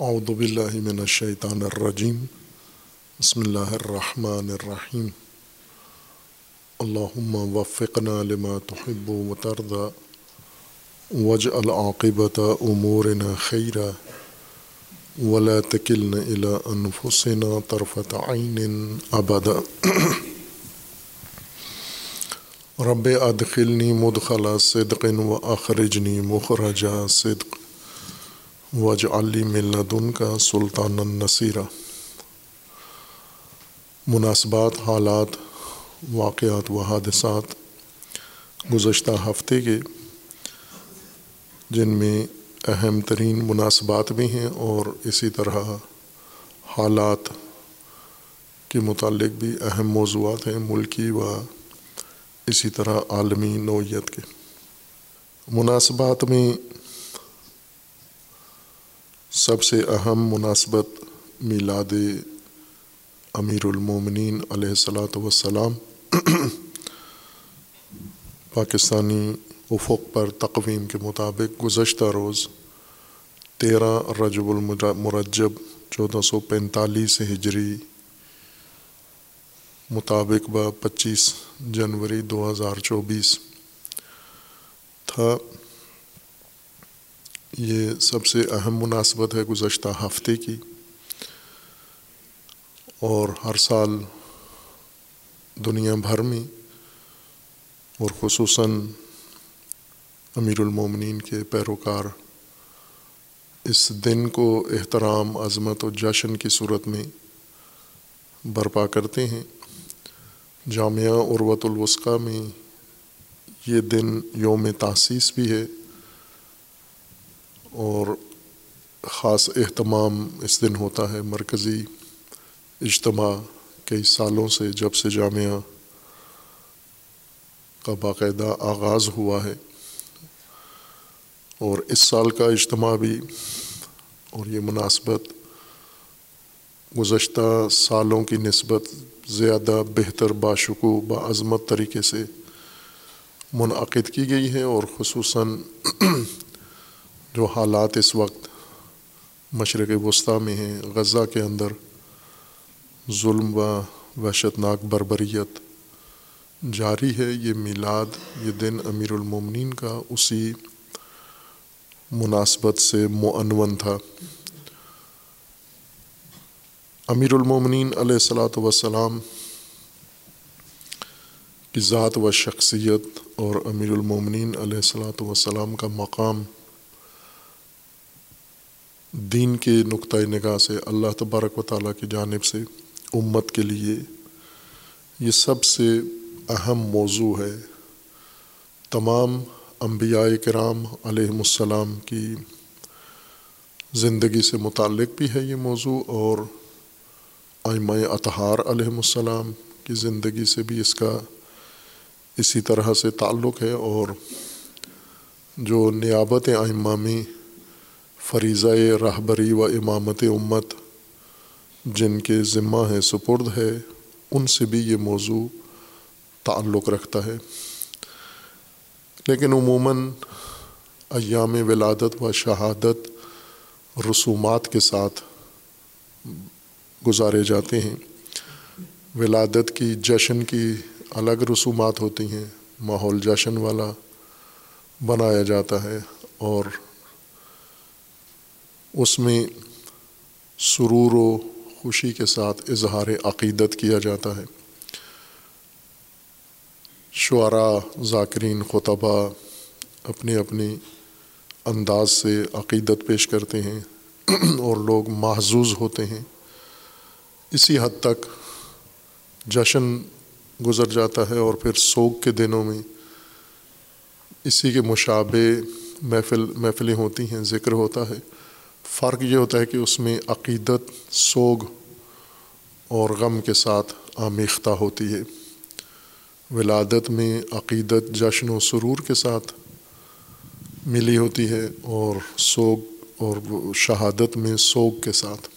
اعوذ باللہ من الشیطان الرجیم بسم اللہ الرحمن الرحیم اللہم وفقنا لما تحب و ترضى واجعل عاقبت امورنا خیرا ولا تکلنا الى انفسنا طرفت عین ابدا رب ادخلنی مدخل صدق و اخرجنی مخرج صدق. وج علی ملدن کا سلطان النصیرہ مناسبات، حالات، واقعات و حادثات گزشتہ ہفتے کے، جن میں اہم ترین مناسبات بھی ہیں اور اسی طرح حالات کے متعلق بھی اہم موضوعات ہیں ملکی و اسی طرح عالمی نوعیت کے۔ مناسبات میں سب سے اہم مناسبت میلاد امیر المومنین علیہ السلاۃ وسلام پاکستانی افق پر تقویم کے مطابق گزشتہ روز تیرہ رجب المرجب چودہ سو پینتالیس ہجری مطابق ب پچیس جنوری دو ہزار چوبیس تھا۔ یہ سب سے اہم مناسبت ہے گزشتہ ہفتے کی اور ہر سال دنیا بھر میں اور خصوصاً امیر المومنین کے پیروکار اس دن کو احترام، عظمت و جشن کی صورت میں برپا کرتے ہیں۔ جامعہ عروت الوسقہ میں یہ دن یوم تاسیس بھی ہے۔ اور خاص اہتمام اس دن ہوتا ہے مرکزی اجتماع کئی سالوں سے جب سے جامعہ کا باقاعدہ آغاز ہوا ہے اور اس سال کا اجتماع بھی اور یہ مناسبت گزشتہ سالوں کی نسبت زیادہ بہتر باشکو بعظمت طریقے سے منعقد کی گئی ہے اور خصوصاً جو حالات اس وقت مشرق وسطیٰ میں ہیں، غزہ کے اندر ظلم و وحشت ناک بربریت جاری ہے۔ یہ میلاد، یہ دن امیر المومنین کا اسی مناسبت سے معنون تھا۔ امیر المومنین علیہ السلاۃ وسلام کی ذات و شخصیت اور امیر المومنین علیہ السلاۃ وسلام کا مقام دین کے نقطۂ نگاہ سے، اللہ تبارک و تعالیٰ کی جانب سے، امت کے لیے یہ سب سے اہم موضوع ہے۔ تمام انبیاء کرام علیہ السلام کی زندگی سے متعلق بھی ہے یہ موضوع اور آئمہ اطہار علیہ السلام کی زندگی سے بھی اس کا اسی طرح سے تعلق ہے اور جو نیابت آئمہ میں فریضہ رہبری و امامت امت جن کے ذمہ ہے سپرد ہے، ان سے بھی یہ موضوع تعلق رکھتا ہے۔ لیکن عموماً ایام ولادت و شہادت رسومات کے ساتھ گزارے جاتے ہیں۔ ولادت کی جشن کی الگ رسومات ہوتی ہیں، ماحول جشن والا بنایا جاتا ہے اور اس میں سرور و خوشی کے ساتھ اظہار عقیدت کیا جاتا ہے۔ شعراء، ذاکرین خطبہ اپنے اپنی انداز سے عقیدت پیش کرتے ہیں اور لوگ محظوظ ہوتے ہیں۔ اسی حد تک جشن گزر جاتا ہے اور پھر سوگ کے دنوں میں اسی کے مشابے محفل، محفلیں ہوتی ہیں، ذکر ہوتا ہے۔ فرق یہ ہوتا ہے کہ اس میں عقیدت، سوگ اور غم کے ساتھ آمیختہ ہوتی ہے۔ ولادت میں عقیدت جشن و سرور کے ساتھ ملی ہوتی ہے اور سوگ اور شہادت میں سوگ کے ساتھ۔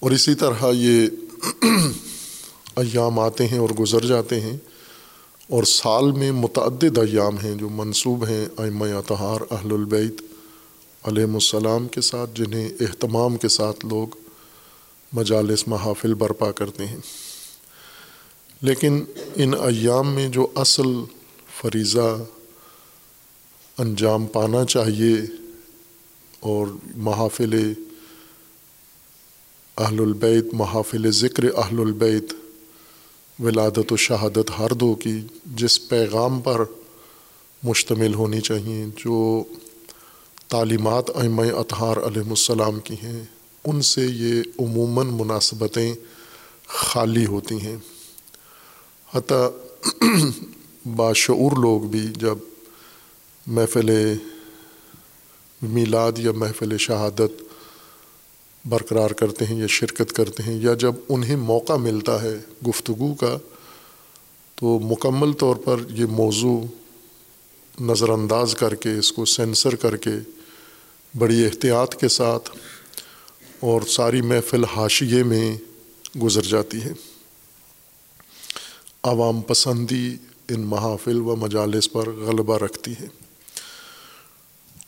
اور اسی طرح یہ ایام آتے ہیں اور گزر جاتے ہیں۔ اور سال میں متعدد ایام ہیں جو منصوب ہیں ائمہ اطہار اہل البیت علیہ السلام کے ساتھ، جنہیں اہتمام کے ساتھ لوگ مجالس، محافل برپا کرتے ہیں۔ لیکن ان ایام میں جو اصل فریضہ انجام پانا چاہیے اور محافل اہل البیت، محافل ذکر اہل البیت ولادت و شہادت ہر دو کی جس پیغام پر مشتمل ہونی چاہیے، جو تعلیمات ام اطہار علیہ السلام کی ہیں، ان سے یہ عموماً مناسبتیں خالی ہوتی ہیں۔ حتیٰ باشعور لوگ بھی جب محفل میلاد یا محفل شہادت برقرار کرتے ہیں یا شرکت کرتے ہیں یا جب انہیں موقع ملتا ہے گفتگو کا، تو مکمل طور پر یہ موضوع نظر انداز کر کے، اس کو سینسر کر کے بڑی احتیاط کے ساتھ اور ساری محفل حاشیے میں گزر جاتی ہے۔ عوام پسندی ان محافل و مجالس پر غلبہ رکھتی ہے۔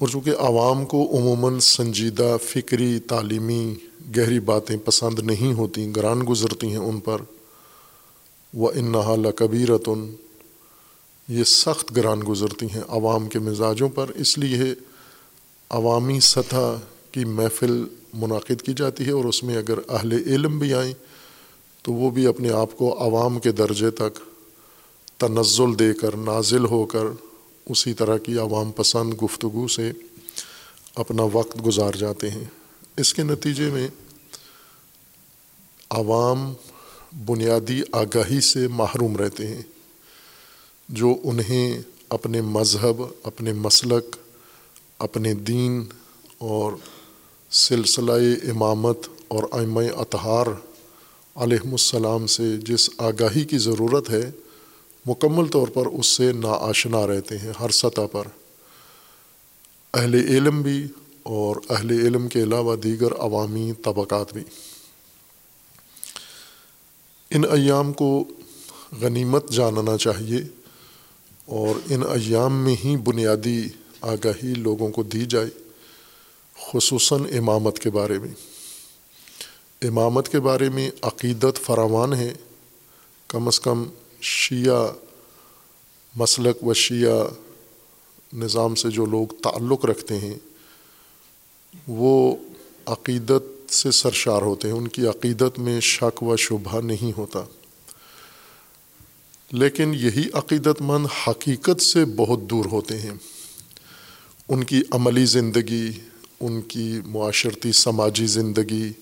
اور چونکہ عوام کو عموماً سنجیدہ فکری، تعلیمی گہری باتیں پسند نہیں ہوتیں گران گزرتی ہیں ان پر وہ ان نہ یہ سخت گران گزرتی ہیں عوام کے مزاجوں پر، اس لیے عوامی سطح کی محفل منعقد کی جاتی ہے اور اس میں اگر اہل علم بھی آئیں تو وہ بھی اپنے آپ کو عوام کے درجے تک تنزل دے کر، نازل ہو کر اسی طرح کی عوام پسند گفتگو سے اپنا وقت گزار جاتے ہیں۔ اس کے نتیجے میں عوام بنیادی آگاہی سے محروم رہتے ہیں، جو انہیں اپنے مذہب، اپنے مسلک، اپنے دین اور سلسلہ امامت اور ائمہ اطہار علیہم السلام سے جس آگاہی کی ضرورت ہے مکمل طور پر اس سے ناآشنا رہتے ہیں ہر سطح پر۔ اہل علم بھی اور اہل علم کے علاوہ دیگر عوامی طبقات بھی۔ ان ایام کو غنیمت جاننا چاہیے اور ان ایام میں ہی بنیادی آگاہی لوگوں کو دی جائے، خصوصاً امامت کے بارے میں۔ امامت کے بارے میں عقیدت فراوان ہے، کم از کم شیعہ مسلک و شیعہ نظام سے جو لوگ تعلق رکھتے ہیں، وہ عقیدت سے سرشار ہوتے ہیں، ان کی عقیدت میں شک و شبہ نہیں ہوتا۔ لیکن یہی عقیدت مند حقیقت سے بہت دور ہوتے ہیں۔ ان کی عملی زندگی، ان کی معاشرتی سماجی زندگی،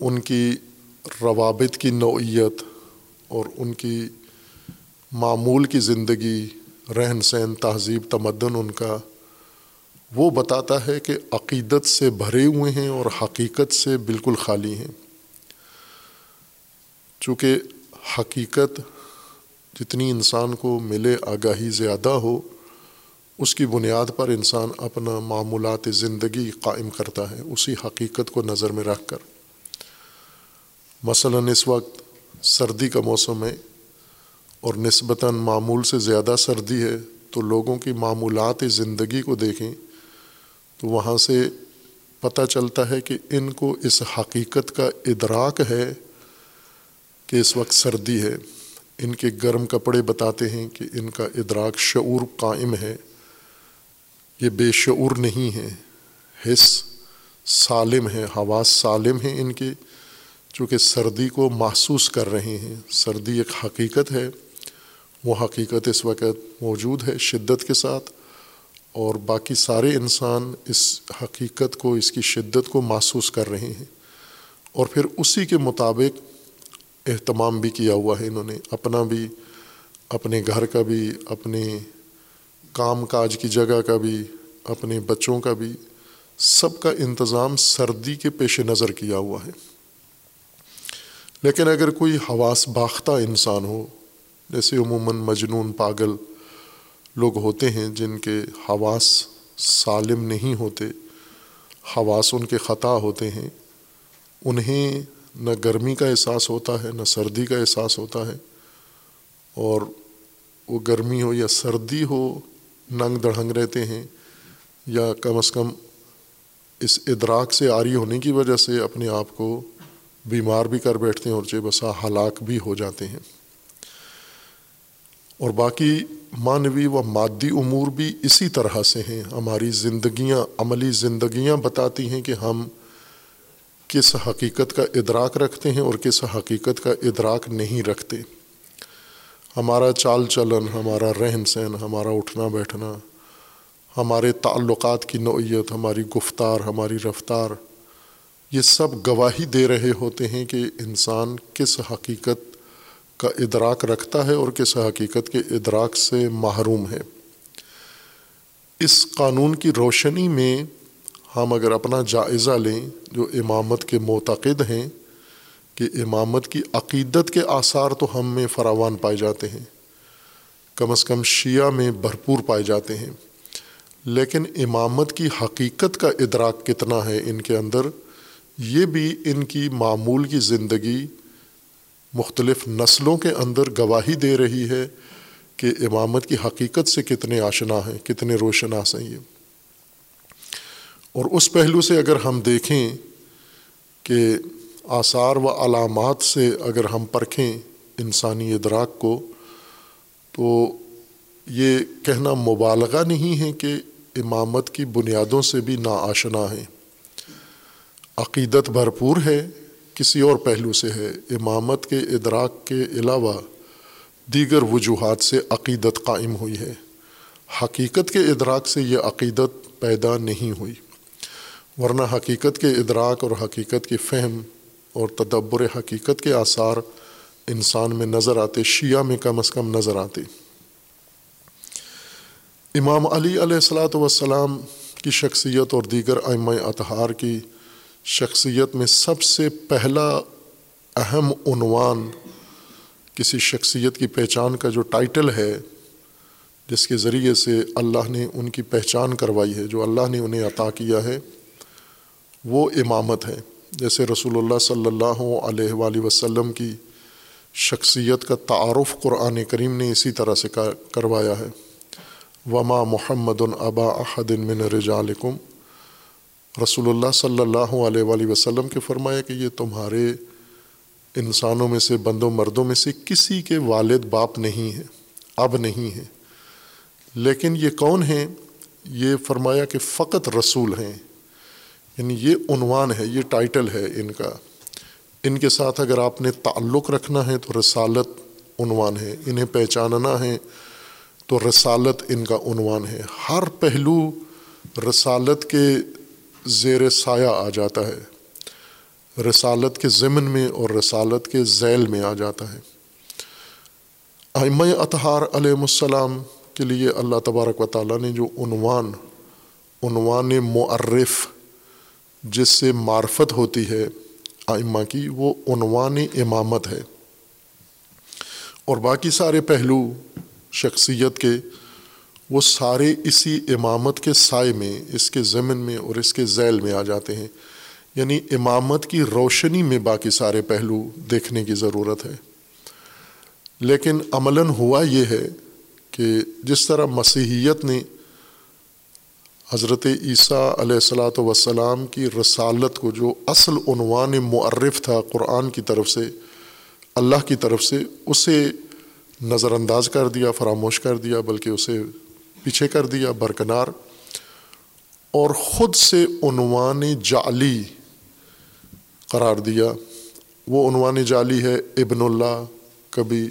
ان کی روابط کی نوعیت اور ان کی معمول کی زندگی، رہن سہن، تہذیب، تمدن ان کا، وہ بتاتا ہے کہ عقیدت سے بھرے ہوئے ہیں اور حقیقت سے بالکل خالی ہیں۔ چونکہ حقیقت جتنی انسان کو ملے آگاہی زیادہ ہو، اس کی بنیاد پر انسان اپنا معمولات زندگی قائم کرتا ہے، اسی حقیقت کو نظر میں رکھ کر۔ مثلاً اس وقت سردی کا موسم ہے اور نسبتاً معمول سے زیادہ سردی ہے، تو لوگوں کی معمولات زندگی کو دیکھیں تو وہاں سے پتہ چلتا ہے کہ ان کو اس حقیقت کا ادراک ہے کہ اس وقت سردی ہے۔ ان کے گرم کپڑے بتاتے ہیں کہ ان کا ادراک شعور قائم ہے۔ یہ بے شعور نہیں ہے حص سالم ہے، حواس سالم ہیں ان کے۔ چونکہ سردی کو محسوس کر رہے ہیں، سردی ایک حقیقت ہے، وہ حقیقت اس وقت موجود ہے شدت کے ساتھ، اور باقی سارے انسان اس حقیقت کو، اس کی شدت کو محسوس کر رہے ہیں۔ اور پھر اسی کے مطابق اہتمام بھی کیا ہوا ہے انہوں نے، اپنا بھی، اپنے گھر کا بھی، اپنے کام کاج کی جگہ کا بھی، اپنے بچوں کا بھی، سب کا انتظام سردی کے پیش نظر کیا ہوا ہے۔ لیکن اگر کوئی حواس باختہ انسان ہو، جیسے عموماً مجنون، پاگل لوگ ہوتے ہیں جن کے حواس سالم نہیں ہوتے، حواس ان کے خطا ہوتے ہیں، انہیں نہ گرمی کا احساس ہوتا ہے، نہ سردی کا احساس ہوتا ہے، اور وہ گرمی ہو یا سردی ہو، ننگ دڑھنگ رہتے ہیں، یا کم از کم اس ادراک سے آری ہونے کی وجہ سے اپنے آپ کو بیمار بھی کر بیٹھتے ہیں اور چے بسا ہلاک بھی ہو جاتے ہیں۔ اور باقی مانوی و مادی امور بھی اسی طرح سے ہیں۔ ہماری زندگیاں، عملی زندگیاں بتاتی ہیں کہ ہم کس حقیقت کا ادراک رکھتے ہیں اور کس حقیقت کا ادراک نہیں رکھتے۔ ہمارا چال چلن، ہمارا رہن سہن، ہمارا اٹھنا بیٹھنا، ہمارے تعلقات کی نوعیت، ہماری گفتار، ہماری رفتار یہ سب گواہی دے رہے ہوتے ہیں کہ انسان کس حقیقت کا ادراک رکھتا ہے اور کس حقیقت کے ادراک سے محروم ہے۔ اس قانون کی روشنی میں ہم اگر اپنا جائزہ لیں جو امامت کے معتقد ہیں کہ امامت کی عقیدت کے آثار تو ہم میں فراوان پائے جاتے ہیں، کم از کم شیعہ میں بھرپور پائے جاتے ہیں، لیکن امامت کی حقیقت کا ادراک کتنا ہے ان کے اندر یہ بھی ان کی معمول کی زندگی مختلف نسلوں کے اندر گواہی دے رہی ہے کہ امامت کی حقیقت سے کتنے آشنا ہیں، کتنے روشناس ہیں یہ۔ اور اس پہلو سے اگر ہم دیکھیں کہ آثار و علامات سے اگر ہم پرکھیں انسانی ادراک کو، تو یہ کہنا مبالغہ نہیں ہے کہ امامت کی بنیادوں سے بھی نا آشنا ہیں۔ عقیدت بھرپور ہے، کسی اور پہلو سے ہے۔ امامت کے ادراک کے علاوہ دیگر وجوہات سے عقیدت قائم ہوئی ہے۔ حقیقت کے ادراک سے یہ عقیدت پیدا نہیں ہوئی۔ ورنہ حقیقت کے ادراک اور حقیقت کی فہم اور تدبر حقیقت کے آثار انسان میں نظر آتے، شیعہ میں کم از کم نظر آتے۔ امام علی علیہ السلاۃ وسلام کی شخصیت اور دیگر ائمہ اطہار کی شخصیت میں سب سے پہلا اہم عنوان کسی شخصیت کی پہچان کا جو ٹائٹل ہے، جس کے ذریعے سے اللہ نے ان کی پہچان کروائی ہے، جو اللہ نے انہیں عطا کیا ہے، وہ امامت ہے۔ جیسے رسول اللہ صلی اللہ علیہ وآلہ وسلم کی شخصیت کا تعارف قرآن کریم نے اسی طرح سے کروایا ہے۔ وما محمد العبا احدن من رجالکم رسول اللہ صلی اللہ علیہ وآلہ وسلم کے فرمایا کہ یہ تمہارے انسانوں میں سے بندوں مردوں میں سے کسی کے والد باپ نہیں ہیں، اب نہیں ہیں۔ لیکن یہ کون ہیں؟ یہ فرمایا کہ فقط رسول ہیں۔ یعنی یہ عنوان ہے، یہ ٹائٹل ہے ان کا۔ ان کے ساتھ اگر آپ نے تعلق رکھنا ہے تو رسالت عنوان ہے، انہیں پہچاننا ہے تو رسالت ان کا عنوان ہے۔ ہر پہلو رسالت کے زیر سایہ آ جاتا ہے۔ رسالت کے ضمن میں اور رسالت کے ذیل میں آ جاتا ہے۔ آئمہ اطہار علیہ السلام کے لیے اللہ تبارک و تعالیٰ نے جو عنوان عنوان معرف جس سے معرفت ہوتی ہے آئمہ کی، وہ عنوان امامت ہے۔ اور باقی سارے پہلو شخصیت کے وہ سارے اسی امامت کے سائے میں، اس کے ضمن میں اور اس کے ذیل میں آ جاتے ہیں۔ یعنی امامت کی روشنی میں باقی سارے پہلو دیکھنے کی ضرورت ہے۔ لیکن عملاً ہوا یہ ہے کہ جس طرح مسیحیت نے حضرت عیسیٰ علیہ السلاۃ وسلام کی رسالت کو، جو اصل عنوان معرف تھا قرآن کی طرف سے، اللہ کی طرف سے، اسے نظر انداز کر دیا، فراموش کر دیا، بلکہ اسے پیچھے کر دیا، برکنار۔ اور خود سے عنوان جعلی قرار دیا۔ وہ عنوان جعلی ہے، ابن اللہ، کبھی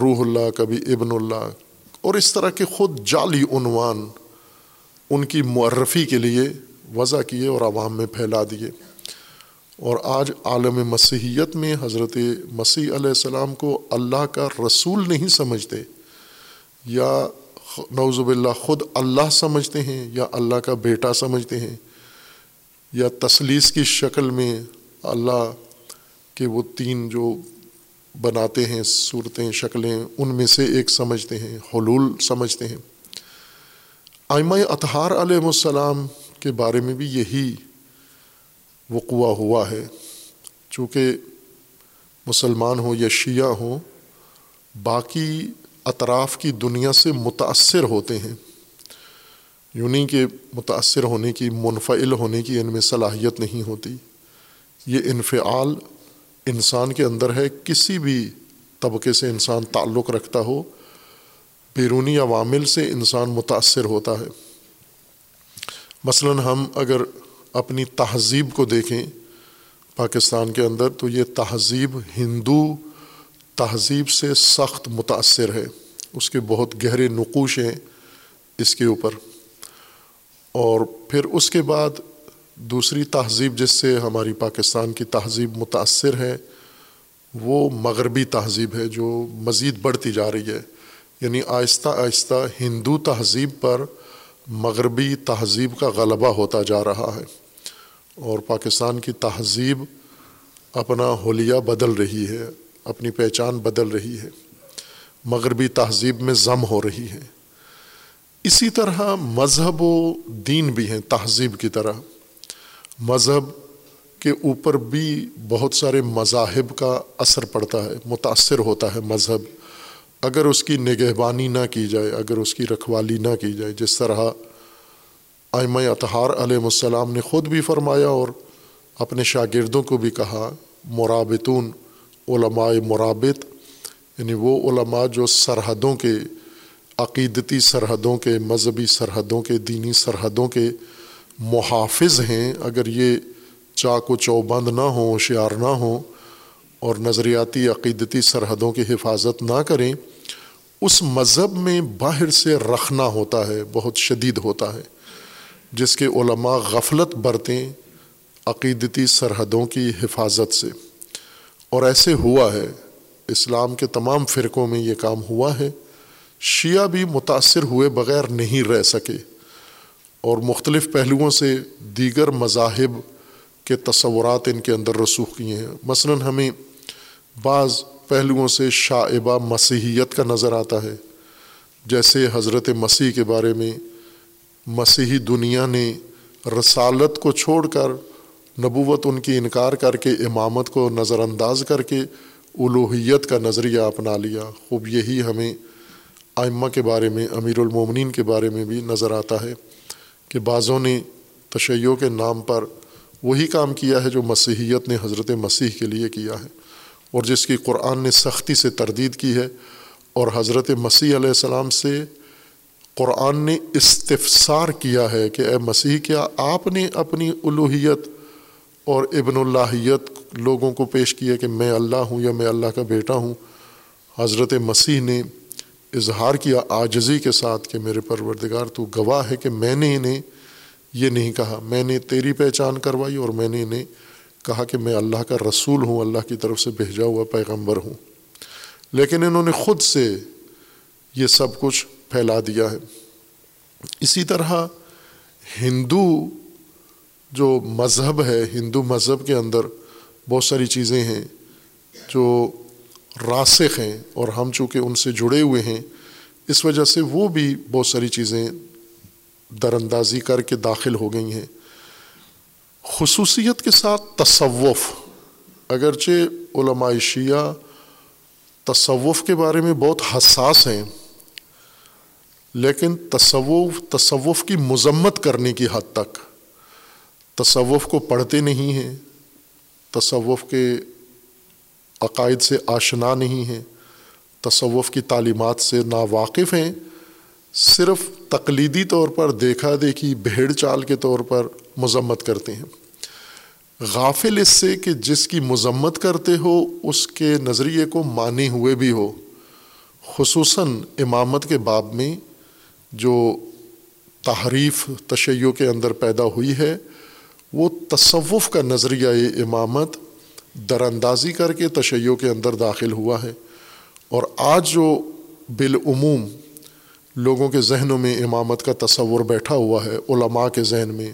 روح اللہ، کبھی ابن اللہ۔ اور اس طرح کے خود جعلی عنوان ان کی معرفی کے لیے وضع کیے اور عوام میں پھیلا دیے۔ اور آج عالم مسیحیت میں حضرت مسیح علیہ السلام کو اللہ کا رسول نہیں سمجھتے یا نوزب اللہ خود اللہ سمجھتے ہیں یا اللہ کا بیٹا سمجھتے ہیں یا تسلیس کی شکل میں اللہ کے وہ تین جو بناتے ہیں، صورتیں، شکلیں، ان میں سے ایک سمجھتے ہیں، حلول سمجھتے ہیں۔ آئمہ اطہار علیہ السلام کے بارے میں بھی یہی وقوع ہوا ہے۔ چونکہ مسلمان ہوں یا شیعہ ہوں، باقی اطراف کی دنیا سے متاثر ہوتے ہیں۔ یوں نہیں کہ متاثر ہونے کی، منفعل ہونے کی ان میں صلاحیت نہیں ہوتی۔ یہ انفعال انسان کے اندر ہے۔ کسی بھی طبقے سے انسان تعلق رکھتا ہو، بیرونی عوامل سے انسان متاثر ہوتا ہے۔ مثلاً ہم اگر اپنی تہذیب کو دیکھیں، پاکستان کے اندر، تو یہ تہذیب ہندو تہذیب سے سخت متاثر ہے۔ اس کے بہت گہرے نقوش ہیں اس کے اوپر۔ اور پھر اس کے بعد دوسری تہذیب جس سے ہماری پاکستان کی تہذیب متاثر ہے، وہ مغربی تہذیب ہے جو مزید بڑھتی جا رہی ہے۔ یعنی آہستہ آہستہ ہندو تہذیب پر مغربی تہذیب کا غلبہ ہوتا جا رہا ہے۔ اور پاکستان کی تہذیب اپنا حلیہ بدل رہی ہے۔ اپنی پہچان بدل رہی ہے۔ مغربی تہذیب میں ضم ہو رہی ہے۔ اسی طرح مذہب و دین بھی ہیں تہذیب کی طرح۔ مذہب کے اوپر بھی بہت سارے مذاہب کا اثر پڑتا ہے، متاثر ہوتا ہے مذہب۔ اگر اس کی نگہبانی نہ کی جائے، اگر اس کی رکھوالی نہ کی جائے، جس طرح آئمہ اطہار علیہ السلام نے خود بھی فرمایا اور اپنے شاگردوں کو بھی کہا، مرابطون علماء مرابط یعنی وہ علماء جو سرحدوں کے، عقیدتی سرحدوں کے، مذہبی سرحدوں کے، دینی سرحدوں کے محافظ ہیں، اگر یہ چاق و چوبند نہ ہوں، ہوشیار نہ ہوں، اور نظریاتی، عقیدتی سرحدوں کی حفاظت نہ کریں، اس مذہب میں باہر سے رکھنا ہوتا ہے، بہت شدید ہوتا ہے، جس کے علماء غفلت برتیں عقیدتی سرحدوں کی حفاظت سے۔ اور ایسے ہوا ہے، اسلام کے تمام فرقوں میں یہ کام ہوا ہے۔ شیعہ بھی متاثر ہوئے بغیر نہیں رہ سکے۔ اور مختلف پہلوؤں سے دیگر مذاہب کے تصورات ان کے اندر رسوخ کیے ہیں۔ مثلاً ہمیں بعض پہلوؤں سے شاعبہ مسیحیت کا نظر آتا ہے۔ جیسے حضرت مسیح کے بارے میں، مسیحی دنیا نے رسالت کو چھوڑ کر نبوت ان کی انکار کر کے، امامت کو نظر انداز کر کے الوحیت کا نظریہ اپنا لیا۔ خوب یہی ہمیں آئمہ کے بارے میں، امیر المومنین کے بارے میں بھی نظر آتا ہے کہ بعضوں نے تشیعوں کے نام پر وہی کام کیا ہے جو مسیحیت نے حضرت مسیح کے لیے کیا ہے اور جس کی قرآن نے سختی سے تردید کی ہے۔ اور حضرت مسیح علیہ السلام سے قرآن نے استفسار کیا ہے کہ اے مسیح، کیا آپ نے اپنی الوحیت اور ابن اللہیت لوگوں کو پیش کیا کہ میں اللہ ہوں یا میں اللہ کا بیٹا ہوں، حضرت مسیح نے اظہار کیا آجزی کے ساتھ کہ میرے پروردگار تو گواہ ہے کہ میں نے انہیں یہ نہیں کہا۔ میں نے تیری پہچان کروائی اور میں نے انہیں کہا کہ میں اللہ کا رسول ہوں، اللہ کی طرف سے بھیجا ہوا پیغمبر ہوں۔ لیکن انہوں نے خود سے یہ سب کچھ پھیلا دیا ہے۔ اسی طرح ہندو جو مذہب ہے، ہندو مذہب کے اندر بہت ساری چیزیں ہیں جو راسخ ہیں اور ہم چونکہ ان سے جڑے ہوئے ہیں، اس وجہ سے وہ بھی بہت ساری چیزیں در اندازی کر کے داخل ہو گئی ہیں۔ خصوصیت کے ساتھ تصوف۔ اگرچہ علماء شیعہ تصوف کے بارے میں بہت حساس ہیں، لیکن تصوف تصوف کی مذمت کرنے کی حد تک۔ تصوف کو پڑھتے نہیں ہیں، تصوف کے عقائد سے آشنا نہیں ہیں، تصوف کی تعلیمات سے ناواقف ہیں۔ صرف تقلیدی طور پر دیکھا دیکھی بھیڑ چال کے طور پر مذمت کرتے ہیں۔ غافل اس سے کہ جس کی مذمت کرتے ہو، اس کے نظریے کو مانے ہوئے بھی ہو۔ خصوصاً امامت کے باب میں جو تحریف تشیع کے اندر پیدا ہوئی ہے وہ تصوف کا نظریہ امامت در اندازی کر کے تشیع کے اندر داخل ہوا ہے اور آج جو بالعموم لوگوں کے ذہنوں میں امامت کا تصور بیٹھا ہوا ہے، علماء کے ذہن میں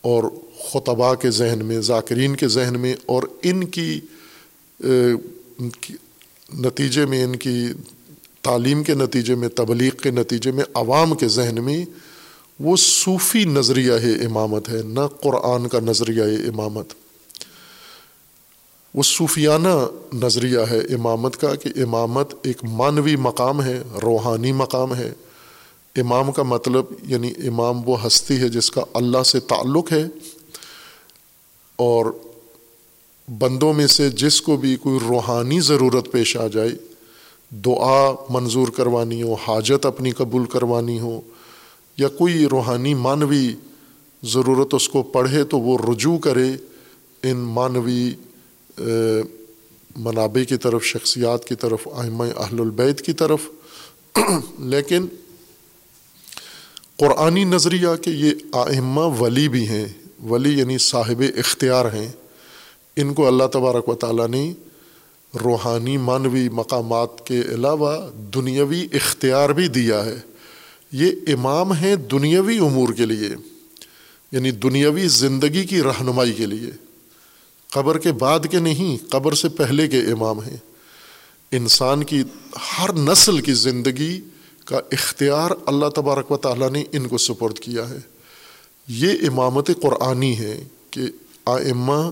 اور خطبہ کے ذہن میں، ذاکرین کے ذہن میں اور ان کی نتیجے میں، ان کی تعلیم کے نتیجے میں، تبلیغ کے نتیجے میں، عوام کے ذہن میں وہ صوفی نظریہ امامت ہے، نہ قرآن کا نظریہ امامت۔ وہ صوفیانہ نظریہ ہے امامت کا کہ امامت ایک مانوی مقام ہے، روحانی مقام ہے۔ امام کا مطلب یعنی امام وہ ہستی ہے جس کا اللہ سے تعلق ہے۔ اور بندوں میں سے جس کو بھی کوئی روحانی ضرورت پیش آ جائے، دعا منظور کروانی ہو، حاجت اپنی قبول کروانی ہو یا کوئی روحانی مانوی ضرورت اس کو پڑھے تو وہ رجوع کرے ان مانوی منابع کی طرف، شخصیات کی طرف آئمہ اہل البید کی طرف۔ لیکن قرآنی نظریہ کہ یہ آئمہ ولی بھی ہیں، ولی یعنی صاحب اختیار ہیں۔ ان کو اللہ تبارک و تعالیٰ نے روحانی مانوی مقامات کے علاوہ دنیاوی اختیار بھی دیا ہے۔ یہ امام ہیں دنیاوی امور کے لیے یعنی دنیاوی زندگی کی رہنمائی کے لیے۔ قبر کے بعد کے نہیں، قبر سے پہلے کے امام ہیں۔ انسان کی ہر نسل کی زندگی کا اختیار اللہ تبارک و تعالیٰ نے ان کو سپرد کیا ہے۔ یہ امامت قرآنی ہے کہ آئمہ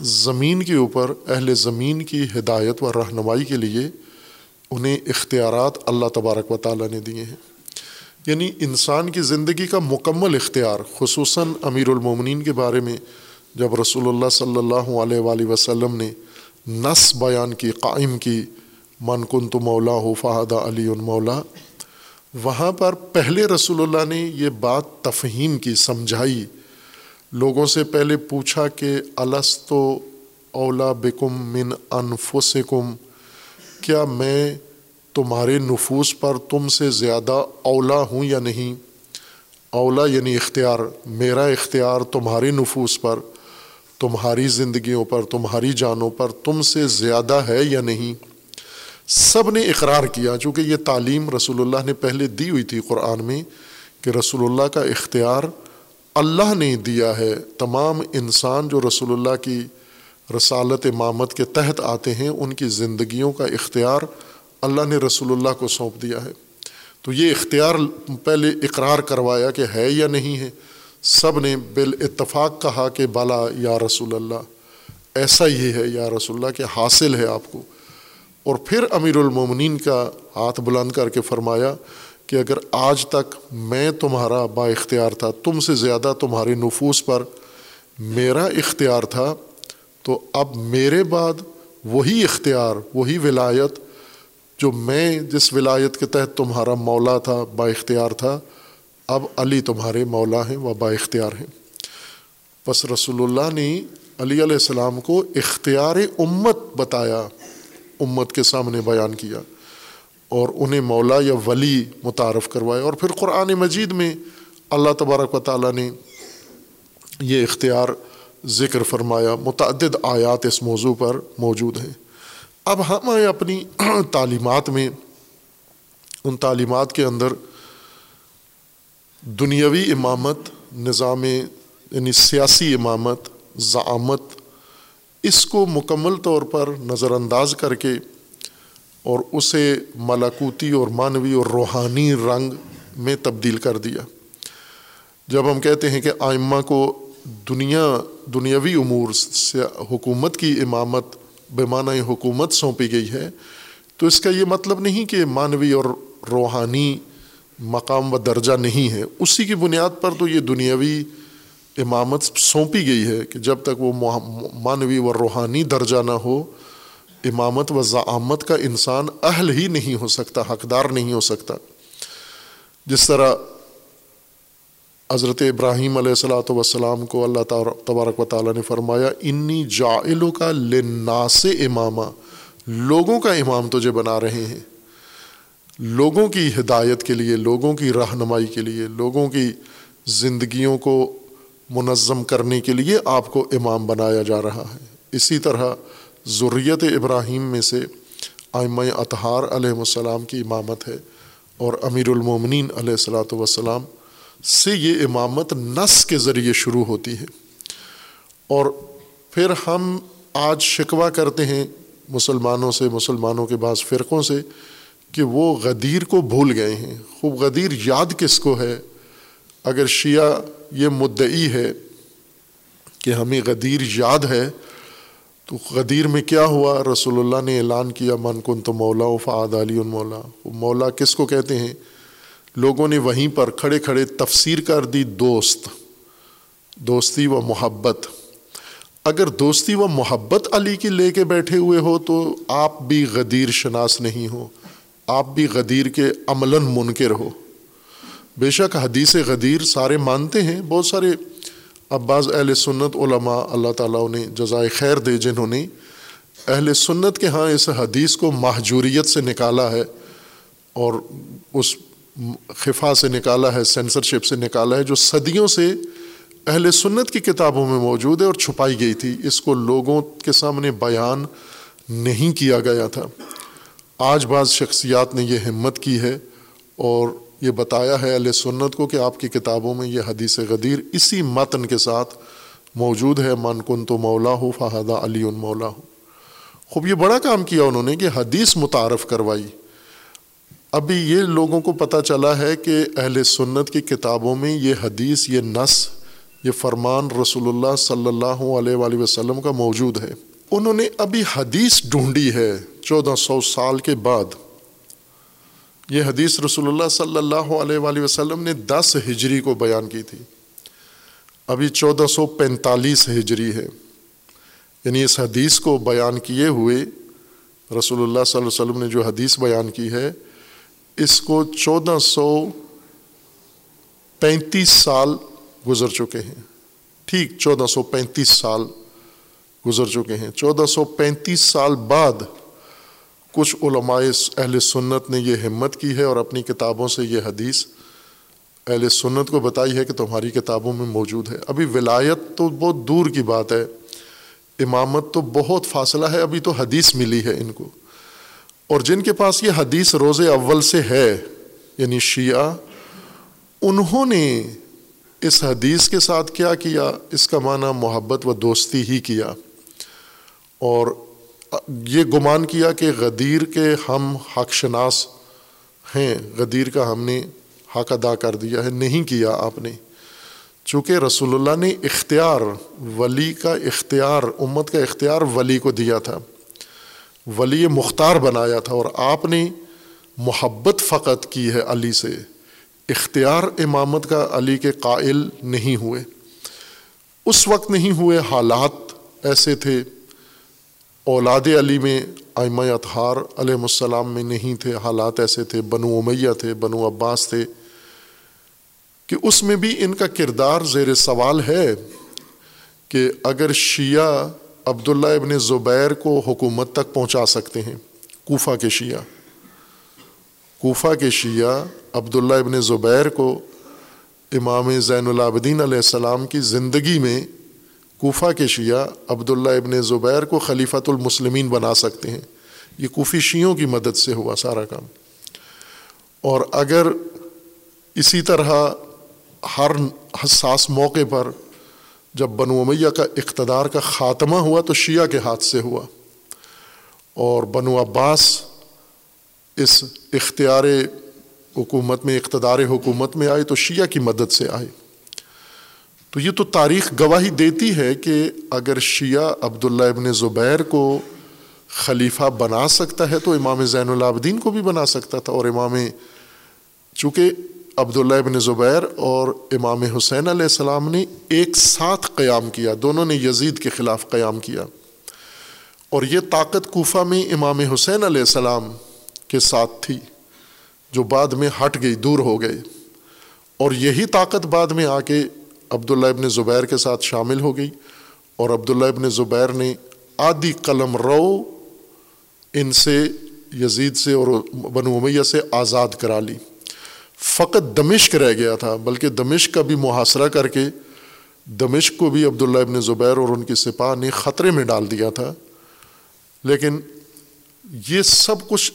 زمین کے اوپر، اہل زمین کی ہدایت و رہنمائی کے لیے انہیں اختیارات اللہ تبارک و تعالیٰ نے دیے ہیں۔ یعنی انسان کی زندگی کا مکمل اختیار، خصوصاً امیر المومنین کے بارے میں جب رسول اللہ صلی اللہ علیہ وآلہ وسلم نے نس بیان کی، قائم کی، من کن تو مولا ہو فہدہ علی مولا، وہاں پر پہلے رسول اللہ نے یہ بات تفہیم کی، سمجھائی۔ لوگوں سے پہلے پوچھا کہ السط اولا بکم من انفسکم؟ کیا میں تمہارے نفوس پر تم سے زیادہ اولا ہوں یا نہیں؟ اولا یعنی اختیار، میرا اختیار تمہارے نفوس پر، تمہاری زندگیوں پر، تمہاری جانوں پر تم سے زیادہ ہے یا نہیں؟ سب نے اقرار کیا، چونکہ یہ تعلیم رسول اللہ نے پہلے دی ہوئی تھی قرآن میں کہ رسول اللہ کا اختیار اللہ نے دیا ہے۔ تمام انسان جو رسول اللہ کی رسالت امامت کے تحت آتے ہیں، ان کی زندگیوں کا اختیار اللہ نے رسول اللہ کو سونپ دیا ہے۔ تو یہ اختیار پہلے اقرار کروایا کہ ہے یا نہیں ہے۔ سب نے بال اتفاق کہا کہ بالا یا رسول اللہ۔ ایسا ہی ہے یا رسول اللہ کہ حاصل ہے آپ کو۔ اور پھر امیر المومنین کا ہاتھ بلند کر کے فرمایا کہ اگر آج تک میں تمہارا با اختیار تھا، تم سے زیادہ تمہارے نفوس پر میرا اختیار تھا، تو اب میرے بعد وہی اختیار، وہی ولایت جو میں جس ولایت کے تحت تمہارا مولا تھا با اختیار تھا، اب علی تمہارے مولا ہیں و با اختیار ہیں۔ بس رسول اللہ نے علی علیہ السلام کو اختیار امت بتایا، امت کے سامنے بیان کیا اور انہیں مولا یا ولی متعارف کروایا۔ اور پھر قرآن مجید میں اللہ تبارک و تعالیٰ نے یہ اختیار ذکر فرمایا، متعدد آیات اس موضوع پر موجود ہیں۔ اب ہم اپنی تعلیمات میں۔ ان تعلیمات کے اندر دنیاوی امامت، نظام یعنی سیاسی امامت ضعامت اس کو مکمل طور پر نظر انداز کر کے اور اسے ملاکوتی اور معنوی اور روحانی رنگ میں تبدیل کر دیا۔ جب ہم کہتے ہیں کہ آئمہ کو دنیا، دنیاوی امور سے حکومت کی امامت بے حکومت سونپی گئی ہے، تو اس کا یہ مطلب نہیں کہ معنوی اور روحانی مقام و درجہ نہیں ہے۔ اسی کی بنیاد پر تو یہ دنیاوی امامت سونپی گئی ہے کہ جب تک وہ معنوی و روحانی درجہ نہ ہو، امامت و ضعامت کا انسان اہل ہی نہیں ہو سکتا، حقدار نہیں ہو سکتا۔ جس طرح حضرت ابراہیم علیہ السلاۃ وسلام کو اللہ تبارک و تعالیٰ نے فرمایا، انی جائلوں کا لناس امامہ لوگوں کا امام تجھے بنا رہے ہیں۔ لوگوں کی ہدایت کے لیے، لوگوں کی رہنمائی کے لیے، لوگوں کی زندگیوں کو منظم کرنے کے لیے آپ کو امام بنایا جا رہا ہے۔ اسی طرح ضروریت ابراہیم میں سے آئمہ اطہار علیہ السلام کی امامت ہے اور امیر المومنین علیہ السلاۃ وسلام سے یہ امامت نس کے ذریعے شروع ہوتی ہے۔ اور پھر ہم آج شکوہ کرتے ہیں مسلمانوں سے، مسلمانوں کے بعض فرقوں سے کہ وہ غدیر کو بھول گئے ہیں۔ خوب غدیر یاد کس کو ہے؟ اگر شیعہ یہ مدعی ہے کہ ہمیں غدیر یاد ہے، تو غدیر میں کیا ہوا؟ رسول اللہ نے اعلان کیا، من کن تو مولا و فعاد علی مولا۔ مولا کس کو کہتے ہیں؟ لوگوں نے وہیں پر کھڑے کھڑے تفسیر کر دی دوست، دوستی و محبت۔ اگر دوستی و محبت علی کی لے کے بیٹھے ہوئے ہو تو آپ بھی غدیر شناس نہیں ہو، آپ بھی غدیر کے عملاً منکر ہو۔ بے شک حدیث غدیر سارے مانتے ہیں، بہت سارے اب بعض اہل سنت علماء اللہ تعالیٰ انہیں جزائے خیر دے، جنہوں نے اہل سنت کے ہاں اس حدیث کو محجوریت سے نکالا ہے اور اس خفا سے نکالا ہے سینسرشپ سے نکالا ہے، جو صدیوں سے اہل سنت کی کتابوں میں موجود ہے اور چھپائی گئی تھی۔ اس کو لوگوں کے سامنے بیان نہیں کیا گیا تھا۔ آج بعض شخصیات نے یہ ہمت کی ہے اور یہ بتایا ہے اہل سنت کو کہ آپ کی کتابوں میں یہ حدیث غدیر اسی متن کے ساتھ موجود ہے۔ من کن تو مولا ہو فہدہ علی مولا ہو خوب یہ بڑا کام کیا انہوں نے کہ حدیث متعارف کروائی۔ ابھی یہ لوگوں کو پتہ چلا ہے کہ اہل سنت کی کتابوں میں یہ حدیث، یہ نس یہ فرمان رسول اللہ صلی اللہ علیہ وآلہ وسلم کا موجود ہے۔ انہوں نے ابھی حدیث ڈھونڈی ہے چودہ سو سال کے بعد۔ یہ حدیث رسول اللہ صلی اللہ علیہ وآلہ وسلم نے دس ہجری کو بیان کی تھی۔ ابھی چودہ سو پینتالیس ہجری ہے۔ یعنی اس حدیث کو بیان کیے ہوئے رسول اللہ صلی اللہ علیہ وسلم نے جو حدیث بیان کی ہے اس کو چودہ سو پینتیس سال گزر چکے ہیں۔ ٹھیک، چودہ سو پینتیس سال گزر چکے ہیں۔ چودہ سو پینتیس سال بعد کچھ علماء اہل سنت نے یہ ہمت کی ہے اور اپنی کتابوں سے یہ حدیث اہل سنت کو بتائی ہے کہ تمہاری کتابوں میں موجود ہے۔ ابھی ولایت تو بہت دور کی بات ہے، امامت تو بہت فاصلہ ہے، ابھی تو حدیث ملی ہے ان کو۔ اور جن کے پاس یہ حدیث روز اول سے ہے یعنی شیعہ، انہوں نے اس حدیث کے ساتھ کیا کیا؟ اس کا معنی محبت و دوستی ہی کیا۔ اور یہ گمان کیا کہ غدیر کے ہم حق شناس ہیں، غدیر کا ہم نے حق ادا کر دیا ہے، نہیں کیا آپ نے۔ چونکہ رسول اللہ نے اختیار، ولی کا اختیار، امت کا اختیار ولی کو دیا تھا۔ ولی مختار بنایا تھا اور آپ نے محبت فقط کی ہے علی سے۔ اختیار امامت کا علی کے قائل نہیں ہوئے۔ اس وقت نہیں ہوئے حالات ایسے تھے۔ اولاد علی میں آئمہ اطہار علیہ السلام میں نہیں تھے، حالات ایسے تھے۔ بنو امیہ تھے، بنو عباس تھے۔ کہ اس میں بھی ان کا کردار زیر سوال ہے کہ اگر شیعہ عبداللہ ابن زبیر کو حکومت تک پہنچا سکتے ہیں۔ کوفہ کے شیعہ۔ کوفہ کے شیعہ عبداللہ ابن زبیر کو امام زین العابدین علیہ السلام کی زندگی میں کوفہ کے شیعہ عبداللہ ابن زبیر کو خلیفۃ المسلمین بنا سکتے ہیں۔ یہ کوفی شیعوں کی مدد سے ہوا سارا کام۔ اور اگر اسی طرح ہر حساس موقع پر جب بنو امیہ کا اقتدار کا خاتمہ ہوا تو شیعہ کے ہاتھ سے ہوا اور بنو عباس اس اختیار حکومت میں، اقتدار حکومت میں آئے تو شیعہ کی مدد سے آئے۔ تو یہ تو تاریخ گواہی دیتی ہے کہ اگر شیعہ عبداللہ ابن زبیر کو خلیفہ بنا سکتا ہے تو امام زین العابدین کو بھی بنا سکتا تھا اور امام، چونکہ عبداللہ ابن زبیر اور امام حسین علیہ السلام نے ایک ساتھ قیام کیا، دونوں نے یزید کے خلاف قیام کیا۔ اور یہ طاقت کوفہ میں امام حسین علیہ السلام کے ساتھ تھی، جو بعد میں ہٹ گئی، دور ہو گئے اور یہی طاقت بعد میں آ کے عبداللہ ابن زبیر کے ساتھ شامل ہو گئی۔ اور عبداللہ ابن زبیر نے آدھی قلم رو ان سے، یزید سے اور بنو امیہ سے آزاد کرا لی۔ فقط دمشق رہ گیا تھا، بلکہ دمشق کا بھی محاصرہ کر کے دمشق کو بھی عبداللہ ابن زبیر اور ان کی سپاہ نے خطرے میں ڈال دیا تھا۔ لیکن یہ سب کچھ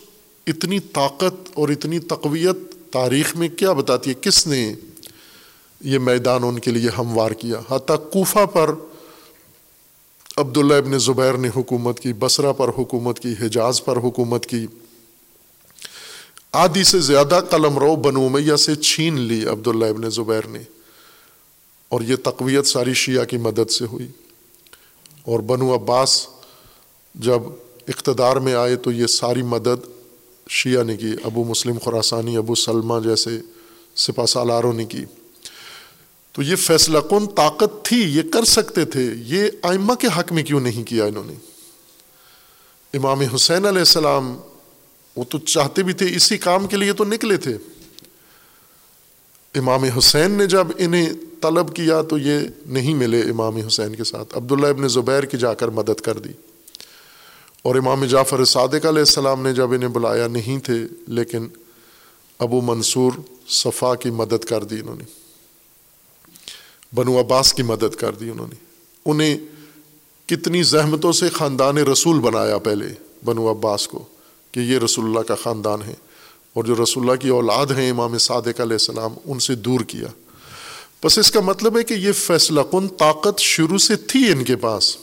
اتنی طاقت اور اتنی تقویت تاریخ میں کیا بتاتی ہے؟ کس نے یہ میدان ان کے لیے ہموار کیا؟ حتیٰ کوفہ پر عبداللہ ابن زبیر نے حکومت کی، بصرہ پر حکومت کی، حجاز پر حکومت کی۔ آدھی سے زیادہ قلم رو بنو میہ سے چھین لی عبداللہ ابن زبیر نے، اور یہ تقویت ساری شیعہ کی مدد سے ہوئی۔ اور بنو عباس جب اقتدار میں آئے تو یہ ساری مدد شیعہ نے کی، ابو مسلم خوراسانی ابو سلمہ جیسے سپا سالاروں نے کی۔ تو یہ فیصلہ کن طاقت تھی، یہ کر سکتے تھے، یہ آئمہ کے حق میں کیوں نہیں کیا انہوں نے؟ امام حسین علیہ السلام وہ تو چاہتے بھی تھے اسی کام کے لیے تو نکلے تھے۔ امام حسین نے جب انہیں طلب کیا تو یہ نہیں ملے امام حسین کے ساتھ۔ عبداللہ ابن زبیر کی جا کر مدد کر دی۔ اور امام جعفر صادق علیہ السلام نے جب انہیں بلایا نہیں تھے، لیکن ابو منصور صفا کی مدد کر دی انہوں نے۔ بنو عباس کی مدد کر دی انہوں نے۔ انہیں کتنی زحمتوں سے خاندان رسول بنایا پہلے بنو عباس کو۔ کہ یہ رسول اللہ کا خاندان ہے اور جو رسول اللہ کی اولاد ہیں امام صادق علیہ السلام، ان سے دور کیا۔ بس اس کا مطلب ہے کہ یہ فیصلہ کن طاقت شروع سے تھی ان کے پاس۔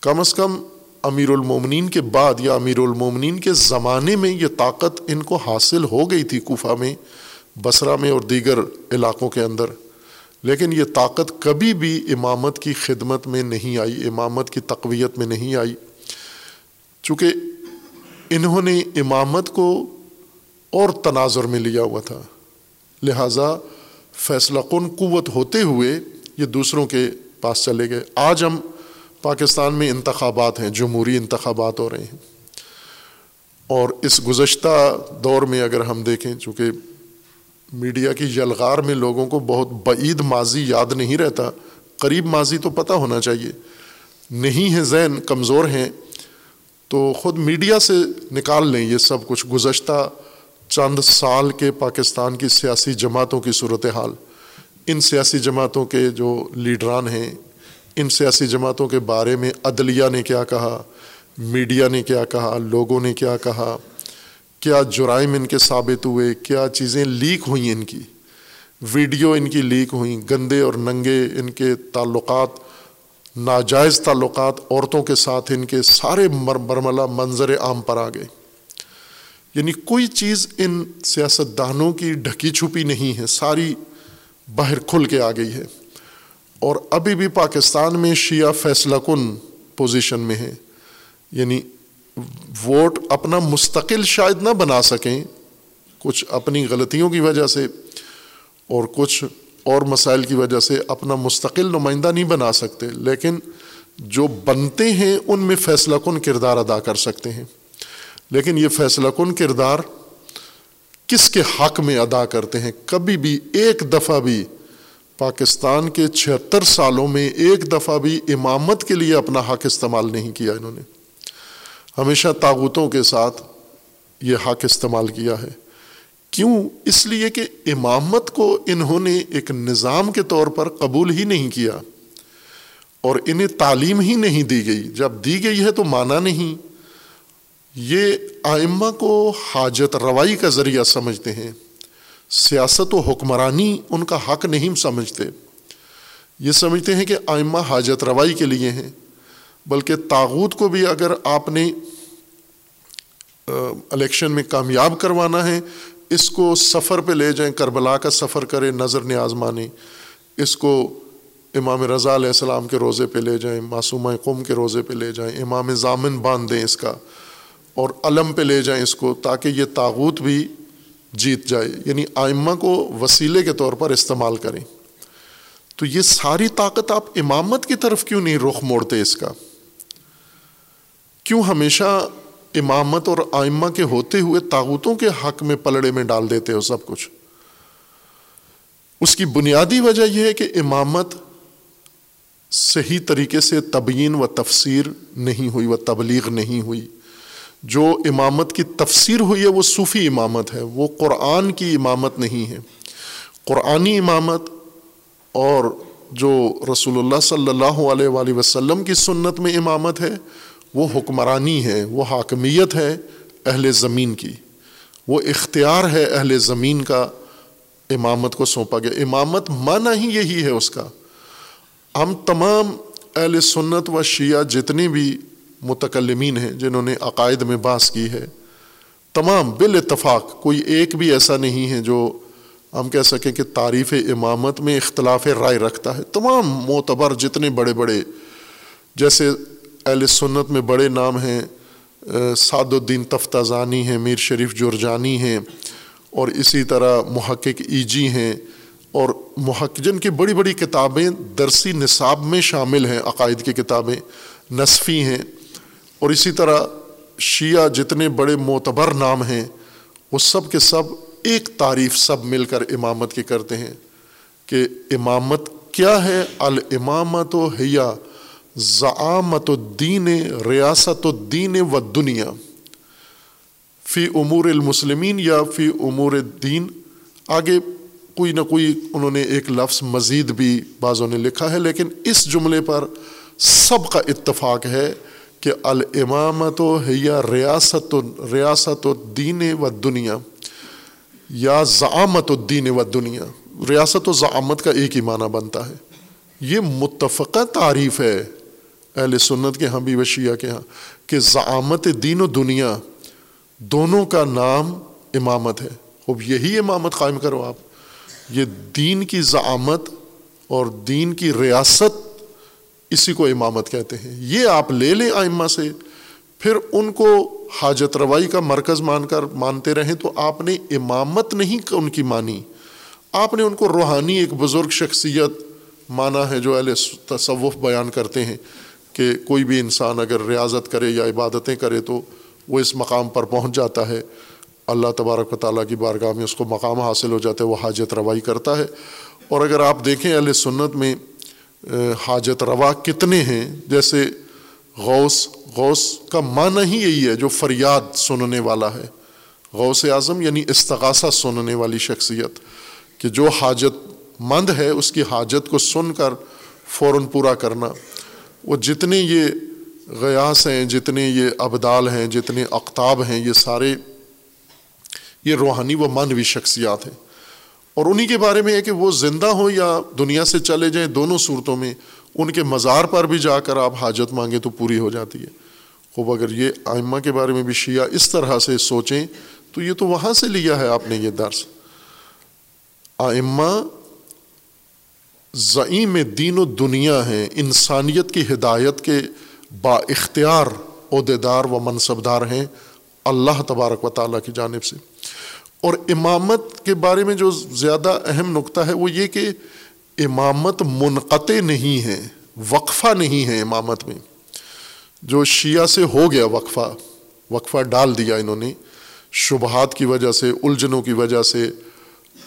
کم از کم امیر المومنین کے بعد یا امیر المومنین کے زمانے میں یہ طاقت ان کو حاصل ہو گئی تھی کوفہ میں، بصرہ میں اور دیگر علاقوں کے اندر۔ لیکن یہ طاقت کبھی بھی امامت کی خدمت میں نہیں آئی، امامت کی تقویت میں نہیں آئی۔ چونکہ انہوں نے امامت کو اور تناظر میں لیا ہوا تھا۔ لہٰذا فیصلہ کن قوت ہوتے ہوئے یہ دوسروں کے پاس چلے گئے۔ آج ہم پاکستان میں انتخابات ہیں، جمہوری انتخابات ہو رہے ہیں۔ اور اس گزشتہ دور میں اگر ہم دیکھیں، چونکہ میڈیا کی یلغار میں لوگوں کو بہت بعید ماضی یاد نہیں رہتا، قریب ماضی تو پتہ ہونا چاہیے۔ نہیں ہے ذہن، کمزور ہیں۔ تو خود میڈیا سے نکال لیں یہ سب کچھ گزشتہ چند سال کے پاکستان کی سیاسی جماعتوں کی صورت حال ان سیاسی جماعتوں کے جو لیڈران ہیں، ان سیاسی جماعتوں کے بارے میں عدلیہ نے کیا کہا، میڈیا نے کیا کہا، لوگوں نے کیا کہا، کیا جرائم ان کے ثابت ہوئے، کیا چیزیں لیک ہوئیں ان کی۔ ویڈیو ان کی لیک ہوئیں، گندے اور ننگے ان کے تعلقات ناجائز تعلقات عورتوں کے ساتھ ان کے سارے مرملہ منظر عام پر آ گئے۔ یعنی کوئی چیز ان سیاست دانوں کی ڈھکی چھپی نہیں ہے، ساری باہر کھل کے آ گئی ہے۔ اور ابھی بھی پاکستان میں شیعہ فیصلہ کن پوزیشن میں ہے۔ یعنی ووٹ اپنا مستقل شاید نہ بنا سکیں، کچھ اپنی غلطیوں کی وجہ سے اور کچھ اور مسائل کی وجہ سے اپنا مستقل نمائندہ نہیں بنا سکتے، لیکن جو بنتے ہیں ان میں فیصلہ کن کردار ادا کر سکتے ہیں؟ لیکن یہ فیصلہ کن کردار کس کے حق میں ادا کرتے ہیں؟ کبھی بھی ایک دفعہ بھی پاکستان کے چھہتر سالوں میں ایک دفعہ بھی امامت کے لیے اپنا حق استعمال نہیں کیا انہوں نے۔ ہمیشہ تاغوتوں کے ساتھ یہ حق استعمال کیا ہے۔ کیوں اس لیے کہ امامت کو انہوں نے ایک نظام کے طور پر قبول ہی نہیں کیا اور انہیں تعلیم ہی نہیں دی گئی۔ جب دی گئی ہے تو مانا نہیں۔ یہ آئمہ کو حاجت روائی کا ذریعہ سمجھتے ہیں۔ سیاست و حکمرانی ان کا حق نہیں سمجھتے۔ یہ سمجھتے ہیں کہ آئمہ حاجت روائی کے لیے ہیں۔ بلکہ تاغوت کو بھی اگر آپ نے الیکشن میں کامیاب کروانا ہے اس کو سفر پہ لے جائیں، کربلا کا سفر کرے نظر نیاز مانے اس کو امام رضا علیہ السلام کے روزے پہ لے جائیں، معصومہ قوم کے روزے پہ لے جائیں، امام ضامن باندھ دیں اس کا، اور علم پہ لے جائیں اس کو تاکہ یہ تاغوت بھی جیت جائے۔ یعنی آئمہ کو وسیلے کے طور پر استعمال کریں۔ تو یہ ساری طاقت آپ امامت کی طرف کیوں نہیں رخ موڑتے اس کا؟ کیوں ہمیشہ امامت اور آئمہ کے ہوتے ہوئے طاقتوں کے حق میں پلڑے میں ڈال دیتے ہو سب کچھ۔ اس کی بنیادی وجہ یہ ہے کہ امامت صحیح طریقے سے تبیین و تفسیر نہیں ہوئی و تبلیغ نہیں ہوئی۔ جو امامت کی تفسیر ہوئی ہے وہ صوفی امامت ہے، وہ قرآن کی امامت نہیں ہے۔ قرآنی امامت اور جو رسول اللہ صلی اللہ علیہ وآلہ وسلم کی سنت میں امامت ہے وہ حکمرانی ہے، وہ حاکمیت ہے اہل زمین کی۔ وہ اختیار ہے اہل زمین کا، امامت کو سونپا گیا۔ امامت مانا ہی یہی ہے اس کا۔ ہم تمام اہل سنت و شیعہ جتنے بھی متکلمین ہیں جنہوں نے عقائد میں باس کی ہے، تمام بال اتفاق کوئی ایک بھی ایسا نہیں ہے جو ہم کہہ سکیں کہ تعریف امامت میں اختلاف رائے رکھتا ہے۔ تمام معتبر جتنے بڑے بڑے، جیسے اہل سنت میں بڑے نام ہیں سعد الدین تفتازانی ہیں، میر شریف جرجانی ہیں اور اسی طرح محقق ایجی ہیں اور محق، جن کی بڑی بڑی کتابیں درسی نصاب میں شامل ہیں، عقائد کی کتابیں نصفی ہیں اور اسی طرح شیعہ جتنے بڑے معتبر نام ہیں، وہ سب کے سب ایک تعریف سب مل کر امامت کی کرتے ہیں کہ امامت کیا ہے؟ المامت و حیا ضعامت الدین ریاست الدین و دنیا فی امور المسلمین یا فی امور الدین۔ آگے کوئی نہ کوئی انہوں نے ایک لفظ مزید بھی بعضوں نے لکھا ہے، لیکن اس جملے پر سب کا اتفاق ہے کہ الامامت و حیا ریاست ریاست الدین و دنیا یا ضعامت الدین و دنیا ریاست و ضعامت کا ایک ہی معنی بنتا ہے۔ یہ متفقہ تعریف ہے۔ اہل سنت کے ہاں بھی وشیہ کے ہاں کہ ضعامت دین و دنیا دونوں کا نام امامت ہے۔ خوب، یہی امامت قائم کرو آپ۔ یہ دین کی ضعامت اور دین کی ریاست اسی کو امامت کہتے ہیں۔ یہ آپ لے لیں آئمہ سے، پھر ان کو حاجت روائی کا مرکز مان کر مانتے رہیں تو آپ نے امامت نہیں ان کی مانی۔ آپ نے ان کو روحانی ایک بزرگ شخصیت مانا ہے جو اہل تصوف بیان کرتے ہیں۔ کہ کوئی بھی انسان اگر ریاضت کرے یا عبادتیں کرے تو وہ اس مقام پر پہنچ جاتا ہے۔ اللہ تبارک و تعالیٰ کی بارگاہ میں اس کو مقام حاصل ہو جاتا ہے، وہ حاجت روائی کرتا ہے۔ اور اگر آپ دیکھیں اہل سنت میں حاجت روا کتنے ہیں۔ جیسے غوث غوث کا معنی ہی یہی ہے جو فریاد سننے والا ہے۔ غوث اعظم یعنی استغاثہ سننے والی شخصیت۔ کہ جو حاجت مند ہے، اس کی حاجت کو سن کر فوراً پورا کرنا۔ وہ جتنے یہ غیاس ہیں جتنے یہ ابدال ہیں جتنے اقتاب ہیں، یہ سارے یہ روحانی و مانوی شخصیات ہیں۔ اور انہی کے بارے میں ہے کہ وہ زندہ ہوں یا دنیا سے چلے جائیں دونوں صورتوں میں، ان کے مزار پر بھی جا کر آپ حاجت مانگیں تو پوری ہو جاتی ہے۔ خوب اگر یہ آئمہ کے بارے میں بھی شیعہ اس طرح سے سوچیں، تو یہ تو وہاں سے لیا ہے آپ نے یہ درس۔ آئمہ ضعیم دین و دنیا ہیں، انسانیت کی ہدایت کے با اختیار عہدیدار و منصب دار ہیں اللہ تبارک و تعالیٰ کی جانب سے۔ اور امامت کے بارے میں جو زیادہ اہم نقطہ ہے وہ یہ کہ امامت منقطع نہیں ہے وقفہ نہیں ہے امامت میں۔ جو شیعہ سے ہو گیا وقفہ وقفہ ڈال دیا انہوں نے، شبہات کی وجہ سے، الجھنوں کی وجہ سے،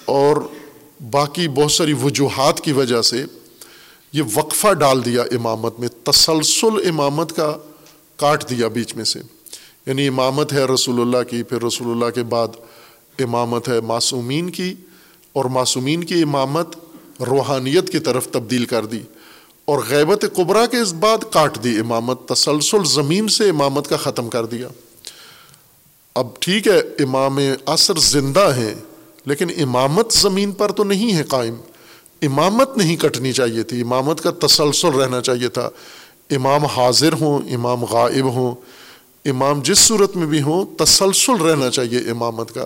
اور باقی بہت ساری وجوہات کی وجہ سے یہ وقفہ ڈال دیا امامت میں، تسلسل امامت کا کاٹ دیا بیچ میں سے۔ یعنی امامت ہے رسول اللہ کی، پھر رسول اللہ کے بعد امامت ہے معصومین کی۔ اور معصومین کی امامت روحانیت کی طرف تبدیل کر دی۔ اور غیبت قبرا کے اس بعد کاٹ دی امامت، تسلسل زمین سے امامت کا ختم کر دیا۔ اب ٹھیک ہے، امام عصر زندہ ہیں۔ لیکن امامت زمین پر تو نہیں ہے قائم۔ امامت نہیں کٹنی چاہیے تھی۔ امامت کا تسلسل رہنا چاہیے تھا۔ امام حاضر ہوں، امام غائب ہوں، امام جس صورت میں بھی ہوں، تسلسل رہنا چاہیے امامت کا۔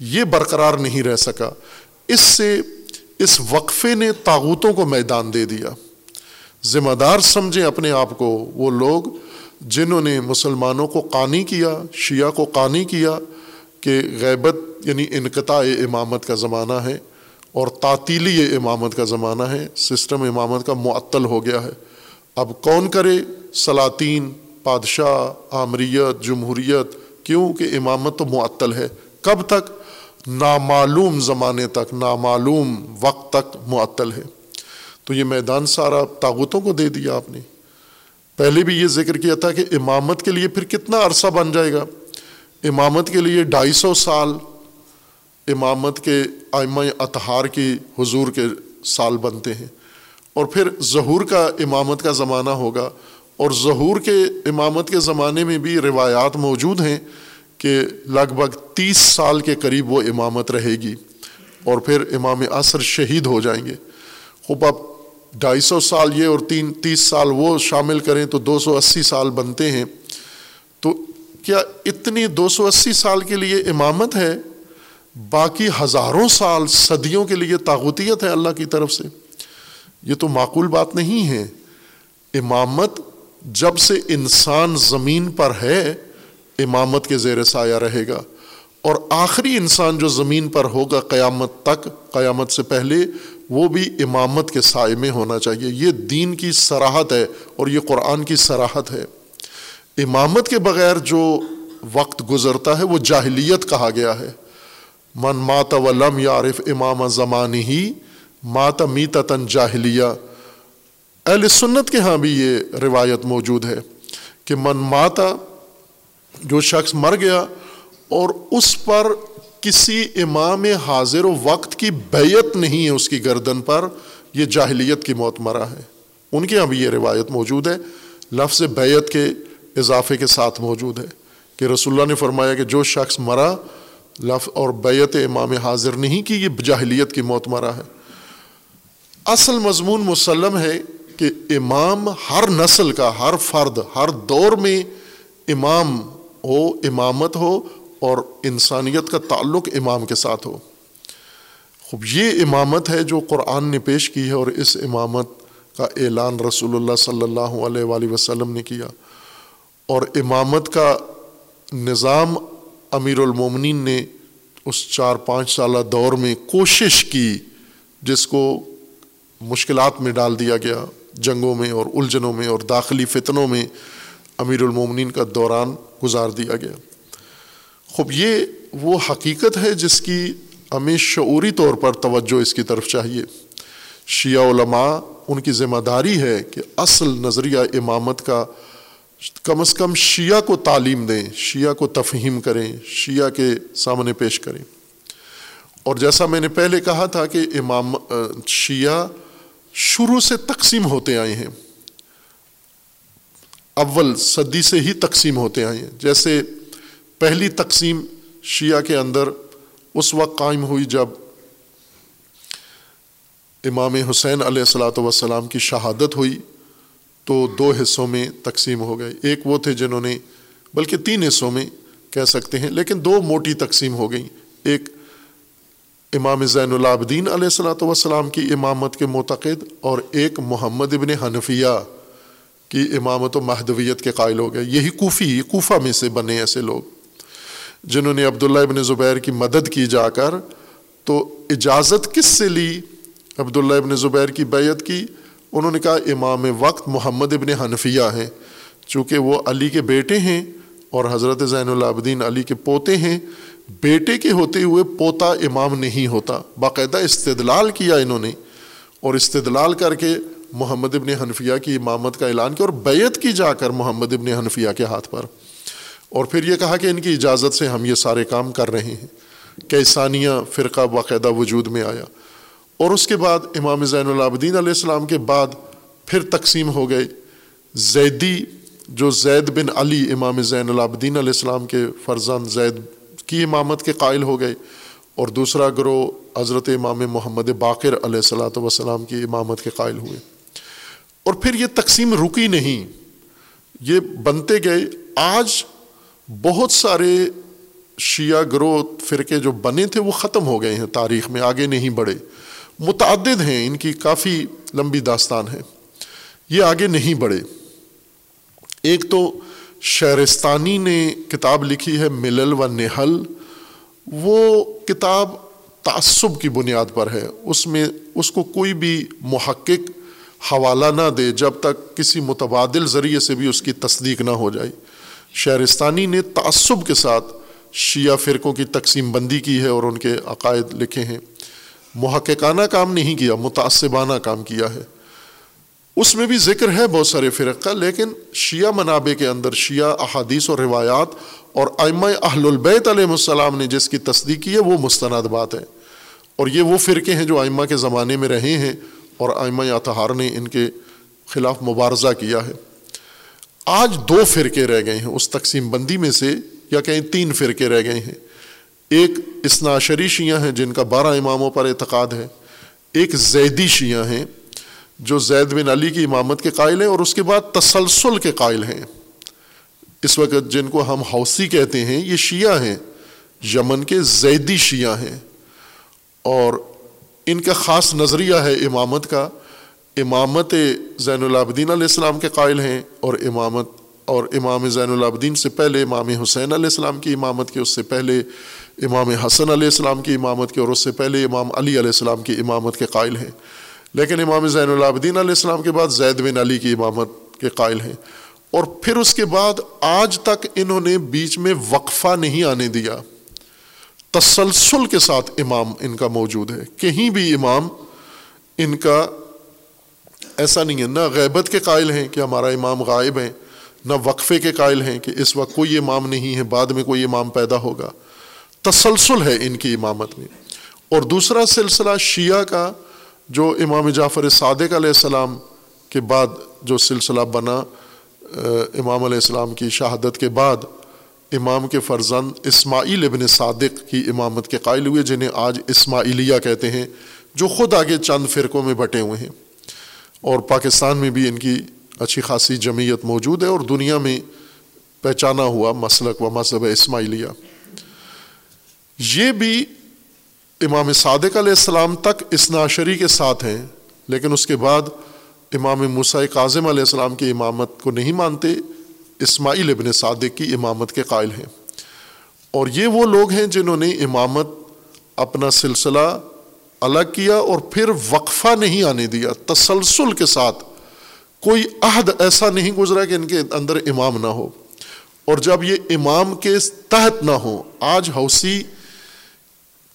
یہ برقرار نہیں رہ سکا۔ اس سے، اس وقفے نے تاغوتوں کو میدان دے دیا۔ ذمہ دار سمجھیں اپنے آپ کو وہ لوگ جنہوں نے مسلمانوں کو قانی کیا، شیعہ کو قانی کیا کہ غیبت یعنی انقطاع امامت کا زمانہ ہے اور تعطیلی امامت کا زمانہ ہے، سسٹم امامت کا معطل ہو گیا ہے۔ اب کون کرے؟ سلاطین، بادشاہ، آمریت، جمہوریت۔ کیوں کہ امامت تو معطل ہے۔ کب تک؟ نامعلوم زمانے تک، نامعلوم وقت تک معطل ہے۔ تو یہ میدان سارا طاقتوں کو دے دیا آپ نے۔ پہلے بھی یہ ذکر کیا تھا کہ امامت کے لیے پھر کتنا عرصہ بن جائے گا؟ امامت کے لیے ڈھائی سو سال امامت کے آئمہ اطہار کی حضور کے سال بنتے ہیں۔ اور پھر ظہور کا امامت کا زمانہ ہوگا۔ اور ظہور کے امامت کے زمانے میں بھی روایات موجود ہیں کہ لگ بھگ تیس سال کے قریب وہ امامت رہے گی۔ اور پھر امام عصر شہید ہو جائیں گے۔ خوب، اب ڈھائی سو سال یہ اور تین، تیس سال وہ شامل کریں تو دو سو اسی سال بنتے ہیں۔ کیا اتنی دو سو اسی سال کے لیے امامت ہے؟ باقی ہزاروں سال صدیوں کے لیے طاقوتیت ہے اللہ کی طرف سے۔ یہ تو معقول بات نہیں ہے۔ امامت جب سے انسان زمین پر ہے، امامت کے زیر سایہ رہے گا۔ اور آخری انسان جو زمین پر ہوگا قیامت تک، قیامت سے پہلے، وہ بھی امامت کے سائے میں ہونا چاہیے۔ یہ دین کی سراحت ہے اور یہ قرآن کی سراحت ہے۔ امامت کے بغیر جو وقت گزرتا ہے وہ جاہلیت کہا گیا ہے۔ من مات و لم یارف امام زمان ہی مات میتا تن جاہلیہ۔ اہل سنت کے ہاں بھی یہ روایت موجود ہے کہ من ماتا جو شخص مر گیا اور اس پر کسی امام حاضر و وقت کی بیت نہیں ہے اس کی گردن پر، یہ جاہلیت کی موت مرا ہے۔ ان کے یہاں بھی یہ روایت موجود ہے۔ لفظ بیت کے اضافے کے ساتھ موجود ہے کہ رسول اللہ نے فرمایا کہ جو شخص مرا لفظ اور بیت امام حاضر نہیں کی، یہ جاہلیت کی موت مرا ہے۔ اصل مضمون مسلم ہے کہ امام ہر نسل کا، ہر فرد، ہر دور میں امام ہو، امامت ہو اور انسانیت کا تعلق امام کے ساتھ ہو۔ خوب، یہ امامت ہے جو قرآن نے پیش کی ہے اور اس امامت کا اعلان رسول اللہ صلی اللہ علیہ وآلہ وسلم نے کیا۔ اور امامت کا نظام امیر المومنین نے اس چار پانچ سالہ دور میں کوشش کی، جس کو مشکلات میں ڈال دیا گیا، جنگوں میں اور الجھنوں میں اور داخلی فتنوں میں امیر المومنین کا دوران گزار دیا گیا۔ خوب، یہ وہ حقیقت ہے جس کی ہمیں شعوری طور پر توجہ اس کی طرف چاہیے۔ شیعہ علماء، ان کی ذمہ داری ہے کہ اصل نظریہ امامت کا کم از کم شیعہ کو تعلیم دیں، شیعہ کو تفہیم کریں، شیعہ کے سامنے پیش کریں۔ اور جیسا میں نے پہلے کہا تھا کہ امام، شیعہ شروع سے تقسیم ہوتے آئے ہیں۔ اول صدی سے ہی تقسیم ہوتے آئے ہیں۔ جیسے پہلی تقسیم شیعہ کے اندر اس وقت قائم ہوئی جب امام حسین علیہ السلاۃ وسلام کی شہادت ہوئی۔ تو دو حصوں میں تقسیم ہو گئے۔ ایک وہ تھے جنہوں نے، بلکہ تین حصوں میں کہہ سکتے ہیں، لیکن دو موٹی تقسیم ہو گئیں۔ ایک امام زین العابدین علیہ السلاۃ وسلام کی امامت کے معتقد اور ایک محمد ابن حنفیہ کی امامت و مہدویت کے قائل ہو گئے۔ یہی کوفی کوفہ میں سے بنے ایسے لوگ۔ جنہوں نے عبداللہ ابن زبیر کی مدد کی جا کر، تو اجازت کس سے لی؟ عبداللہ ابن زبیر کی بیعت کی انہوں نے کہا، امام وقت محمد ابن حنفیہ ہیں۔ چونکہ وہ علی کے بیٹے ہیں اور حضرت زین العابدین علی کے پوتے ہیں، بیٹے کے ہوتے ہوئے پوتا امام نہیں ہوتا۔ باقاعدہ استدلال کیا انہوں نے اور استدلال کر کے محمد ابن حنفیہ کی امامت کا اعلان کیا اور بیعت کی جا کر محمد ابن حنفیہ کے ہاتھ پر۔ اور پھر یہ کہا کہ ان کی اجازت سے ہم یہ سارے کام کر رہے ہیں۔ کیسانیہ فرقہ باقاعدہ وجود میں آیا۔ اور اس کے بعد امام زین العابدین علیہ السلام کے بعد پھر تقسیم ہو گئے۔ زیدی، جو زید بن علی امام زین العابدین علیہ السلام کے فرزند زید کی امامت کے قائل ہو گئے۔ اور دوسرا گروہ حضرت امام محمد باقر علیہ السلاۃ وسلام کی امامت کے قائل ہوئے۔ اور پھر یہ تقسیم رکی نہیں، یہ بنتے گئے۔ آج بہت سارے شیعہ گروہ، فرقے جو بنے تھے، وہ ختم ہو گئے ہیں، تاریخ میں آگے نہیں بڑھے۔ متعدد ہیں، ان کی کافی لمبی داستان ہے یہ آگے نہیں بڑھے۔ ایک تو شہرستانی نے کتاب لکھی ہے ملل و نہل۔ وہ کتاب تعصب کی بنیاد پر ہے۔ اس میں اس کو کوئی بھی محقق حوالہ نہ دے جب تک کسی متبادل ذریعے سے بھی اس کی تصدیق نہ ہو جائے۔ شہرستانی نے تعصب کے ساتھ شیعہ فرقوں کی تقسیم بندی کی ہے اور ان کے عقائد لکھے ہیں۔ محققانہ کام نہیں کیا، متعصبانہ کام کیا ہے۔ اس میں بھی ذکر ہے بہت سارے فرق کا لیکن شیعہ منابع کے اندر شیعہ احادیث و روایات اور ائمہ اہل البیت علیہ السلام نے جس کی تصدیق کی ہے، وہ مستند بات ہے اور یہ وہ فرقے ہیں جو ائمہ کے زمانے میں رہے ہیں اور ائمہ اتحار نے ان کے خلاف مبارزہ کیا ہے۔ آج دو فرقے رہ گئے ہیں، اس تقسیم بندی میں سے یا کہیں تین فرقے رہ گئے ہیں۔ ایک اسنا شری شیعہ ہیں جن کا بارہ اماموں پر اعتقاد ہے، ایک زیدی شیعہ ہیں جو زید بن علی کی امامت کے قائل ہیں اور اس کے بعد تسلسل کے قائل ہیں۔ اس وقت جن کو ہم حوثی کہتے ہیں، یہ شیعہ ہیں، یمن کے زیدی شیعہ ہیں۔ اور ان کا خاص نظریہ ہے امامت کا۔ امامت زین العابدین علیہ السلام کے قائل ہیں اور امامت اور امام زین العابدین سے پہلے امام حسین علیہ السلام کی امامت کے اس سے پہلے امام حسن علیہ السلام کی امامت کے اور اس سے پہلے امام علی علیہ السلام کی امامت کے قائل ہیں۔ لیکن امام زین العابدین علیہ السلام کے بعد زید بن علی کی امامت کے قائل ہیں۔ اور پھر اس کے بعد آج تک انہوں نے بیچ میں وقفہ نہیں آنے دیا۔ تسلسل کے ساتھ امام ان کا موجود ہے۔ کہیں بھی امام ان کا ایسا نہیں ہے۔ نہ غیبت کے قائل ہیں کہ ہمارا امام غائب ہیں، نہ وقفے کے قائل ہیں کہ اس وقت کوئی امام نہیں ہے، بعد میں کوئی امام پیدا ہوگا۔ تسلسل ہے ان کی امامت میں۔ اور دوسرا سلسلہ شیعہ کا، جو امام جعفر صادق علیہ السلام کے بعد جو سلسلہ بنا امام علیہ السلام کی شہادت کے بعد امام کے فرزند اسماعیل ابن صادق کی امامت کے قائل ہوئے، جنہیں آج اسماعیلیہ کہتے ہیں، جو خود آگے چند فرقوں میں بٹے ہوئے ہیں۔ اور پاکستان میں بھی ان کی اچھی خاصی جمعیت موجود ہے اور دنیا میں پہچانا ہوا مسلک و مذہب اسماعیلیہ۔ یہ بھی امام صادق علیہ السلام تک اسناشری کے ساتھ ہیں، لیکن اس کے بعد امام موسیٰ کاظم علیہ السلام کی امامت کو نہیں مانتے، اسماعیل ابن صادق کی امامت کے قائل ہیں۔ اور یہ وہ لوگ ہیں جنہوں نے امامت اپنا سلسلہ الگ کیا اور پھر وقفہ نہیں آنے دیا، تسلسل کے ساتھ۔ کوئی عہد ایسا نہیں گزرا کہ ان کے اندر امام نہ ہو۔ اور جب یہ امام کے تحت نہ ہو آج حوثی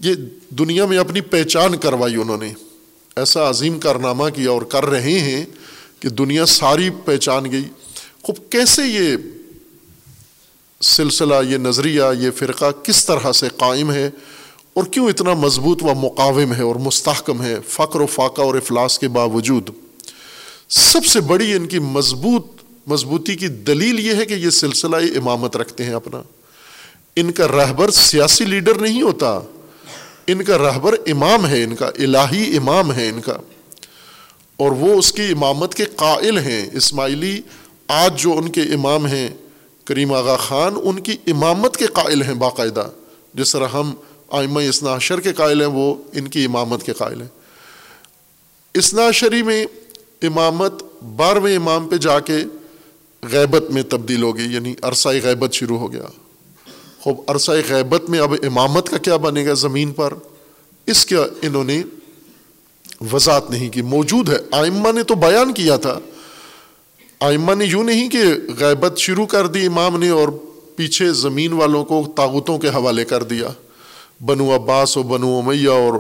یہ دنیا میں اپنی پہچان کروائی انہوں نے۔ ایسا عظیم کارنامہ کیا اور کر رہے ہیں کہ دنیا ساری پہچان گئی۔ خوب کیسے یہ سلسلہ، یہ نظریہ، یہ فرقہ کس طرح سے قائم ہے؟ اور کیوں اتنا مضبوط و مقاوم ہے اور مستحکم ہے فقر و فاقہ اور افلاس کے باوجود؟ سب سے بڑی ان کی مضبوط، مضبوطی کی دلیل یہ ہے کہ یہ سلسلہ امامت رکھتے ہیں اپنا۔ ان کا رہبر سیاسی لیڈر نہیں ہوتا۔ ان کا رہبر امام ہے، ان کا الہی امام ہے، ان کا۔ اور وہ اس کی امامت کے قائل ہیں۔ اسماعیلی آج جو ان کے امام ہیں، کریم آغا خان ان کی امامت کے قائل ہیں باقاعدہ۔ جس طرح ہم آئمہ اسناشر کے قائل ہیں، وہ ان کی امامت کے قائل ہیں۔ اسناشری میں امامت بارہویں امام پہ جا کے غیبت میں تبدیل ہو گئی یعنی عرصہ غیبت شروع ہو گیا۔ خوب عرصہ غیبت میں اب امامت کا کیا بنے گا زمین پر؟ اس کا انہوں نے وضاحت نہیں کی۔ موجود ہے۔ آئمہ نے تو بیان کیا تھا۔ آئمہ نے یوں نہیں کہ غیبت شروع کر دی امام نے اور پیچھے زمین والوں کو طاقتوں کے حوالے کر دیا۔ بنو عباس و بنو امیہ اور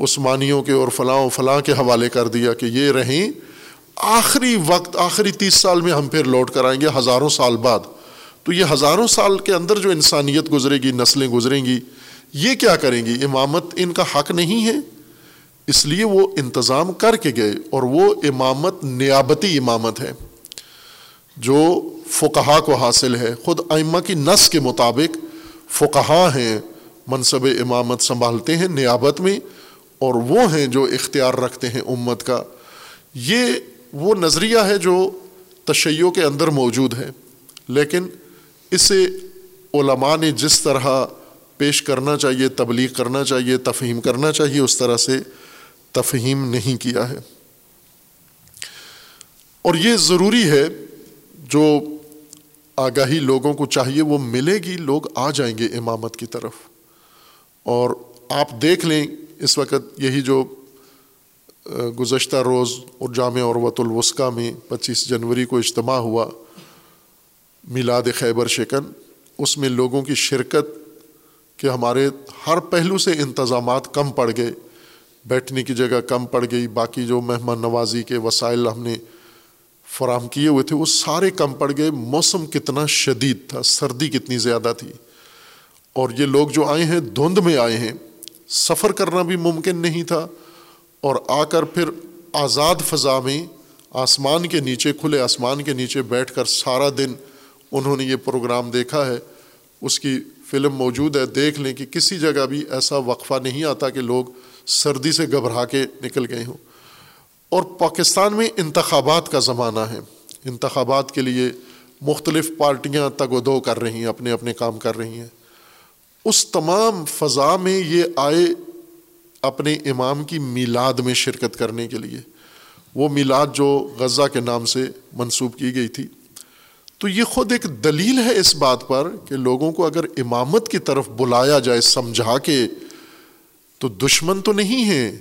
عثمانیوں کے اور فلاں و فلاں کے حوالے کر دیا کہ یہ رہیں۔ آخری وقت، آخری تیس سال میں ہم پھر لوٹ کر آئیں گے، ہزاروں سال بعد۔ تو یہ ہزاروں سال کے اندر جو انسانیت گزرے گی، نسلیں گزریں گی، یہ کیا کریں گی؟ امامت ان کا حق نہیں ہے۔ اس لیے وہ انتظام کر کے گئے اور وہ امامت، نیابتی امامت ہے۔ جو فقہا کو حاصل ہے، خود ائمہ کی نس کے مطابق فقہا ہیں، منصب امامت سنبھالتے ہیں نیابت میں اور وہ ہیں جو اختیار رکھتے ہیں امت کا۔ یہ وہ نظریہ ہے جو تشیعوں کے اندر موجود ہے۔ لیکن اسے علماء نے جس طرح پیش کرنا چاہیے، تبلیغ کرنا چاہیے، تفہیم کرنا چاہیے، اس طرح سے تفہیم نہیں کیا ہے۔ اور یہ ضروری ہے، جو آگاہی لوگوں کو چاہیے، وہ ملے گی، لوگ آ جائیں گے امامت کی طرف۔ اور آپ دیکھ لیں، اس وقت یہی جو گزشتہ روز اور جامع عروت الوسقہ میں پچیس جنوری کو اجتماع ہوا۔ میلاد خیبر شکن اس میں لوگوں کی شرکت کہ ہمارے ہر پہلو سے انتظامات کم پڑ گئے، بیٹھنے کی جگہ کم پڑ گئی، باقی جو مہمان نوازی کے وسائل ہم نے فراہم کیے ہوئے تھے، وہ سارے کم پڑ گئے۔ موسم کتنا شدید تھا، سردی کتنی زیادہ تھی۔ اور یہ لوگ جو آئے ہیں، دھند میں آئے ہیں، سفر کرنا بھی ممکن نہیں تھا۔ اور آ کر پھر آزاد فضا میں آسمان کے نیچے، کھلے آسمان کے نیچے بیٹھ کر سارا دن انہوں نے یہ پروگرام دیکھا ہے، اس کی فلم موجود ہے، دیکھ لیں کہ کسی جگہ بھی ایسا وقفہ نہیں آتا کہ لوگ سردی سے گھبرا کے نکل گئے ہوں۔ اور پاکستان میں انتخابات کا زمانہ ہے۔ انتخابات کے لیے مختلف پارٹیاں تگ و دو کر رہی ہیں، اپنے اپنے کام کر رہی ہیں۔ اس تمام فضا میں یہ آئے اپنے امام کی میلاد میں شرکت کرنے کے لیے۔ وہ میلاد جو غزہ کے نام سے منسوب کی گئی تھی۔ تو یہ خود ایک دلیل ہے اس بات پر کہ لوگوں کو اگر امامت کی طرف بلایا جائے سمجھا کے، تو دشمن تو نہیں ہیں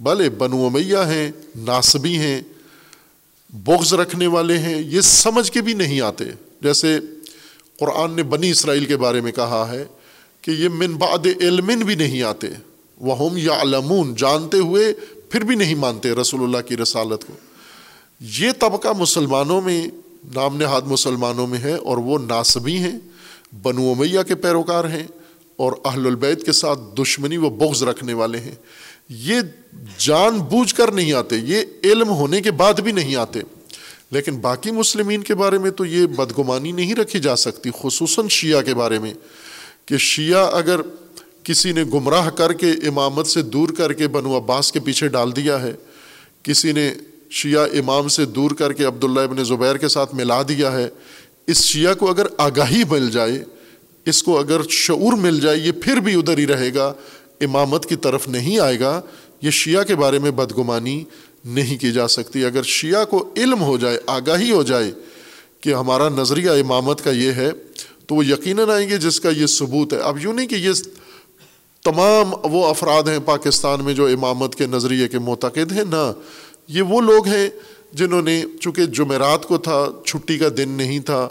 بھلے بنو امیہ ہیں، ناسبی ہیں، بغض رکھنے والے ہیں، یہ سمجھ کے بھی نہیں آتے۔ جیسے قرآن نے بنی اسرائیل کے بارے میں کہا ہے کہ یہ من بعد علم بھی نہیں آتے وہ ہم یا علمون جانتے ہوئے پھر بھی نہیں مانتے رسول اللہ کی رسالت کو۔ یہ طبقہ مسلمانوں میں نام نہاد مسلمانوں میں ہے اور وہ ناسبی ہیں، بنو امیہ کے پیروکار ہیں اور اہل البید کے ساتھ دشمنی و بغض رکھنے والے ہیں۔ یہ جان بوجھ کر نہیں آتے، یہ علم ہونے کے بعد بھی نہیں آتے۔ لیکن باقی مسلمین کے بارے میں تو یہ بدگمانی نہیں رکھی جا سکتی، خصوصاً شیعہ کے بارے میں، کہ شیعہ اگر کسی نے گمراہ کر کے امامت سے دور کر کے بنو عباس کے پیچھے ڈال دیا ہے، کسی نے شیعہ امام سے دور کر کے عبداللہ ابن زبیر کے ساتھ ملا دیا ہے، اس شیعہ کو اگر آگاہی مل جائے، اس کو اگر شعور مل جائے، یہ پھر بھی ادھر ہی رہے گا، امامت کی طرف نہیں آئے گا، یہ شیعہ کے بارے میں بدگمانی نہیں کی جا سکتی۔ اگر شیعہ کو علم ہو جائے، آگاہی ہو جائے کہ ہمارا نظریہ امامت کا یہ ہے، تو وہ یقیناً آئیں گے جس کا یہ ثبوت ہے۔ اب یوں نہیں کہ یہ تمام وہ افراد ہیں پاکستان میں جو امامت کے نظریے کے معتقد ہیں، نہ۔ یہ وہ لوگ ہیں جنہوں نے چونکہ جمعرات کو تھا، چھٹی کا دن نہیں تھا،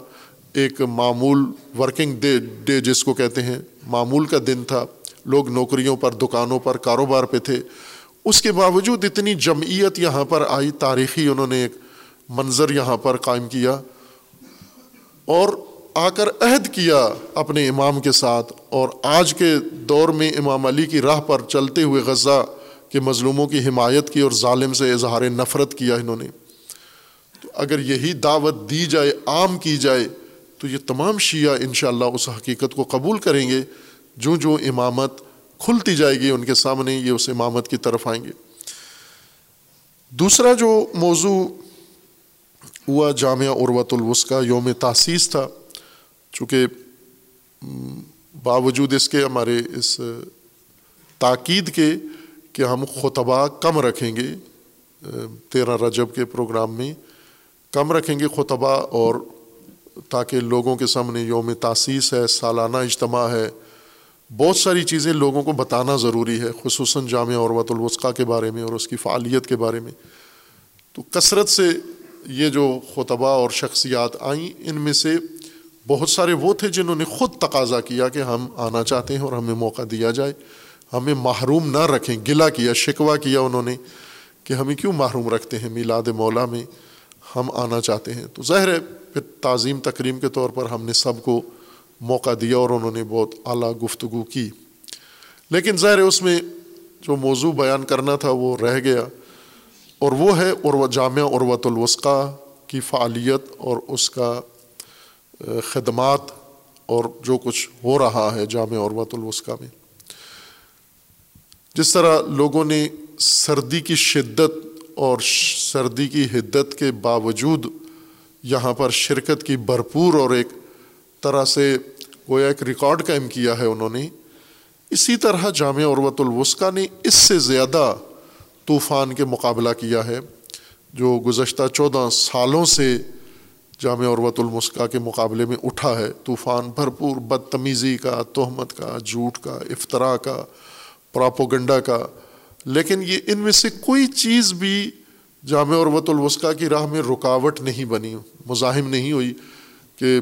ایک معمول ورکنگ ڈے ڈے جس کو کہتے ہیں، معمول کا دن تھا۔ لوگ نوکریوں پر، دکانوں پر، کاروبار پہ تھے۔ اس کے باوجود اتنی جمعیت یہاں پر آئی، تاریخی انہوں نے ایک منظر یہاں پر قائم کیا اور آ کر عہد کیا اپنے امام کے ساتھ۔ اور آج کے دور میں امام علی کی راہ پر چلتے ہوئے غزہ کے مظلوموں کی حمایت کی اور ظالم سے اظہار نفرت کیا انہوں نے۔ تو اگر یہی دعوت دی جائے، عام کی جائے، تو یہ تمام شیعہ انشاءاللہ اس حقیقت کو قبول کریں گے۔ جو جو امامت کھلتی جائے گی ان کے سامنے، یہ اس امامت کی طرف آئیں گے۔ دوسرا جو موضوع ہوا، جامعہ عروۃ الوسقہ یوم تاسیس تھا، چونکہ باوجود اس کے ہمارے اس تاکید کے کہ ہم خطبہ کم رکھیں گے، تیرہ رجب کے پروگرام میں کم رکھیں گے خطبہ اور تاکہ لوگوں کے سامنے یوم تاسیس ہے، سالانہ اجتماع ہے۔ بہت ساری چیزیں لوگوں کو بتانا ضروری ہے، خصوصاً جامعہ عروۃ الوسقہ کے بارے میں اور اس کی فعالیت کے بارے میں۔ تو کثرت سے یہ جو خطبہ اور شخصیات آئیں، ان میں سے بہت سارے وہ تھے جنہوں نے خود تقاضا کیا کہ ہم آنا چاہتے ہیں اور ہمیں موقع دیا جائے۔ ہمیں محروم نہ رکھیں۔ گلا کیا، شکوہ کیا انہوں نے کہ ہمیں کیوں محروم رکھتے ہیں؟ میلاد مولا میں ہم آنا چاہتے ہیں۔ تو ظاہر ہے، پھر تعظیم تقریم کے طور پر ہم نے سب کو موقع دیا اور انہوں نے بہت اعلیٰ گفتگو کی۔ لیکن ظاہر اس میں جو موضوع بیان کرنا تھا وہ رہ گیا۔ اور وہ ہے اور جامعہ عروۃ الوسقہ کی فعالیت اور اس کا خدمات اور جو کچھ ہو رہا ہے جامعہ عروۃ الوسقہ میں۔ جس طرح لوگوں نے سردی کی شدت اور سردی کی حدت کے باوجود یہاں پر شرکت کی بھرپور اور ایک طرح سے گویا ایک ریکارڈ قائم کیا ہے انہوں نے، اسی طرح جامعہ عروۃ الوسقہ نے اس سے زیادہ طوفان کے مقابلہ کیا ہے، جو گزشتہ چودہ سالوں سے جامع عروۃ المسکہ کے مقابلے میں اٹھا ہے۔ طوفان بھرپور بدتمیزی کا، تہمت کا، جھوٹ کا افطرا کا پراپوگنڈا کا۔ لیکن یہ ان میں سے کوئی چیز بھی جامع عروۃ الوسقہ کی راہ میں رکاوٹ نہیں بنی، مزاحم نہیں ہوئی کہ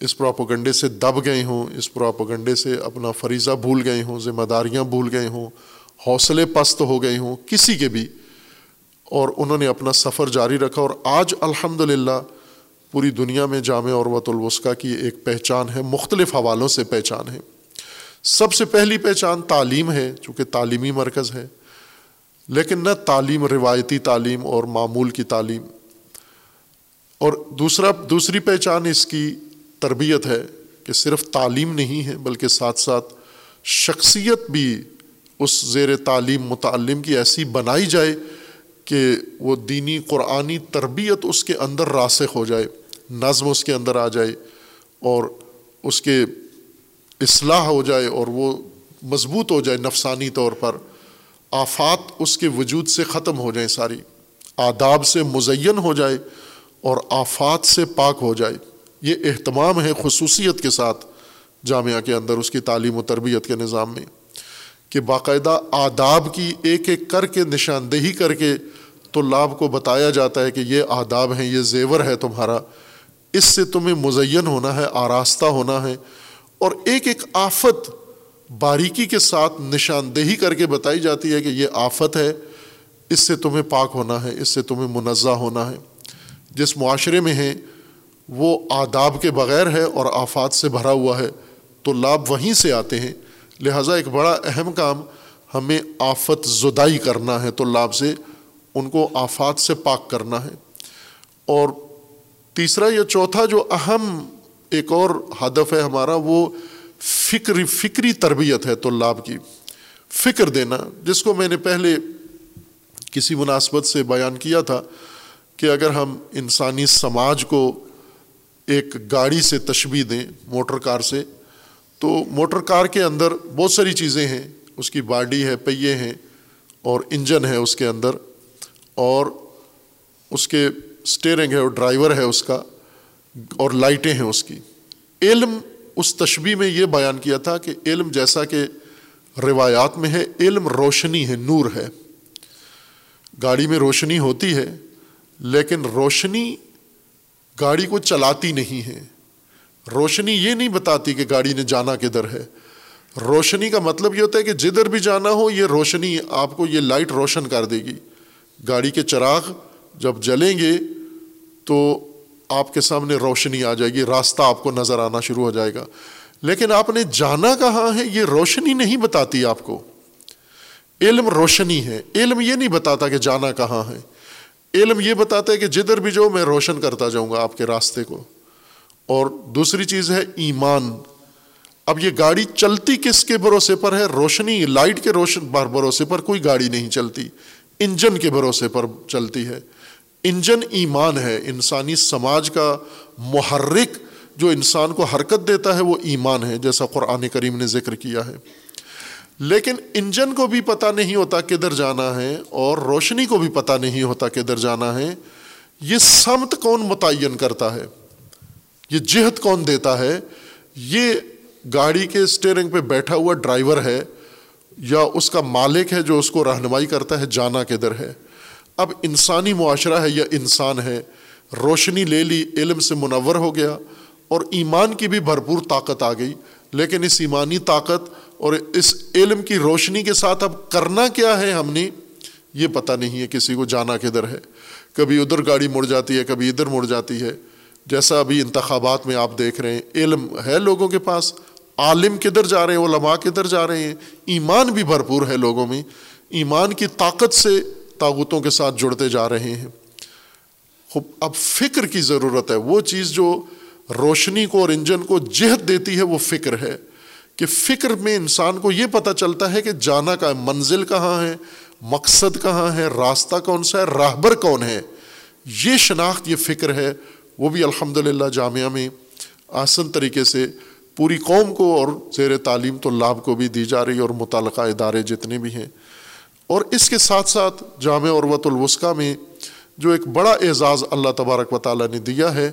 اس پراپوگنڈے سے دب گئے ہوں، اس پراپوگنڈے سے اپنا فریضہ بھول گئے ہوں، ذمہ داریاں بھول گئے ہوں، حوصلے پست ہو گئے ہوں کسی کے بھی۔ اور انہوں نے اپنا سفر جاری رکھا اور آج الحمد للہ پوری دنیا میں جامع عروۃ الوسقہ کی ایک پہچان ہے، مختلف حوالوں سے پہچان ہے۔ سب سے پہلی پہچان تعلیم ہے، چونکہ تعلیمی مرکز ہے۔ لیکن نہ تعلیم روایتی تعلیم اور معمول کی تعلیم۔ اور دوسرا، دوسری پہچان اس کی تربیت ہے کہ صرف تعلیم نہیں ہے، بلکہ ساتھ ساتھ شخصیت بھی اس زیر تعلیم متعلم کی ایسی بنائی جائے کہ وہ دینی قرآنی تربیت اس کے اندر راسخ ہو جائے، نظم اس کے اندر آ جائے اور اس کے اصلاح ہو جائے اور وہ مضبوط ہو جائے نفسانی طور پر، آفات اس کے وجود سے ختم ہو جائیں ساری، آداب سے مزین ہو جائے اور آفات سے پاک ہو جائے۔ یہ اہتمام ہے خصوصیت کے ساتھ جامعہ کے اندر، اس کی تعلیم و تربیت کے نظام میں، کہ باقاعدہ آداب کی ایک ایک کر کے، نشاندہی کر کے تو کو بتایا جاتا ہے کہ یہ آداب ہیں، یہ زیور ہے تمہارا۔ اس سے تمہیں مزین ہونا ہے، آراستہ ہونا ہے اور ایک ایک آفت باریکی کے ساتھ نشاندہی کر کے بتائی جاتی ہے کہ یہ آفت ہے، اس سے تمہیں پاک ہونا ہے، اس سے تمہیں منزہ ہونا ہے۔ جس معاشرے میں ہیں، وہ آداب کے بغیر ہے اور آفات سے بھرا ہوا ہے، تو لابھ وہیں سے آتے ہیں۔ لہٰذا ایک بڑا اہم کام ہمیں آفت زدائی کرنا ہے، تو لابھ سے ان کو آفات سے پاک کرنا ہے۔ اور تیسرا یا چوتھا جو اہم ایک اور ہدف ہے ہمارا، وہ فکری فکری تربیت ہے طلاب کی۔ فکر دینا، جس کو میں نے پہلے کسی مناسبت سے بیان کیا تھا کہ اگر ہم انسانی سماج کو ایک گاڑی سے تشبیح دیں موٹر کار سے، تو موٹر کار کے اندر بہت ساری چیزیں ہیں۔ اس کی باڈی ہے، پہیے ہیں اور انجن ہے اس کے اندر اور اس کے اسٹیئرنگ ہے اور ڈرائیور ہے اس کا۔ اور لائٹیں ہیں اس کی۔ علم اس تشبیح میں یہ بیان کیا تھا کہ علم جیسا کہ روایات میں ہے، علم روشنی ہے، نور ہے۔ گاڑی میں روشنی ہوتی ہے، لیکن روشنی گاڑی کو چلاتی نہیں ہے۔ روشنی یہ نہیں بتاتی کہ گاڑی نے جانا کدھر ہے۔ روشنی کا مطلب یہ ہوتا ہے کہ جدھر بھی جانا ہو، یہ روشنی آپ کو یہ لائٹ روشن کر دے گی۔ گاڑی کے چراغ جب جلیں گے تو آپ کے سامنے روشنی آ جائے گی، راستہ آپ کو نظر آنا شروع ہو جائے گا۔ لیکن آپ نے جانا کہاں ہے؟ یہ روشنی نہیں بتاتی آپ کو۔ علم روشنی ہے۔ علم یہ نہیں بتاتا کہ جانا کہاں ہے۔ علم یہ بتاتا ہے کہ جدھر بھی جاؤ، میں روشن کرتا جاؤں گا آپ کے راستے کو۔ اور دوسری چیز ہے ایمان۔ اب یہ گاڑی چلتی کس کے بھروسے پر ہے؟ روشنی، لائٹ کے روشن بھروسے پر کوئی گاڑی نہیں چلتی۔ انجن کے بھروسے پر چلتی ہے۔ انجن ایمان ہے، انسانی سماج کا محرک جو انسان کو حرکت دیتا ہے، وہ ایمان ہے، جیسا قرآن کریم نے ذکر کیا ہے۔ لیکن انجن کو بھی پتہ نہیں ہوتا کدھر جانا ہے اور روشنی کو بھی پتہ نہیں ہوتا کدھر جانا ہے۔ یہ سمت کون متعین کرتا ہے؟ یہ جہت کون دیتا ہے؟ یہ گاڑی کے اسٹیئرنگ پہ بیٹھا ہوا ڈرائیور ہے یا اس کا مالک ہے جو اس کو رہنمائی کرتا ہے، جانا کدھر ہے۔ اب انسانی معاشرہ ہے یا انسان ہے۔ روشنی لے لی، علم سے منور ہو گیا اور ایمان کی بھی بھرپور طاقت آ گئی۔ لیکن اس ایمانی طاقت اور اس علم کی روشنی کے ساتھ اب کرنا کیا ہے ہم نے؟ یہ پتہ نہیں ہے، کسی کو جانا کدھر ہے۔ کبھی ادھر گاڑی مڑ جاتی ہے، کبھی ادھر مڑ جاتی ہے۔ جیسا ابھی انتخابات میں آپ دیکھ رہے ہیں، علم ہے لوگوں کے پاس۔ عالم کدھر جا رہے ہیں؟ علماء کدھر جا رہے ہیں؟ ایمان بھی بھرپور ہے لوگوں میں۔ ایمان کی طاقت سے طاقتوں کے ساتھ جڑتے جا رہے ہیں۔ اب فکر کی ضرورت ہے۔ وہ چیز جو روشنی کو اور انجن کو جہت دیتی ہے، وہ فکر ہے۔ کہ فکر میں انسان کو یہ پتہ چلتا ہے کہ جانا کا منزل کہاں ہے، مقصد کہاں ہے، راستہ کون سا ہے، راہبر کون ہے۔ یہ شناخت، یہ فکر ہے۔ وہ بھی الحمد للہ جامعہ میں آسن طریقے سے پوری قوم کو اور زیر تعلیم تو لابھ کو بھی دی جا رہی ہے اور متعلقہ ادارے جتنے بھی ہیں۔ اور اس کے ساتھ ساتھ جامع اور وط الوسقہ میں جو ایک اعزاز اعزاز اللہ تبارک و تعالیٰ نے دیا ہے،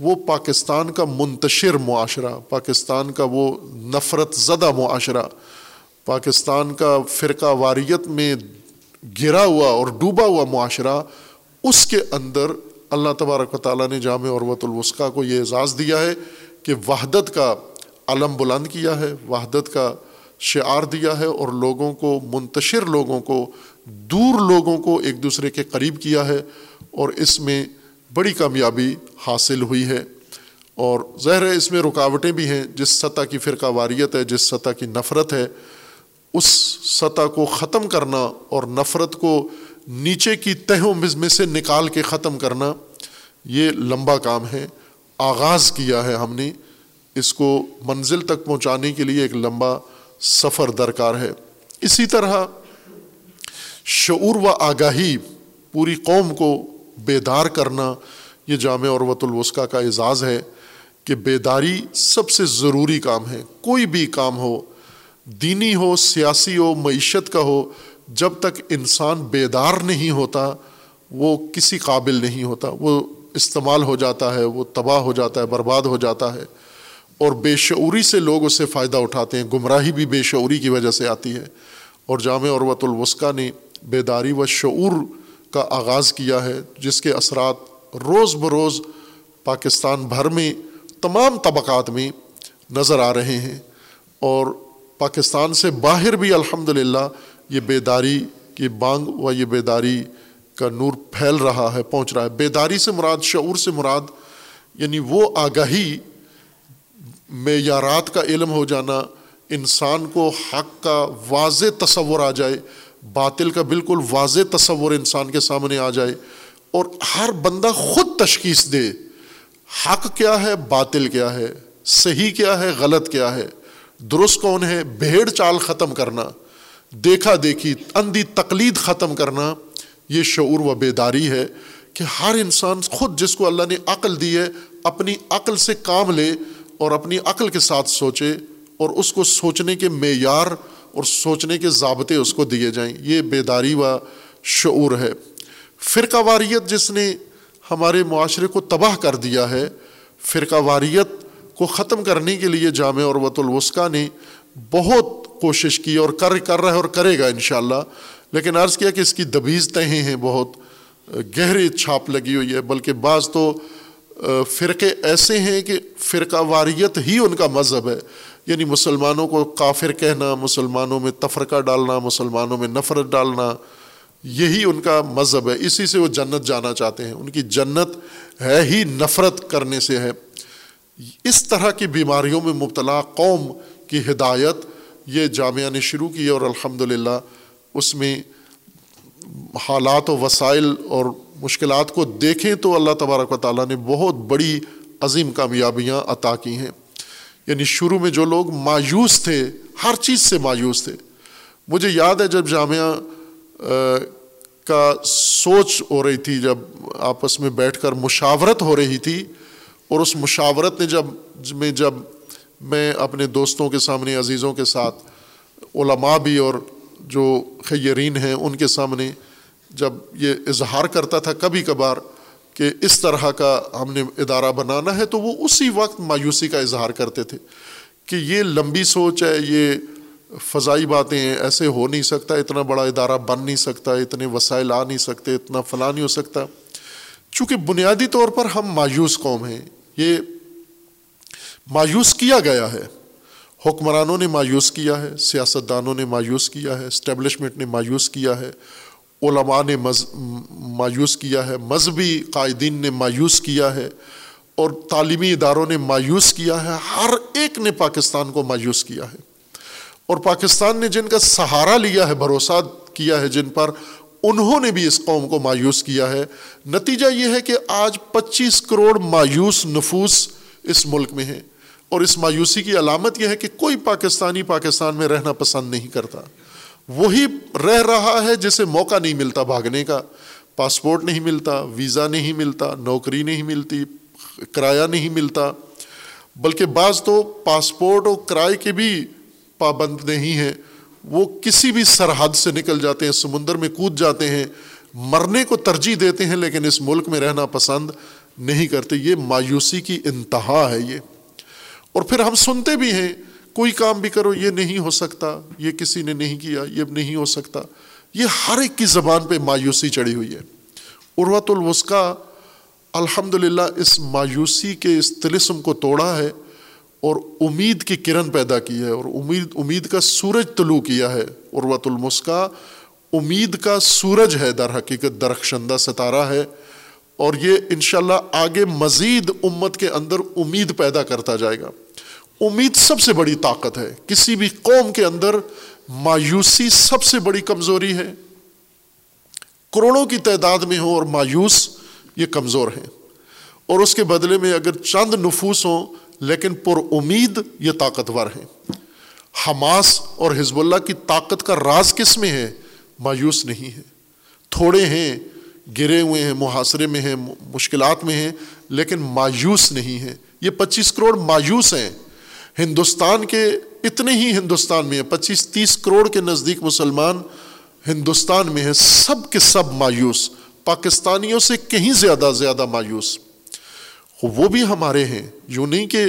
وہ پاکستان کا منتشر معاشرہ، پاکستان کا وہ نفرت زدہ معاشرہ، پاکستان کا فرقہ واریت میں گرا ہوا اور ڈوبا ہوا معاشرہ، اس کے اندر اللہ تبارک و تعالیٰ نے جامع اور وط الوسقہ کو یہ اعزاز دیا ہے کہ وحدت کا علم بلند کیا ہے، وحدت کا شعار دیا ہے اور لوگوں کو، منتشر لوگوں کو، دور لوگوں کو ایک دوسرے کے قریب کیا ہے اور اس میں بڑی کامیابی حاصل ہوئی ہے۔ اور ظاہر ہے اس میں رکاوٹیں بھی ہیں۔ جس سطح کی فرقہ واریت ہے، جس سطح کی نفرت ہے، اس سطح کو ختم کرنا اور نفرت کو نیچے کی تہوں میں سے نکال کے ختم کرنا، یہ لمبا کام ہے۔ آغاز کیا ہے ہم نے اس کو منزل تک پہنچانے کے لیے ایک لمبا سفر درکار ہے۔ اسی طرح شعور و آگاہی پوری قوم کو بیدار کرنا یہ جامع اور وط الوسقہ کا اعزاز ہے کہ بیداری سب سے ضروری کام ہے۔ کوئی بھی کام ہو، دینی ہو، سیاسی ہو، معیشت کا ہو، جب تک انسان بیدار نہیں ہوتا، وہ کسی قابل نہیں ہوتا۔ وہ استعمال ہو جاتا ہے، وہ تباہ ہو جاتا ہے، برباد ہو جاتا ہے۔ اور بے شعوری سے لوگ اس سے فائدہ اٹھاتے ہیں۔ گمراہی بھی بے شعوری کی وجہ سے آتی ہے۔ اور جامع عروت الوسقہ نے بیداری و شعور کا آغاز کیا ہے، جس کے اثرات روز بروز پاکستان بھر میں تمام طبقات میں نظر آ رہے ہیں۔ اور پاکستان سے باہر بھی الحمد للہ یہ بیداری کی بانگ و یہ بیداری کا نور پھیل رہا ہے، پہنچ رہا ہے۔ بیداری سے مراد، شعور سے مراد یعنی وہ آگاہی معیارات کا علم ہو جانا، انسان کو حق کا واضح تصور آ جائے، باطل کا بالکل واضح تصور انسان کے سامنے آ جائے، اور ہر بندہ خود تشخیص دے، حق کیا ہے، باطل کیا ہے، صحیح کیا ہے، غلط کیا ہے، درست کون ہے، بھیڑ چال ختم کرنا، دیکھا دیکھی، اندھی تقلید ختم کرنا، یہ شعور و بیداری ہے کہ ہر انسان خود جس کو اللہ نے عقل دی ہے، اپنی عقل سے کام لے اور اپنی عقل کے ساتھ سوچے اور اس کو سوچنے کے معیار اور سوچنے کے ضابطے اس کو دیے جائیں۔ یہ بیداری و شعور ہے۔ فرقہ واریت جس نے ہمارے معاشرے کو تباہ کر دیا ہے، فرقہ واریت کو ختم کرنے کے لیے جامع اور وط الوسقہ نے بہت کوشش کی اور کر کر رہا ہے اور کرے گا انشاءاللہ۔ لیکن عرض کیا کہ اس کی دبیز تہیں ہیں، بہت گہرے چھاپ لگی ہوئی ہے، بلکہ بعض تو فرقے ایسے ہیں کہ فرقہ واریت ہی ان کا مذہب ہے۔ یعنی مسلمانوں کو کافر کہنا، مسلمانوں میں تفرقہ ڈالنا، مسلمانوں میں نفرت ڈالنا، یہی ان کا مذہب ہے۔ اسی سے وہ جنت جانا چاہتے ہیں۔ ان کی جنت ہے ہی نفرت کرنے سے ہے۔ اس طرح کی بیماریوں میں مبتلا قوم کی ہدایت یہ جامعہ نے شروع کی اور الحمد للہ اس میں حالات و وسائل اور مشکلات کو دیکھیں تو اللہ تبارک و تعالیٰ نے بہت بڑی عظیم کامیابیاں عطا کی ہیں۔ یعنی شروع میں جو لوگ مایوس تھے، ہر چیز سے مایوس تھے۔ مجھے یاد ہے جب جامعہ کا سوچ ہو رہی تھی، جب آپس میں بیٹھ کر مشاورت ہو رہی تھی، اور اس مشاورت نے جب، میں جب میں اپنے دوستوں کے سامنے، عزیزوں کے ساتھ، علماء بھی اور جو خیرین ہیں، ان کے سامنے جب یہ اظہار کرتا تھا کبھی کبھار کہ اس طرح کا ہم نے ادارہ بنانا ہے، تو وہ اسی وقت مایوسی کا اظہار کرتے تھے کہ یہ لمبی سوچ ہے، یہ فضائی باتیں ہیں، ایسے ہو نہیں سکتا، اتنا بڑا ادارہ بن نہیں سکتا، اتنے وسائل آ نہیں سکتے، اتنا فلاں نہیں ہو سکتا۔ چونکہ بنیادی طور پر ہم مایوس قوم ہیں، یہ مایوس کیا گیا ہے۔ حکمرانوں نے مایوس کیا ہے سیاست دانوں نے مایوس کیا ہے، اسٹیبلشمنٹ نے مایوس کیا ہے۔ علماء نے مایوس کیا ہے، مذہبی قائدین نے مایوس کیا ہے اور تعلیمی اداروں نے مایوس کیا ہے، ہر ایک نے پاکستان کو مایوس کیا ہے۔ اور پاکستان نے جن کا سہارا لیا ہے، بھروسہ کیا ہے جن پر، انہوں نے بھی اس قوم کو مایوس کیا ہے۔ نتیجہ یہ ہے کہ آج پچیس کروڑ مایوس نفوس اس ملک میں ہیں۔ اور اس مایوسی کی علامت یہ ہے کہ کوئی پاکستانی پاکستان میں رہنا پسند نہیں کرتا۔ وہی رہ رہا ہے جسے موقع نہیں ملتا بھاگنے کا، پاسپورٹ نہیں ملتا، ویزا نہیں ملتا، نوکری نہیں ملتی، کرایہ نہیں ملتا۔ بلکہ بعض تو پاسپورٹ اور کرائے کے بھی پابند نہیں ہیں۔ وہ کسی بھی سرحد سے نکل جاتے ہیں، سمندر میں کود جاتے ہیں، مرنے کو ترجیح دیتے ہیں، لیکن اس ملک میں رہنا پسند نہیں کرتے۔ یہ مایوسی کی انتہا ہے یہ۔ اور پھر ہم سنتے بھی ہیں کوئی کام بھی کرو، یہ نہیں ہو سکتا، یہ کسی نے نہیں کیا، یہ نہیں ہو سکتا۔ یہ ہر ایک کی زبان پہ مایوسی چڑھی ہوئی ہے۔ عروت الوسقہ الحمد للہ اس مایوسی کے اس تلسم کو توڑا ہے اور امید کی کرن پیدا کی ہے اور امید امید کا سورج طلوع کیا ہے۔ عروت المسکا امید کا سورج ہے، در حقیقت درخشندہ ستارہ ہے اور یہ انشاءاللہ آگے مزید امت کے اندر امید پیدا کرتا جائے گا۔ امید سب سے بڑی طاقت ہے۔ کسی بھی قوم کے اندر مایوسی سب سے بڑی کمزوری ہے۔ کروڑوں کی تعداد میں ہو اور مایوس یہ کمزور ہیں۔ اور اس کے بدلے میں اگر چند نفوس ہوں، لیکن پر امید یہ طاقتور ہیں۔ حماس اور حزب اللہ کی طاقت کا راز کس میں ہے؟ مایوس نہیں ہے۔ تھوڑے ہیں، گرے ہوئے ہیں، محاصرے میں ہیں، مشکلات میں ہیں، لیکن مایوس نہیں ہیں یہ پچیس کروڑ مایوس ہیں۔ ہندوستان کے اتنے ہی ہندوستان میں ہیں پچیس تیس کروڑ کے نزدیک مسلمان ہندوستان میں ہیں، سب کے سب مایوس۔ پاکستانیوں سے کہیں زیادہ زیادہ مایوس۔ وہ بھی ہمارے ہیں، یوں نہیں کہ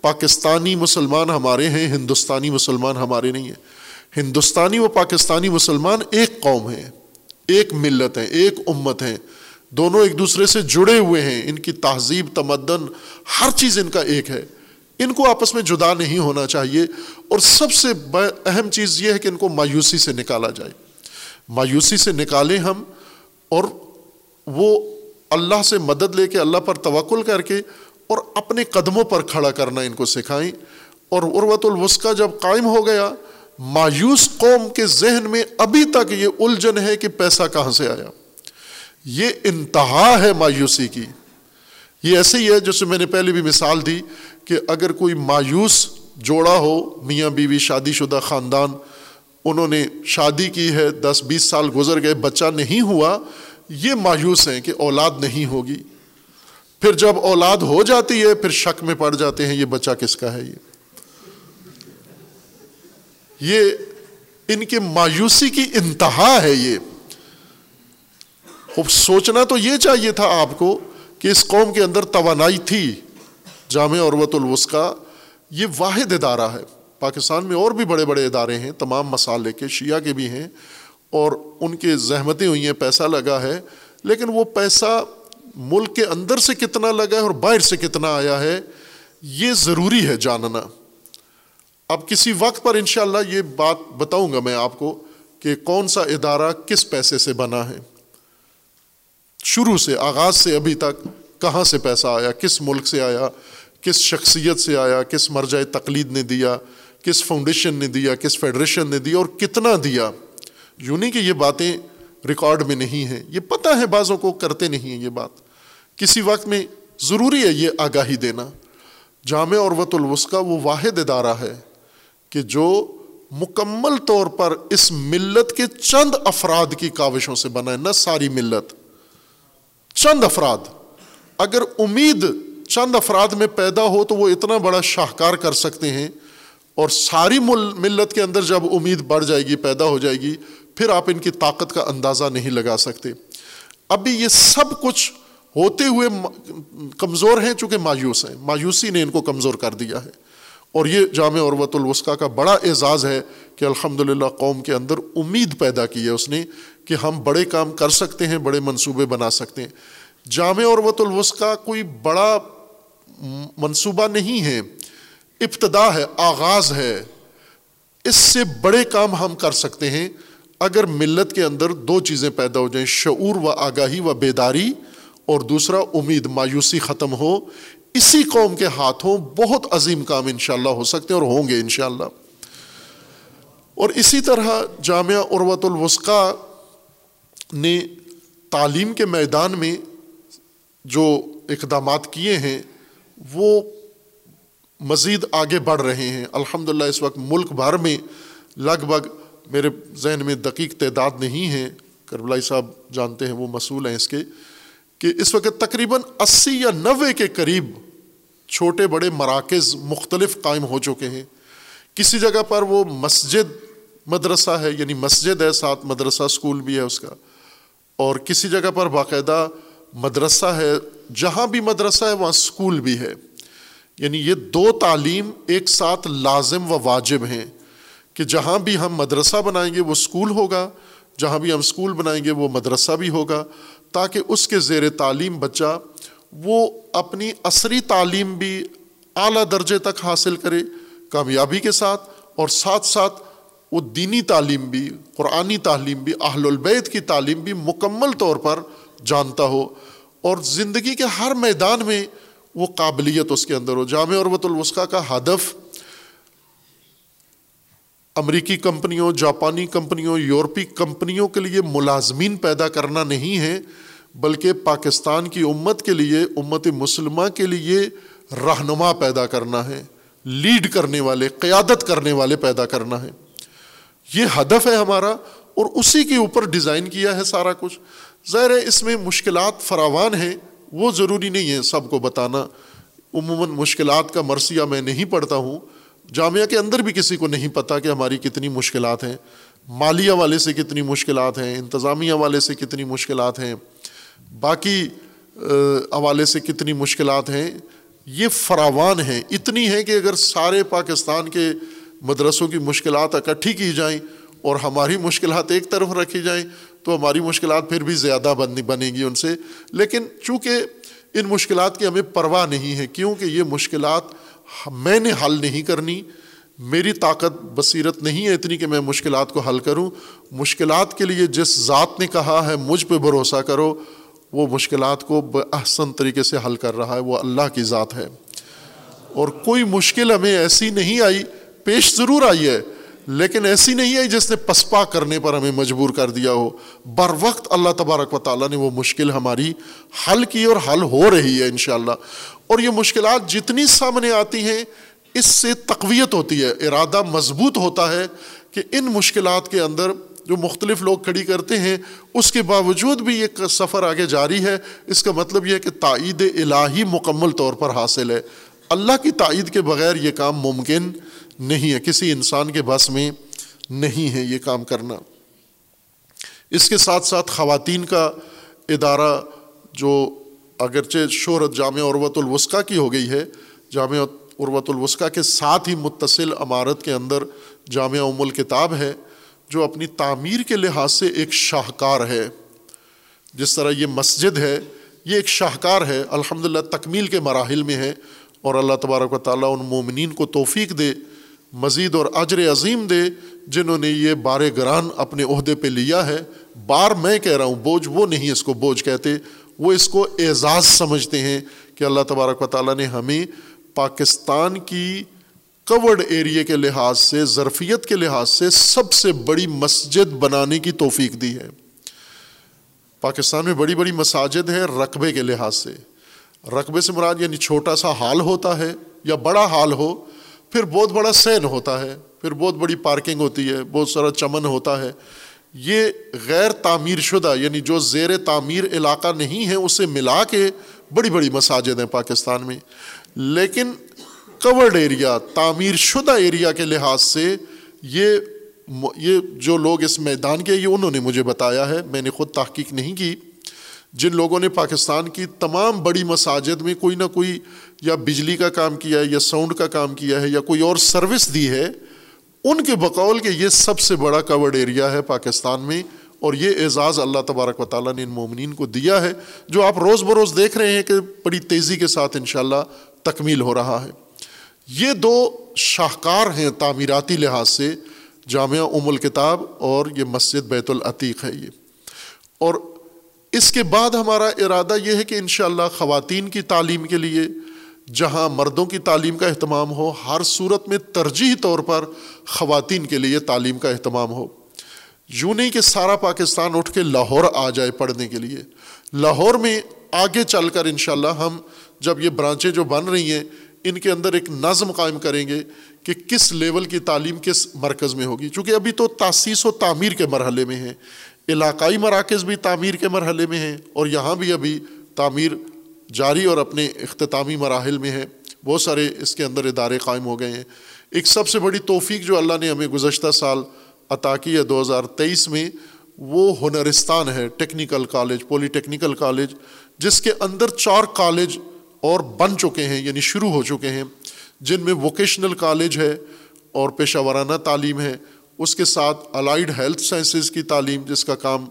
پاکستانی مسلمان ہمارے ہیں، ہندوستانی مسلمان ہمارے نہیں ہیں۔ ہندوستانی و پاکستانی مسلمان ایک قوم ہیں، ایک ملت ہیں، ایک امت ہیں۔ دونوں ایک دوسرے سے جڑے ہوئے ہیں، ان کی تہذیب، تمدن، ہر چیز ان کا ایک ہے۔ ان کو آپس میں جدا نہیں ہونا چاہیے اور سب سے اہم چیز یہ ہے کہ ان کو مایوسی سے نکالا جائے۔ مایوسی سے نکالیں ہم اور وہ اللہ سے مدد لے کے اللہ پر توکل کر کے اور اپنے قدموں پر کھڑا کرنا ان کو سکھائیں۔ اور عروت الوسقہ جب قائم ہو گیا، مایوس قوم کے ذہن میں ابھی تک یہ الجھن ہے کہ پیسہ کہاں سے آیا۔ یہ انتہا ہے مایوسی کی۔ یہ ایسے ہی ہے جیسے میں نے پہلے بھی مثال دی کہ اگر کوئی مایوس جوڑا ہو، میاں بیوی شادی شدہ خاندان، انہوں نے شادی کی ہے، دس بیس سال گزر گئے، بچہ نہیں ہوا، یہ مایوس ہیں کہ اولاد نہیں ہوگی۔ پھر جب اولاد ہو جاتی ہے، پھر شک میں پڑ جاتے ہیں، یہ بچہ کس کا ہے یہ؟ یہ ان کے مایوسی کی انتہا ہے یہ۔ سوچنا تو یہ چاہیے تھا آپ کو کہ اس قوم کے اندر توانائی تھی۔ جامع عروت الوسقہ یہ واحد ادارہ ہے۔ پاکستان میں اور بھی بڑے بڑے ادارے ہیں، تمام مسالے کے، شیعہ کے بھی ہیں اور ان کے زحمتیں ہوئی ہیں، پیسہ لگا ہے۔ لیکن وہ پیسہ ملک کے اندر سے کتنا لگا ہے اور باہر سے کتنا آیا ہے، یہ ضروری ہے جاننا۔ اب کسی وقت پر انشاءاللہ یہ بات بتاؤں گا میں آپ کو کہ کون سا ادارہ کس پیسے سے بنا ہے۔ شروع سے، آغاز سے ابھی تک کہاں سے پیسہ آیا، کس ملک سے آیا کس شخصیت سے آیا، کس مرجع تقلید نے دیا، کس فاؤنڈیشن نے دیا، کس فیڈریشن نے دیا اور کتنا دیا۔ یوں نہیں کہ یہ باتیں ریکارڈ میں نہیں ہیں، یہ پتہ ہے بعضوں کو کرتے نہیں ہیں یہ بات۔ کسی وقت میں ضروری ہے یہ آگاہی دینا۔ جامع اور وط الوسقہ وہ واحد ادارہ ہے کہ جو مکمل طور پر اس ملت کے چند افراد کی کاوشوں سے بنا ہے، نہ ساری ملت۔ چند افراد۔ اگر امید چند افراد میں پیدا ہو تو وہ اتنا بڑا شاہکار کر سکتے ہیں اور ساری ملت کے اندر جب امید بڑھ جائے گی، پیدا ہو جائے گی، پھر آپ ان کی طاقت کا اندازہ نہیں لگا سکتے۔ ابھی یہ سب کچھ ہوتے ہوئے کمزور ہیں چونکہ مایوس ہیں۔ مایوسی نے ان کو کمزور کر دیا ہے۔ اور یہ جامع عروت الوسقہ کا بڑا اعزاز ہے کہ الحمد للہ قوم کے اندر امید پیدا کی ہے اس نے کہ ہم بڑے کام کر سکتے ہیں، بڑے منصوبے بنا سکتے ہیں۔ جامع عروت الوسقہ کوئی بڑا منصوبہ نہیں ہے، ابتدا ہے، آغاز ہے۔ اس سے بڑے کام ہم کر سکتے ہیں۔ اگر ملت کے اندر دو چیزیں پیدا ہو جائیں، شعور و آگاہی و بیداری، اور دوسرا امید مایوسی ختم ہو۔ اسی قوم کے ہاتھوں بہت عظیم کام انشاءاللہ ہو سکتے ہیں اور ہوں گے انشاءاللہ۔ اور اسی طرح جامعہ عروت الوسقہ نے تعلیم کے میدان میں جو اقدامات کیے ہیں وہ مزید آگے بڑھ رہے ہیں۔ الحمد للہ اس وقت ملک بھر میں لگ بھگ میرے ذہن میں دقیق تعداد نہیں ہے۔ کربلائی صاحب جانتے ہیں، وہ مصول ہیں اس کے، کہ اس وقت تقریباً اسی یا نوے کے قریب چھوٹے بڑے مراکز مختلف قائم ہو چکے ہیں۔ کسی جگہ پر وہ مسجد مدرسہ ہے یعنی مسجد ہے، ساتھ مدرسہ اسکول بھی ہے اس کا۔ اور کسی جگہ پر باقاعدہ مدرسہ ہے جہاں بھی مدرسہ ہے، وہاں اسکول بھی ہے۔ یعنی یہ دو تعلیم ایک ساتھ لازم و واجب ہیں کہ جہاں بھی ہم مدرسہ بنائیں گے، وہ اسکول ہوگا، جہاں بھی ہم اسکول بنائیں گے، وہ مدرسہ بھی ہوگا۔ تاکہ اس کے زیر تعلیم بچہ وہ اپنی عصری تعلیم بھی اعلیٰ درجے تک حاصل کرے کامیابی کے ساتھ، اور ساتھ ساتھ وہ دینی تعلیم بھی، قرآنی تعلیم بھی، اہل البید کی تعلیم بھی مکمل طور پر جانتا ہو۔ اور زندگی کے ہر میدان میں وہ قابلیت اس کے اندر ہو۔ جامع عروت الوسقہ کا ہدف امریکی کمپنیوں، جاپانی کمپنیوں، یورپی کمپنیوں کے لیے ملازمین پیدا کرنا نہیں ہے، بلکہ پاکستان کی امت کے لیے، امت مسلمہ کے لیے رہنما پیدا کرنا ہے، لیڈ کرنے والے، قیادت کرنے والے پیدا کرنا ہے۔ یہ ہدف ہے ہمارا اور اسی کے اوپر ڈیزائن کیا ہے سارا کچھ۔ ظاہر ہے اس میں مشکلات فراوان ہیں، وہ ضروری نہیں ہے سب کو بتانا۔ عموماً مشکلات کا مرثیہ میں نہیں پڑھتا ہوں۔ جامعہ کے اندر بھی کسی کو نہیں پتہ کہ ہماری کتنی مشکلات ہیں۔ مالی حوالے سے کتنی مشکلات ہیں انتظامی حوالے سے کتنی مشکلات ہیں۔ باقی حوالے سے کتنی مشکلات ہیں، یہ فراوان ہیں۔ اتنی ہیں کہ اگر سارے پاکستان کے مدرسوں کی مشکلات اکٹھی کی جائیں اور ہماری مشکلات ایک طرف رکھی جائیں تو ہماری مشکلات پھر بھی زیادہ بنے گی ان سے۔ لیکن چونکہ ان مشکلات کی ہمیں پرواہ نہیں ہے، کیونکہ یہ مشکلات میں نے حل نہیں کرنی، میری طاقت بصیرت نہیں ہے اتنی کہ میں مشکلات کو حل کروں۔ مشکلات کے لیے جس ذات نے کہا ہے، مجھ پہ بھروسہ کرو، وہ مشکلات کو احسن طریقے سے حل کر رہا ہے، وہ اللہ کی ذات ہے۔ اور کوئی مشکل ہمیں ایسی نہیں آئی، پیش ضرور آئی ہے۔ لیکن ایسی نہیں ہے جس نے پسپا کرنے پر ہمیں مجبور کر دیا ہو۔ بر وقت اللہ تبارک و تعالیٰ نے وہ مشکل ہماری حل کی اور حل ہو رہی ہے انشاءاللہ۔ اور یہ مشکلات جتنی سامنے آتی ہیں، اس سے تقویت ہوتی ہے، ارادہ مضبوط ہوتا ہے کہ ان مشکلات کے اندر جو مختلف لوگ کھڑی کرتے ہیں، اس کے باوجود بھی یہ سفر آگے جاری ہے۔ اس کا مطلب یہ ہے کہ تائید الہی مکمل طور پر حاصل ہے۔ اللہ کی تائید کے بغیر یہ کام ممکن نہیں ہے۔ کسی انسان کے بس میں نہیں ہے یہ کام کرنا۔ اس کے ساتھ ساتھ خواتین کا ادارہ جو اگرچہ شہرت جامع عروت الوسقہ کی ہو گئی ہے، جامع عروت الوسقہ کے ساتھ ہی متصل عمارت کے اندر جامعہ ام الکتاب ہے، جو اپنی تعمیر کے لحاظ سے ایک شاہکار ہے۔ جس طرح یہ مسجد ہے، یہ ایک شاہکار ہے۔ الحمد للہ تکمیل کے مراحل میں ہے اور اللہ تبارک و تعالیٰ ان مومنین کو توفیق دے۔ مزید اور اجر عظیم دے جنہوں نے یہ بار گران اپنے عہدے پہ لیا ہے۔ بار میں کہہ رہا ہوں، بوجھ وہ نہیں اس کو بوجھ کہتے، وہ اس کو اعزاز سمجھتے ہیں کہ اللہ تبارک و تعالیٰ نے ہمیں پاکستان کی کورڈ ایریے کے لحاظ سے، ظرفیت کے لحاظ سے سب سے بڑی مسجد بنانے کی توفیق دی ہے۔ پاکستان میں بڑی بڑی مساجد ہیں رقبے کے لحاظ سے۔ رقبے سے مراد یعنی چھوٹا سا حال ہوتا ہے یا بڑا حال ہو پھر بہت بڑا سین ہوتا ہے، پھر بہت بڑی پارکنگ ہوتی ہے، بہت سارا چمن ہوتا ہے۔ یہ غیر تعمیر شدہ یعنی جو زیر تعمیر علاقہ نہیں ہے، اسے ملا کے بڑی بڑی مساجد ہیں پاکستان میں۔ لیکن کورڈ ایریا تعمیر شدہ ایریا کے لحاظ سے یہ یہ جو لوگ اس میدان کے یہ انہوں نے مجھے بتایا ہے۔ میں نے خود تحقیق نہیں کی۔ جن لوگوں نے پاکستان کی تمام بڑی مساجد میں کوئی نہ کوئی یا بجلی کا کام کیا ہے یا ساؤنڈ کا کام کیا ہے یا کوئی اور سروس دی ہے، ان کے بقول کہ یہ سب سے بڑا کورڈ ایریا ہے پاکستان میں، اور یہ اعزاز اللہ تبارک و تعالیٰ نے ان مومنین کو دیا ہے، جو آپ روز بروز دیکھ رہے ہیں کہ بڑی تیزی کے ساتھ انشاءاللہ تکمیل ہو رہا ہے۔ یہ دو شاہکار ہیں تعمیراتی لحاظ سے، جامعہ ام الکتاب اور یہ مسجد بیت العتیق ہے یہ۔ اور اس کے بعد ہمارا ارادہ یہ ہے کہ انشاءاللہ خواتین کی تعلیم کے لیے، جہاں مردوں کی تعلیم کا اہتمام ہو، ہر صورت میں ترجیحی طور پر خواتین کے لیے تعلیم کا اہتمام ہو۔ یوں نہیں کہ سارا پاکستان اٹھ کے لاہور آ جائے پڑھنے کے لیے۔ لاہور میں آگے چل کر انشاءاللہ ہم جب یہ برانچیں جو بن رہی ہیں، ان کے اندر ایک نظم قائم کریں گے کہ کس لیول کی تعلیم کس مرکز میں ہوگی۔ چونکہ ابھی تو تاسیس و تعمیر کے مرحلے میں ہیں۔ علاقائی مراکز بھی تعمیر کے مرحلے میں ہیں اور یہاں بھی ابھی تعمیر جاری اور اپنے اختتامی مراحل میں ہے بہت سارے اس کے اندر ادارے قائم ہو گئے ہیں۔ ایک سب سے بڑی توفیق جو اللہ نے ہمیں گزشتہ سال عطا کی ہے دو ہزار تیئیس میں، وہ ہنرستان ہے، ٹیکنیکل کالج پولی ٹیکنیکل کالج، جس کے اندر چار کالج اور بن چکے ہیں یعنی شروع ہو چکے ہیں۔ جن میں ووکیشنل کالج ہے اور پیشہ ورانہ تعلیم ہے۔ اس کے ساتھ الائڈ ہیلتھ سائنسز کی تعلیم جس کا کام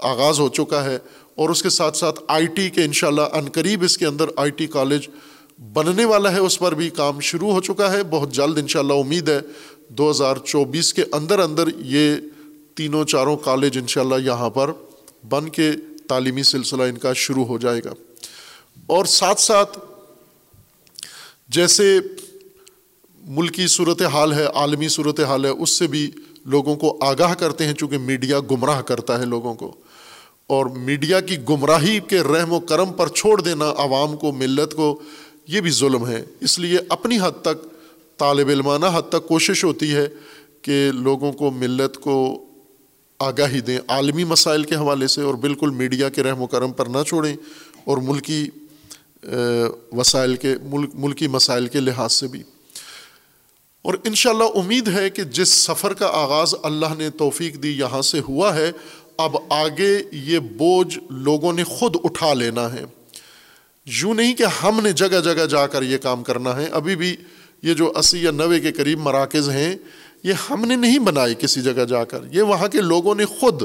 آغاز ہو چکا ہے اور اس کے ساتھ ساتھ آئی ٹی کے ان شاء اللہ عنقریب اس کے اندر آئی ٹی کالج بننے والا ہے، اس پر بھی کام شروع ہو چکا ہے۔ بہت جلد ان شاء اللہ امید ہے دو ہزار چوبیس کے اندر اندر یہ تینوں چاروں کالج ان شاء اللہ یہاں پر بن کے تعلیمی سلسلہ ان کا شروع ہو جائے گا۔ اور ساتھ ساتھ جیسے ملکی صورت حال ہے، عالمی صورت حال ہے، اس سے بھی لوگوں کو آگاہ کرتے ہیں چونکہ میڈیا گمراہ کرتا ہے لوگوں کو۔ اور میڈیا کی گمراہی کے رحم و کرم پر چھوڑ دینا، عوام کو، ملت کو، یہ بھی ظلم ہے۔ اس لیے اپنی حد تک، طالب علمانہ حد تک کوشش ہوتی ہے کہ لوگوں کو، ملت کو آگاہی دیں، عالمی مسائل کے حوالے سے، اور بالکل میڈیا کے رحم و کرم پر نہ چھوڑیں، اور ملکی وسائل کے، ملک، ملکی مسائل کے لحاظ سے بھی۔ اور انشاءاللہ امید ہے کہ جس سفر کا آغاز اللہ نے توفیق دی یہاں سے ہوا ہے، اب آگے یہ بوجھ لوگوں نے خود اٹھا لینا ہے۔ یوں نہیں کہ ہم نے جگہ جگہ جا کر یہ کام کرنا ہے، ابھی بھی یہ جو اسی یا نوے کے قریب مراکز ہیں، یہ ہم نے نہیں بنائی کسی جگہ جا کر۔ یہ وہاں کے لوگوں نے خود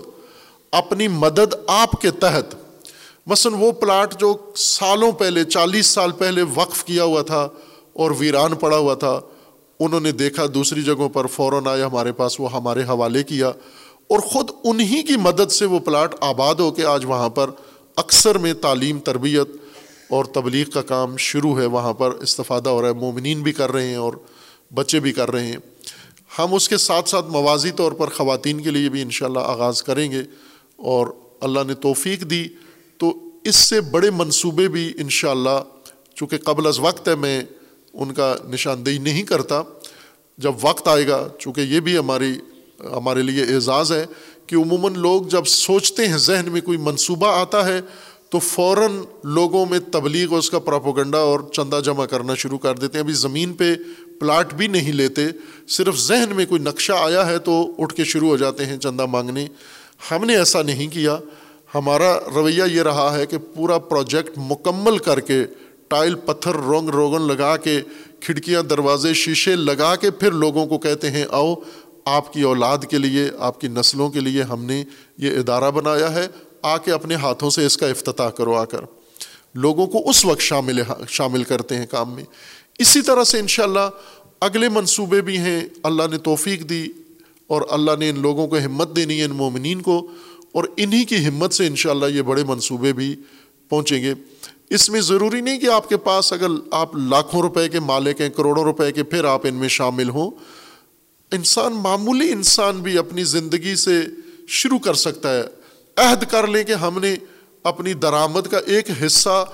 اپنی مدد آپ کے تحت۔ مثلاً وہ پلاٹ جو سالوں پہلے، چالیس سال پہلے وقف کیا ہوا تھا اور ویران پڑا ہوا تھا انہوں نے دیکھا دوسری جگہوں پر فوراً آیا ہمارے پاس، وہ ہمارے حوالے کیا اور خود انہی کی مدد سے وہ پلاٹ آباد ہو کے آج وہاں پر اکثر میں تعلیم، تربیت اور تبلیغ کا کام شروع ہے۔ وہاں پر استفادہ ہو رہا ہے، مومنین بھی کر رہے ہیں اور بچے بھی کر رہے ہیں۔ ہم اس کے ساتھ ساتھ موازی طور پر خواتین کے لیے بھی انشاءاللہ آغاز کریں گے اور اللہ نے توفیق دی۔ تو اس سے بڑے منصوبے بھی انشاءاللہ، چونکہ قبل از وقت ہے، میں ان کا نشاندہی نہیں کرتا۔ جب وقت آئے گا، چونکہ یہ بھی ہماری، ہمارے لیے اعزاز ہے کہ عموماً لوگ جب سوچتے ہیں ذہن میں کوئی منصوبہ آتا ہے، تو فوراً لوگوں میں تبلیغ اس کا پراپوگنڈا اور چندہ جمع کرنا شروع کر دیتے ہیں۔ ابھی زمین پہ پلاٹ بھی نہیں لیتے، صرف ذہن میں کوئی نقشہ آیا ہے تو اٹھ کے شروع ہو جاتے ہیں چندہ مانگنے۔ ہم نے ایسا نہیں کیا۔ ہمارا رویہ یہ رہا ہے کہ پورا پروجیکٹ مکمل کر کے ٹائل پتھر رونگ روغن لگا کے، کھڑکیاں، دروازے، شیشے لگا کے پھر لوگوں کو کہتے ہیں، آؤ آپ کی اولاد کے لیے، آپ کی نسلوں کے لیے ہم نے یہ ادارہ بنایا ہے آ کے اپنے ہاتھوں سے اس کا افتتاح کرو آ کر۔ لوگوں کو اس وقت شامل شامل کرتے ہیں کام میں۔ اسی طرح سے انشاءاللہ اگلے منصوبے بھی ہیں۔ اللہ نے توفیق دی اور اللہ نے ان لوگوں کو ہمت دینی ہے، ان مومنین کو۔ اور انہی کی ہمت سے انشاءاللہ یہ بڑے منصوبے بھی پہنچیں گے۔ اس میں ضروری نہیں کہ آپ کے پاس اگر آپ لاکھوں روپے کے مالک ہیں، کروڑوں روپے کے، پھر آپ ان میں شامل ہوں۔ انسان معمولی انسان بھی اپنی زندگی سے شروع کر سکتا ہے۔ عہد کر لیں کہ ہم نے اپنی درآمد کا ایک حصہ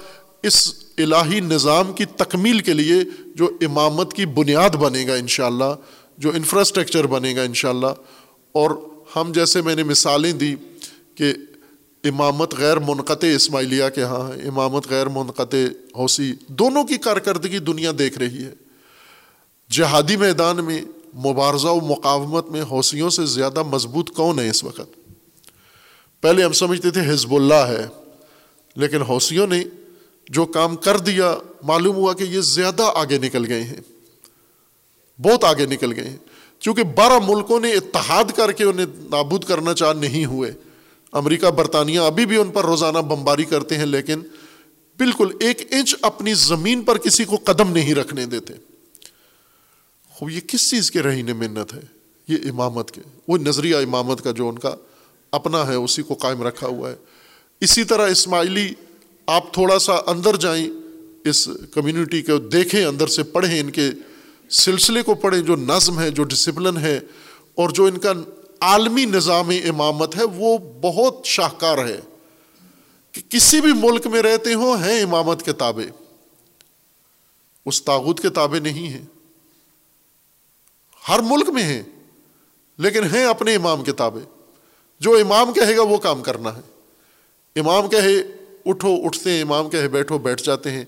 اس الہی نظام کی تکمیل کے لیے جو امامت کی بنیاد بنے گا انشاءاللہ، جو انفراسٹرکچر بنے گا انشاءاللہ۔ اور ہم جیسے میں نے مثالیں دی کہ امامت غیر منقطع اسماعیلیہ کے ہاں امامت غیر منقطع حوثی، دونوں کی کارکردگی دنیا دیکھ رہی ہے۔ جہادی میدان میں مبارزہ و مقاومت میں حوثیوں سے زیادہ مضبوط کون ہے اس وقت؟ پہلے ہم سمجھتے تھے حزب اللہ ہے، لیکن حوثیوں نے جو کام کر دیا، معلوم ہوا کہ یہ زیادہ آگے نکل گئے ہیں۔ بہت آگے نکل گئے ہیں۔ چونکہ بارہ ملکوں نے اتحاد کر کے انہیں نابود کرنا چاہ نہیں ہوئے۔ امریکہ، برطانیہ ابھی بھی ان پر روزانہ بمباری کرتے ہیں، لیکن بالکل ایک انچ اپنی زمین پر کسی کو قدم نہیں رکھنے دیتے۔ خوب یہ کس چیز کے رہی منت ہے؟ یہ امامت کے۔ وہ نظریہ امامت کا جو ان کا اپنا ہے، اسی کو قائم رکھا ہوا ہے۔ اسی طرح اسماعیلی، آپ تھوڑا سا اندر جائیں، اس کمیونٹی کو دیکھیں، اندر سے پڑھیں، ان کے سلسلے کو پڑھیں، جو نظم ہے، جو ڈسپلن ہے، اور جو ان کا عالمی نظام امامت ہے، وہ بہت شاہکار ہے۔ کہ کسی بھی ملک میں رہتے ہوں ہیں امامت کے تابع۔ اس تاغت کے تابع نہیں ہیں۔ ہر ملک میں ہیں، لیکن ہیں اپنے امام کے تابع۔ جو امام کہے گا، وہ کام کرنا ہے۔ امام کہے، اٹھو، اٹھتے ہیں۔ امام کہے، بیٹھو، بیٹھ جاتے ہیں۔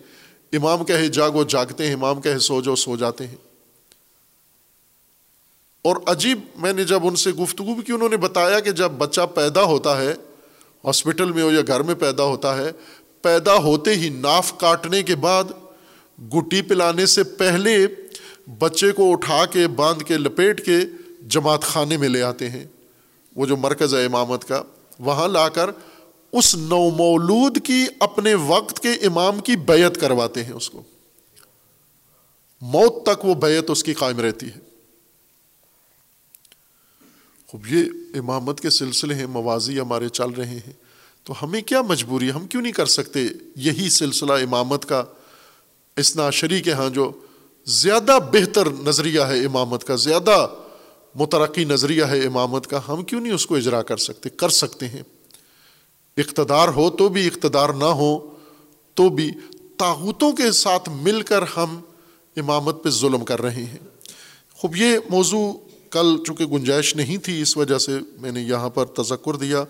امام کہے، جاگو، جاگتے ہیں۔ امام کہے، سو جو سو جاتے ہیں۔ اور عجیب میں نے جب ان سے گفتگو بھی کی، انہوں نے بتایا کہ جب بچہ پیدا ہوتا ہے، ہاسپٹل میں ہو یا گھر میں پیدا ہوتا ہے، پیدا ہوتے ہی ناف کاٹنے کے بعد گٹی پلانے سے پہلے بچے کو اٹھا کے، باندھ کے، لپیٹ کے جماعت خانے میں لے آتے ہیں۔ وہ جو مرکز ہے امامت کا، وہاں لا کر اس نو مولود کی اپنے وقت کے امام کی بیعت کرواتے ہیں اس کو۔ موت تک وہ بیعت اس کی قائم رہتی ہے۔ خوب یہ امامت کے سلسلے ہیں موازی ہمارے چل رہے ہیں۔ تو ہمیں کیا مجبوری؟ ہم کیوں نہیں کر سکتے یہی سلسلہ امامت کا؟ اسنا شری کے ہاں جو زیادہ بہتر نظریہ ہے امامت کا، زیادہ مترقی نظریہ ہے امامت کا، ہم کیوں نہیں اس کو اجرا کر سکتے؟ کر سکتے ہیں۔ اقتدار ہو تو بھی اقتدار نہ ہو تو بھی طاقتوں کے ساتھ مل کر ہم امامت پہ ظلم کر رہے ہیں۔ خوب، یہ موضوع کل چونکہ گنجائش نہیں تھی، اس وجہ سے میں نے یہاں پر تذکر دیا۔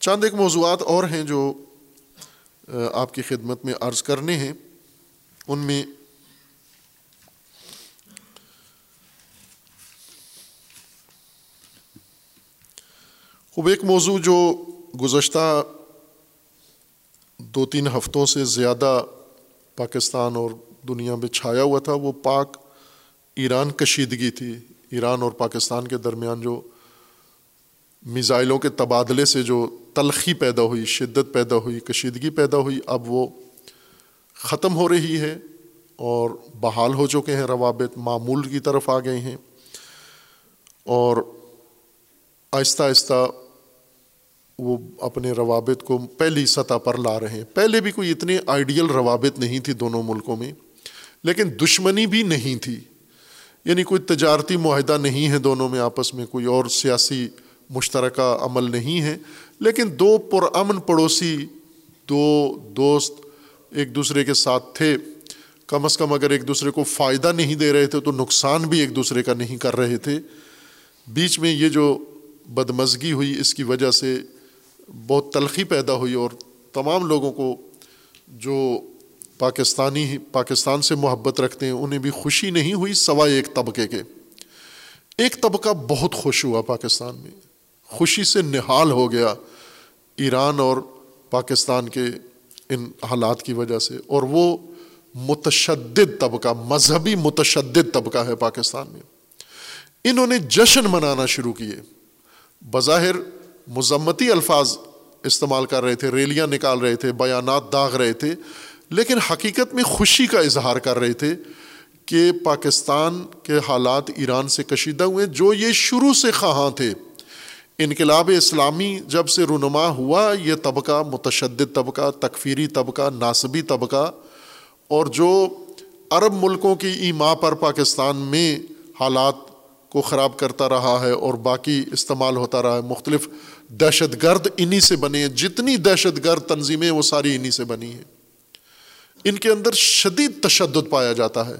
چاند ایک موضوعات اور ہیں جو آپ کی خدمت میں عرض کرنے ہیں۔ ان میں، خوب ایک موضوع جو گزشتہ دو تین ہفتوں سے زیادہ پاکستان اور دنیا میں چھایا ہوا تھا، وہ پاک ایران کشیدگی تھی۔ ایران اور پاکستان کے درمیان جو میزائلوں کے تبادلے سے جو تلخی پیدا ہوئی، شدت پیدا ہوئی، کشیدگی پیدا ہوئی، اب وہ ختم ہو رہی ہے اور بحال ہو چکے ہیں، روابط معمول کی طرف آ گئے ہیں اور آہستہ آہستہ وہ اپنے روابط کو پہلی سطح پر لا رہے ہیں۔ پہلے بھی کوئی اتنے آئیڈیل روابط نہیں تھی دونوں ملکوں میں، لیکن دشمنی بھی نہیں تھی۔ یعنی کوئی تجارتی معاہدہ نہیں ہے دونوں میں، آپس میں کوئی اور سیاسی مشترکہ عمل نہیں ہے۔ لیکن دو پرامن پڑوسی، دو دوست ایک دوسرے کے ساتھ تھے۔ کم از کم اگر ایک دوسرے کو فائدہ نہیں دے رہے تھے تو نقصان بھی ایک دوسرے کا نہیں کر رہے تھے۔ بیچ میں یہ جو بدمزگی ہوئی، اس کی وجہ سے بہت تلخی پیدا ہوئی اور تمام لوگوں کو جو پاکستانی پاکستان سے محبت رکھتے ہیں، انہیں بھی خوشی نہیں ہوئی سوائے ایک طبقے کے۔ ایک طبقہ بہت خوش ہوا پاکستان میں۔ خوشی سے نہال ہو گیا ایران اور پاکستان کے ان حالات کی وجہ سے۔ اور وہ متشدد طبقہ، مذہبی متشدد طبقہ ہے پاکستان میں۔ انہوں نے جشن منانا شروع کیے۔ بظاہر مذمتی الفاظ استعمال کر رہے تھے، ریلیاں نکال رہے تھے، بیانات داغ رہے تھے۔ لیکن حقیقت میں خوشی کا اظہار کر رہے تھے کہ پاکستان کے حالات ایران سے کشیدہ ہوئے، جو یہ شروع سے خواہاں تھے۔ انقلاب اسلامی جب سے رونما ہوا، یہ طبقہ متشدد طبقہ، تکفیری طبقہ ناصبی طبقہ، اور جو عرب ملکوں کی ایما پر پاکستان میں حالات کو خراب کرتا رہا ہے اور باقی استعمال ہوتا رہا ہے، مختلف دہشت گرد انہیں سے بنے ہیں۔ جتنی دہشت گرد تنظیمیں، وہ ساری انہیں سے بنی ہیں۔ ان کے اندر شدید تشدد پایا جاتا ہے۔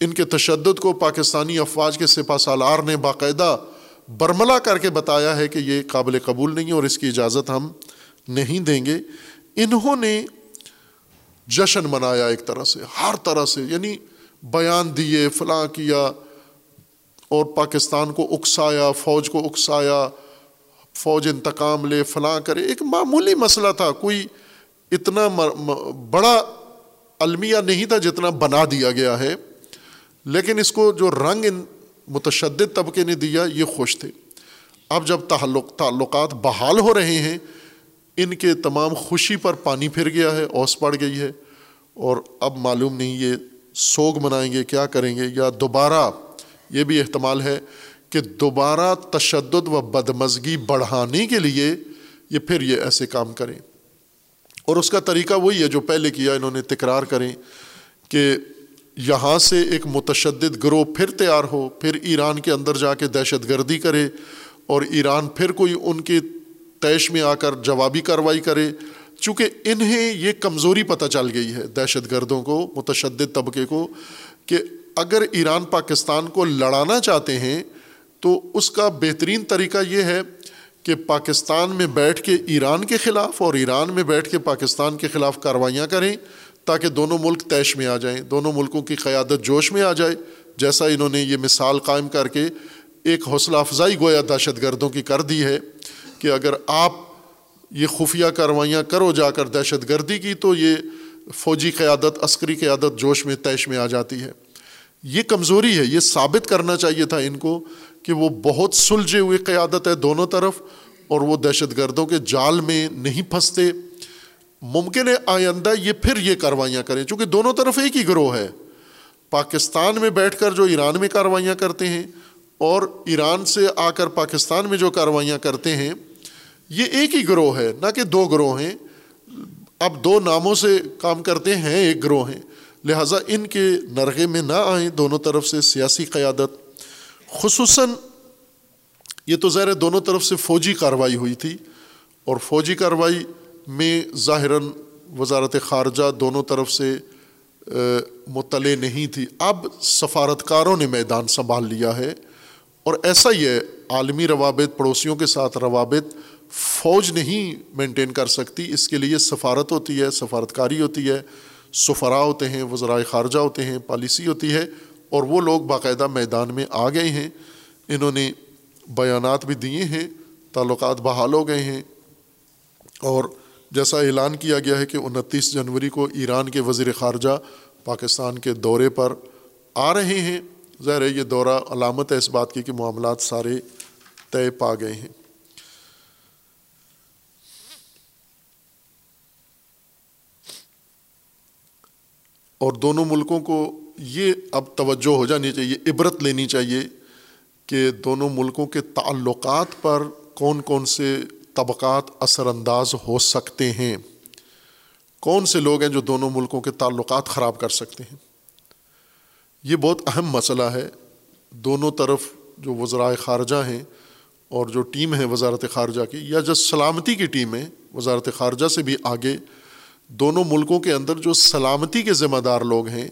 ان کے تشدد کو پاکستانی افواج کے سپا سالار نے باقاعدہ برملا کر کے بتایا ہے کہ یہ قابل قبول نہیں ہے اور اس کی اجازت ہم نہیں دیں گے۔ انہوں نے جشن منایا ایک طرح سے، ہر طرح سے یعنی بیان دیے، فلاں کیا اور پاکستان کو اکسایا، فوج کو اکسایا، فوج انتقام لے، فلاں کرے۔ ایک معمولی مسئلہ تھا، کوئی اتنا بڑا المیہ نہیں تھا جتنا بنا دیا گیا ہے، لیکن اس کو جو رنگ ان متشدد طبقے نے دیا، یہ خوش تھے۔ اب جب تعلق، تعلقات بحال ہو رہے ہیں، ان کے تمام خوشی پر پانی پھر گیا ہے، اوس پڑ گئی ہے۔ اور اب معلوم نہیں یہ سوگ منائیں گے، کیا کریں گے، یا دوبارہ یہ بھی احتمال ہے کہ دوبارہ تشدد و بدمزگی بڑھانے کے لیے یہ پھر یہ ایسے کام کریں۔ اور اس کا طریقہ وہی ہے جو پہلے کیا انہوں نے تکرار کریں کہ یہاں سے ایک متشدد گروہ پھر تیار ہو، پھر ایران کے اندر جا کے دہشت گردی کرے اور ایران پھر کوئی ان کے تیش میں آ کر جوابی کارروائی کرے۔ چونکہ انہیں یہ کمزوری پتہ چل گئی ہے دہشت گردوں کو، متشدد طبقے کو، کہ اگر ایران پاکستان کو لڑانا چاہتے ہیں تو اس کا بہترین طریقہ یہ ہے کہ پاکستان میں بیٹھ کے ایران کے خلاف اور ایران میں بیٹھ کے پاکستان کے خلاف کاروائیاں کریں تاکہ دونوں ملک طیش میں آ جائیں، دونوں ملکوں کی قیادت جوش میں آ جائے۔ جیسا انہوں نے یہ مثال قائم کر کے ایک حوصلہ افزائی گویا دہشت گردوں کی کر دی ہے کہ اگر آپ یہ خفیہ کاروائیاں کرو جا کر دہشت گردی کی تو یہ فوجی قیادت، عسکری قیادت جوش میں طیش میں آ جاتی ہے۔ یہ کمزوری ہے، یہ ثابت کرنا چاہیے تھا ان کو کہ وہ بہت سلجھے ہوئے قیادت ہے دونوں طرف اور وہ دہشت گردوں کے جال میں نہیں پھنستے۔ ممکن ہے آئندہ یہ پھر یہ کاروائیاں کریں، چونکہ دونوں طرف ایک ہی گروہ ہے۔ پاکستان میں بیٹھ کر جو ایران میں کاروائیاں کرتے ہیں اور ایران سے آ کر پاکستان میں جو کاروائیاں کرتے ہیں، یہ ایک ہی گروہ ہے، نہ کہ دو گروہ ہیں۔ اب دو ناموں سے کام کرتے ہیں، ایک گروہ ہیں۔ لہٰذا ان کے نرغے میں نہ آئیں، دونوں طرف سے سیاسی قیادت خصوصاً یہ تو ظاہر دونوں طرف سے فوجی کارروائی ہوئی تھی اور فوجی کارروائی میں ظاہراً وزارت خارجہ دونوں طرف سے مطلع نہیں تھی۔ اب سفارتکاروں نے میدان سنبھال لیا ہے اور ایسا ہی ہے، عالمی روابط، پڑوسیوں کے ساتھ روابط، فوج نہیں مینٹین کر سکتی۔ اس کے لیے سفارت ہوتی ہے، سفارتکاری ہوتی ہے سفرا ہوتے ہیں وزرائے خارجہ ہوتے ہیں، پالیسی ہوتی ہے۔ اور وہ لوگ باقاعدہ میدان میں آ گئے ہیں۔ انہوں نے بیانات بھی دیے ہیں، تعلقات بحال ہو گئے ہیں۔ اور جیسا اعلان کیا گیا ہے کہ انتیس جنوری کو ایران کے وزیر خارجہ پاکستان کے دورے پر آ رہے ہیں۔ ظاہر ہے یہ دورہ علامت ہے اس بات کی کہ معاملات سارے طے پا گئے ہیں۔ اور دونوں ملکوں کو یہ اب توجہ ہو جانی چاہیے، عبرت لینی چاہیے کہ دونوں ملکوں کے تعلقات پر کون کون سے طبقات اثر انداز ہو سکتے ہیں۔ کون سے لوگ ہیں جو دونوں ملکوں کے تعلقات خراب کر سکتے ہیں؟ یہ بہت اہم مسئلہ ہے۔ دونوں طرف جو وزرائے خارجہ ہیں اور جو ٹیم ہے وزارت خارجہ کی، یا جو سلامتی کی ٹیم ہے وزارت خارجہ سے بھی آگے، دونوں ملکوں کے اندر جو سلامتی کے ذمہ دار لوگ ہیں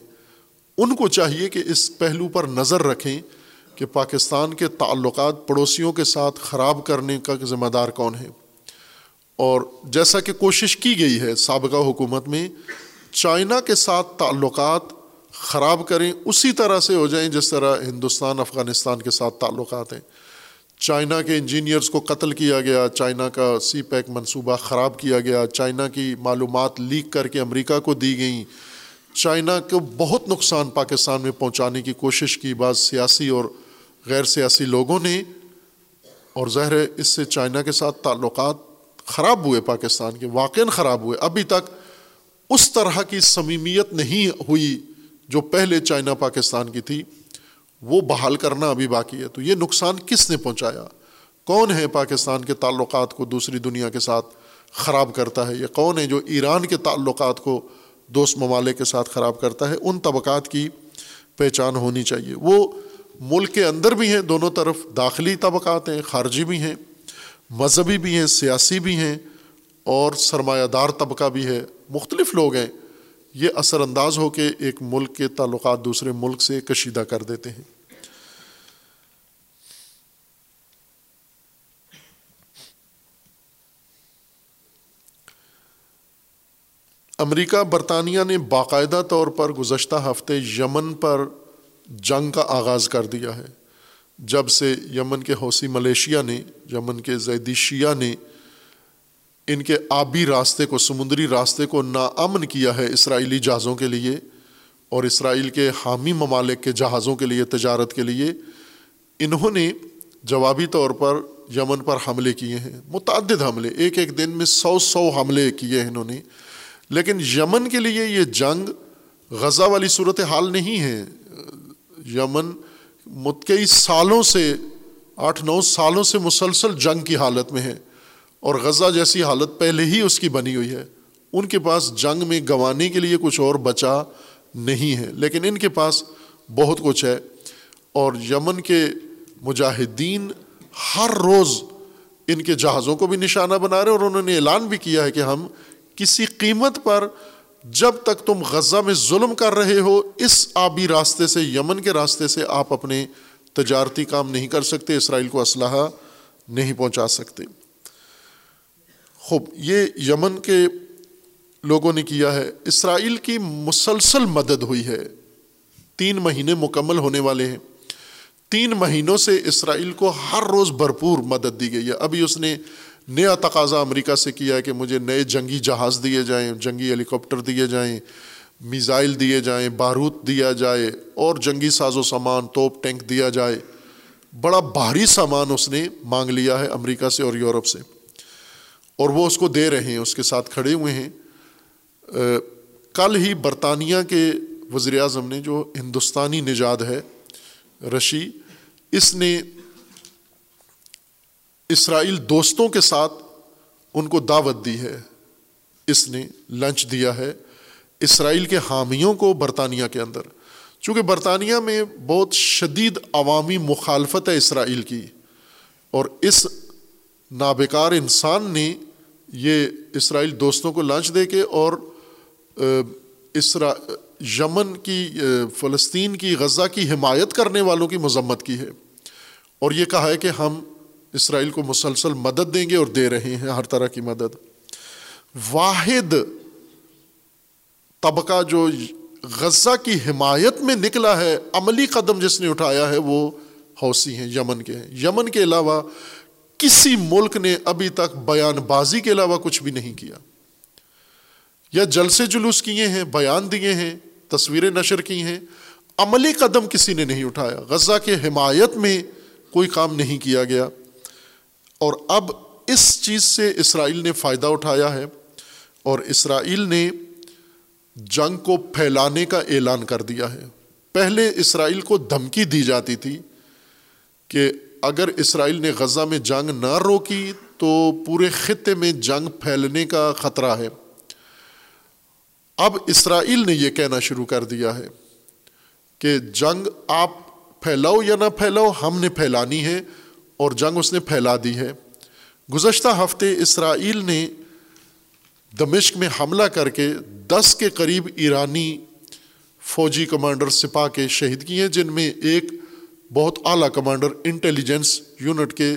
ان کو چاہیے کہ اس پہلو پر نظر رکھیں کہ پاکستان کے تعلقات پڑوسیوں کے ساتھ خراب کرنے کا ذمہ دار کون ہے۔ اور جیسا کہ کوشش کی گئی ہے سابقہ حکومت میں، چائنا کے ساتھ تعلقات خراب کریں، اسی طرح سے ہو جائیں جس طرح ہندوستان، افغانستان کے ساتھ تعلقات ہیں۔ چائنا کے انجینئرز کو قتل کیا گیا، چائنا کا سی پیک منصوبہ خراب کیا گیا، چائنا کی معلومات لیک کر کے امریکہ کو دی گئیں۔ چائنا کو بہت نقصان پاکستان میں پہنچانے کی کوشش کی۔ بعض سیاسی اور غیر سیاسی لوگوں نے، اور ظاہر ہے اس سے چائنا کے ساتھ تعلقات خراب ہوئے پاکستان کے واقع خراب ہوئے۔ ابھی تک اس طرح کی صمیمیت نہیں ہوئی جو پہلے چائنا پاکستان کی تھی۔ وہ بحال کرنا ابھی باقی ہے۔ تو یہ نقصان کس نے پہنچایا؟ کون ہے پاکستان کے تعلقات کو دوسری دنیا کے ساتھ خراب کرتا ہے؟ یہ کون ہے جو ایران کے تعلقات کو دوست ممالک کے ساتھ خراب کرتا ہے، ان طبقات کی پہچان ہونی چاہیے۔ وہ ملک کے اندر بھی ہیں، دونوں طرف داخلی طبقات ہیں، خارجی بھی ہیں، مذہبی بھی ہیں، سیاسی بھی ہیں، اور سرمایہ دار طبقہ بھی ہے۔ مختلف لوگ ہیں۔ یہ اثر انداز ہو کے ایک ملک کے تعلقات دوسرے ملک سے کشیدہ کر دیتے ہیں۔ امریکہ برطانیہ نے باقاعدہ طور پر گزشتہ ہفتے یمن پر جنگ کا آغاز کر دیا ہے، جب سے یمن کے حوثی ملیشیا نے، یمن کے زیدی شیعہ نے ان کے آبی راستے کو، سمندری راستے کو ناامن کیا ہے اسرائیلی جہازوں کے لیے اور اسرائیل کے حامی ممالک کے جہازوں کے لیے، تجارت کے لیے انہوں نے جوابی طور پر یمن پر حملے کیے ہیں، متعدد حملے، ایک ایک دن میں سو سو حملے کیے ہیں انہوں نے۔ لیکن یمن کے لیے یہ جنگ غزہ والی صورت حال نہیں ہے۔ یمن کئی سالوں سے، آٹھ نو سالوں سے مسلسل جنگ کی حالت میں ہے اور غزہ جیسی حالت پہلے ہی اس کی بنی ہوئی ہے۔ ان کے پاس جنگ میں گنوانے کے لیے کچھ اور بچا نہیں ہے، لیکن ان کے پاس بہت کچھ ہے۔ اور یمن کے مجاہدین ہر روز ان کے جہازوں کو بھی نشانہ بنا رہے اور انہوں نے اعلان بھی کیا ہے کہ ہم کسی قیمت پر جب تک تم غزہ میں ظلم کر رہے ہو، اس آبی راستے سے، یمن کے راستے سے آپ اپنے تجارتی کام نہیں کر سکتے، اسرائیل کو اسلحہ نہیں پہنچا سکتے۔ خوب، یہ یمن کے لوگوں نے کیا ہے۔ اسرائیل کی مسلسل مدد ہوئی ہے۔ تین مہینے مکمل ہونے والے ہیں۔ تین مہینوں سے اسرائیل کو ہر روز بھرپور مدد دی گئی ہے۔ ابھی اس نے نیا تقاضا امریکہ سے کیا ہے کہ مجھے نئے جنگی جہاز دیے جائیں، جنگی ہیلی کاپٹر دیے جائیں، میزائل دیے جائیں، بارود دیا جائے اور جنگی ساز و سامان، توپ ٹینک دیا جائے۔ بڑا بھاری سامان اس نے مانگ لیا ہے امریکہ سے اور یورپ سے۔ اور وہ اس کو دے رہے ہیں، اس کے ساتھ کھڑے ہوئے ہیں۔ کل ہی برطانیہ کے وزیر اعظم نے جو ہندوستانی نژاد ہے، رشی، اس نے اسرائیل دوستوں کے ساتھ ان کو دعوت دی ہے۔ اس نے لنچ دیا ہے اسرائیل کے حامیوں کو برطانیہ کے اندر۔ چونکہ برطانیہ میں بہت شدید عوامی مخالفت ہے اسرائیل کی، اور اس نابکار انسان نے یہ اسرائیل دوستوں کو لنچ دے کے اور اسرا، یمن کی فلسطین کی، غزہ کی حمایت کرنے والوں کی مذمت کی ہے۔ اور یہ کہا ہے کہ ہم اسرائیل کو مسلسل مدد دیں گے اور دے رہے ہیں ہر طرح کی مدد۔ واحد طبقہ جو غزہ کی حمایت میں نکلا ہے، عملی قدم جس نے اٹھایا ہے، وہ حوثی ہیں، یمن کے ہیں۔ یمن کے علاوہ کسی ملک نے ابھی تک بیان بازی کے علاوہ کچھ بھی نہیں کیا۔ یا جلسے جلوس کیے ہیں، بیان دیے ہیں، تصویریں نشر کی ہیں۔ عملی قدم کسی نے نہیں اٹھایا۔ غزہ کے حمایت میں کوئی کام نہیں کیا گیا۔ اور اب اس چیز سے اسرائیل نے فائدہ اٹھایا ہے اور اسرائیل نے جنگ کو پھیلانے کا اعلان کر دیا ہے۔ پہلے اسرائیل کو دھمکی دی جاتی تھی کہ اگر اسرائیل نے غزہ میں جنگ نہ روکی تو پورے خطے میں جنگ پھیلنے کا خطرہ ہے۔ اب اسرائیل نے یہ کہنا شروع کر دیا ہے کہ جنگ آپ پھیلاؤ یا نہ پھیلاؤ، ہم نے پھیلانی ہے۔ اور جنگ اس نے پھیلا دی ہے۔ گزشتہ ہفتے اسرائیل نے دمشق میں حملہ کر کے دس کے قریب ایرانی فوجی کمانڈر سپاہ کے شہید کیے، جن میں ایک بہت اعلیٰ کمانڈر انٹیلیجنس یونٹ کے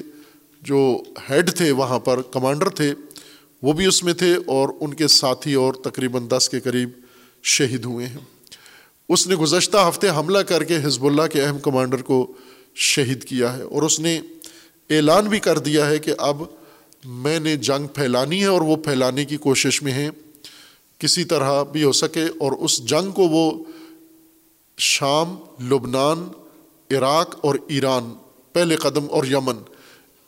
جو ہیڈ تھے وہاں پر کمانڈر تھے، وہ بھی اس میں تھے اور ان کے ساتھی اور تقریباً دس کے قریب شہید ہوئے ہیں۔ اس نے گزشتہ ہفتے حملہ کر کے حزب اللہ کے اہم کمانڈر کو شہید کیا ہے اور اس نے اعلان بھی کر دیا ہے کہ اب میں نے جنگ پھیلانی ہے اور وہ پھیلانے کی کوشش میں ہیں۔ کسی طرح بھی ہو سکے اور اس جنگ کو وہ شام، لبنان، عراق اور ایران، پہلے قدم اور یمن،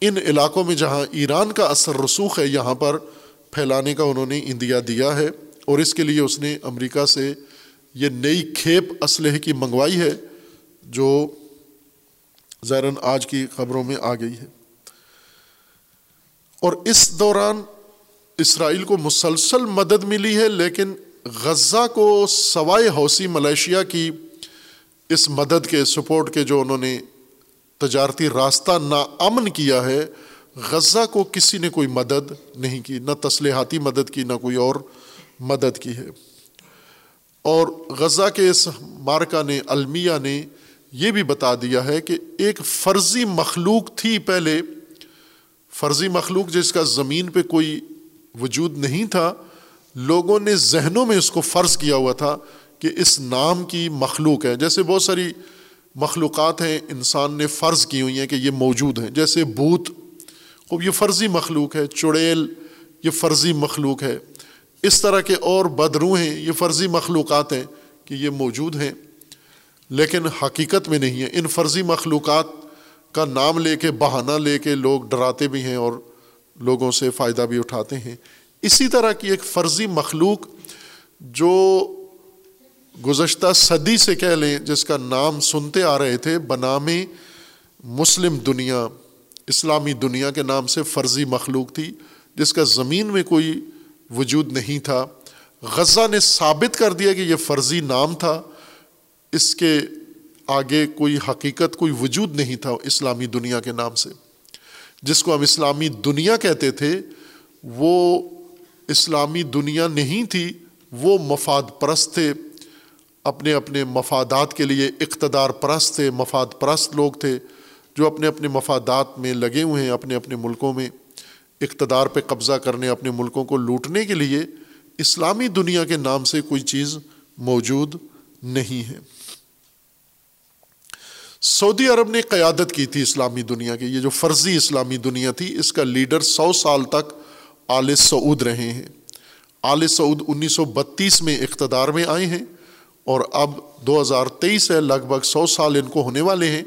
ان علاقوں میں جہاں ایران کا اثر رسوخ ہے، یہاں پر پھیلانے کا انہوں نے اندیا دیا ہے۔ اور اس کے لیے اس نے امریکہ سے یہ نئی کھیپ اسلحے کی منگوائی ہے، جو زیرن آج کی خبروں میں آ گئی ہے۔ اور اس دوران اسرائیل کو مسلسل مدد ملی ہے، لیکن غزہ کو سوائے حوثی ملیشیا کی اس مدد کے، سپورٹ کے جو انہوں نے تجارتی راستہ ناامن کیا ہے، غزہ کو کسی نے کوئی مدد نہیں کی، نہ تسلیحاتی مدد کی، نہ کوئی اور مدد کی ہے۔ اور غزہ کے اس مارکا نے، المیہ نے یہ بھی بتا دیا ہے کہ ایک فرضی مخلوق تھی پہلے۔ فرضی مخلوق جس کا زمین پہ کوئی وجود نہیں تھا، لوگوں نے ذہنوں میں اس کو فرض کیا ہوا تھا کہ اس نام کی مخلوق ہے۔ جیسے بہت ساری مخلوقات ہیں، انسان نے فرض کی ہوئی ہیں کہ یہ موجود ہیں۔ جیسے بھوت، خوب، یہ فرضی مخلوق ہے۔ چڑیل، یہ فرضی مخلوق ہے۔ اس طرح کے اور بدرو ہیں، یہ فرضی مخلوقات ہیں کہ یہ موجود ہیں۔ لیکن حقیقت میں نہیں ہے۔ ان فرضی مخلوقات کا نام لے کے، بہانہ لے کے لوگ ڈراتے بھی ہیں اور لوگوں سے فائدہ بھی اٹھاتے ہیں۔ اسی طرح کی ایک فرضی مخلوق جو گزشتہ صدی سے کہہ لیں، جس کا نام سنتے آ رہے تھے، بنام مسلم دنیا، اسلامی دنیا کے نام سے فرضی مخلوق تھی، جس کا زمین میں کوئی وجود نہیں تھا۔ غزہ نے ثابت کر دیا کہ یہ فرضی نام تھا۔ اس کے آگے کوئی حقیقت، کوئی وجود نہیں تھا اسلامی دنیا کے نام سے۔ جس کو ہم اسلامی دنیا کہتے تھے، وہ اسلامی دنیا نہیں تھی، وہ مفاد پرست تھے۔ اپنے اپنے مفادات کے لیے اقتدار پرست تھے، مفاد پرست لوگ تھے جو اپنے اپنے مفادات میں لگے ہوئے ہیں، اپنے اپنے ملکوں میں۔ اقتدار پہ قبضہ کرنے، اپنے ملکوں کو لوٹنے کے لیے اسلامی دنیا کے نام سے کوئی چیز موجود نہیں ہے۔ سعودی عرب نے قیادت کی تھی اسلامی دنیا کی، یہ جو فرضی اسلامی دنیا تھی، اس کا لیڈر سو سال تک آل سعود رہے ہیں۔ آل سعود انیس سو بتیس میں اقتدار میں آئے ہیں اور اب دو ہزار تیئیس ہے لگ بھگ سو سال ان کو ہونے والے ہیں۔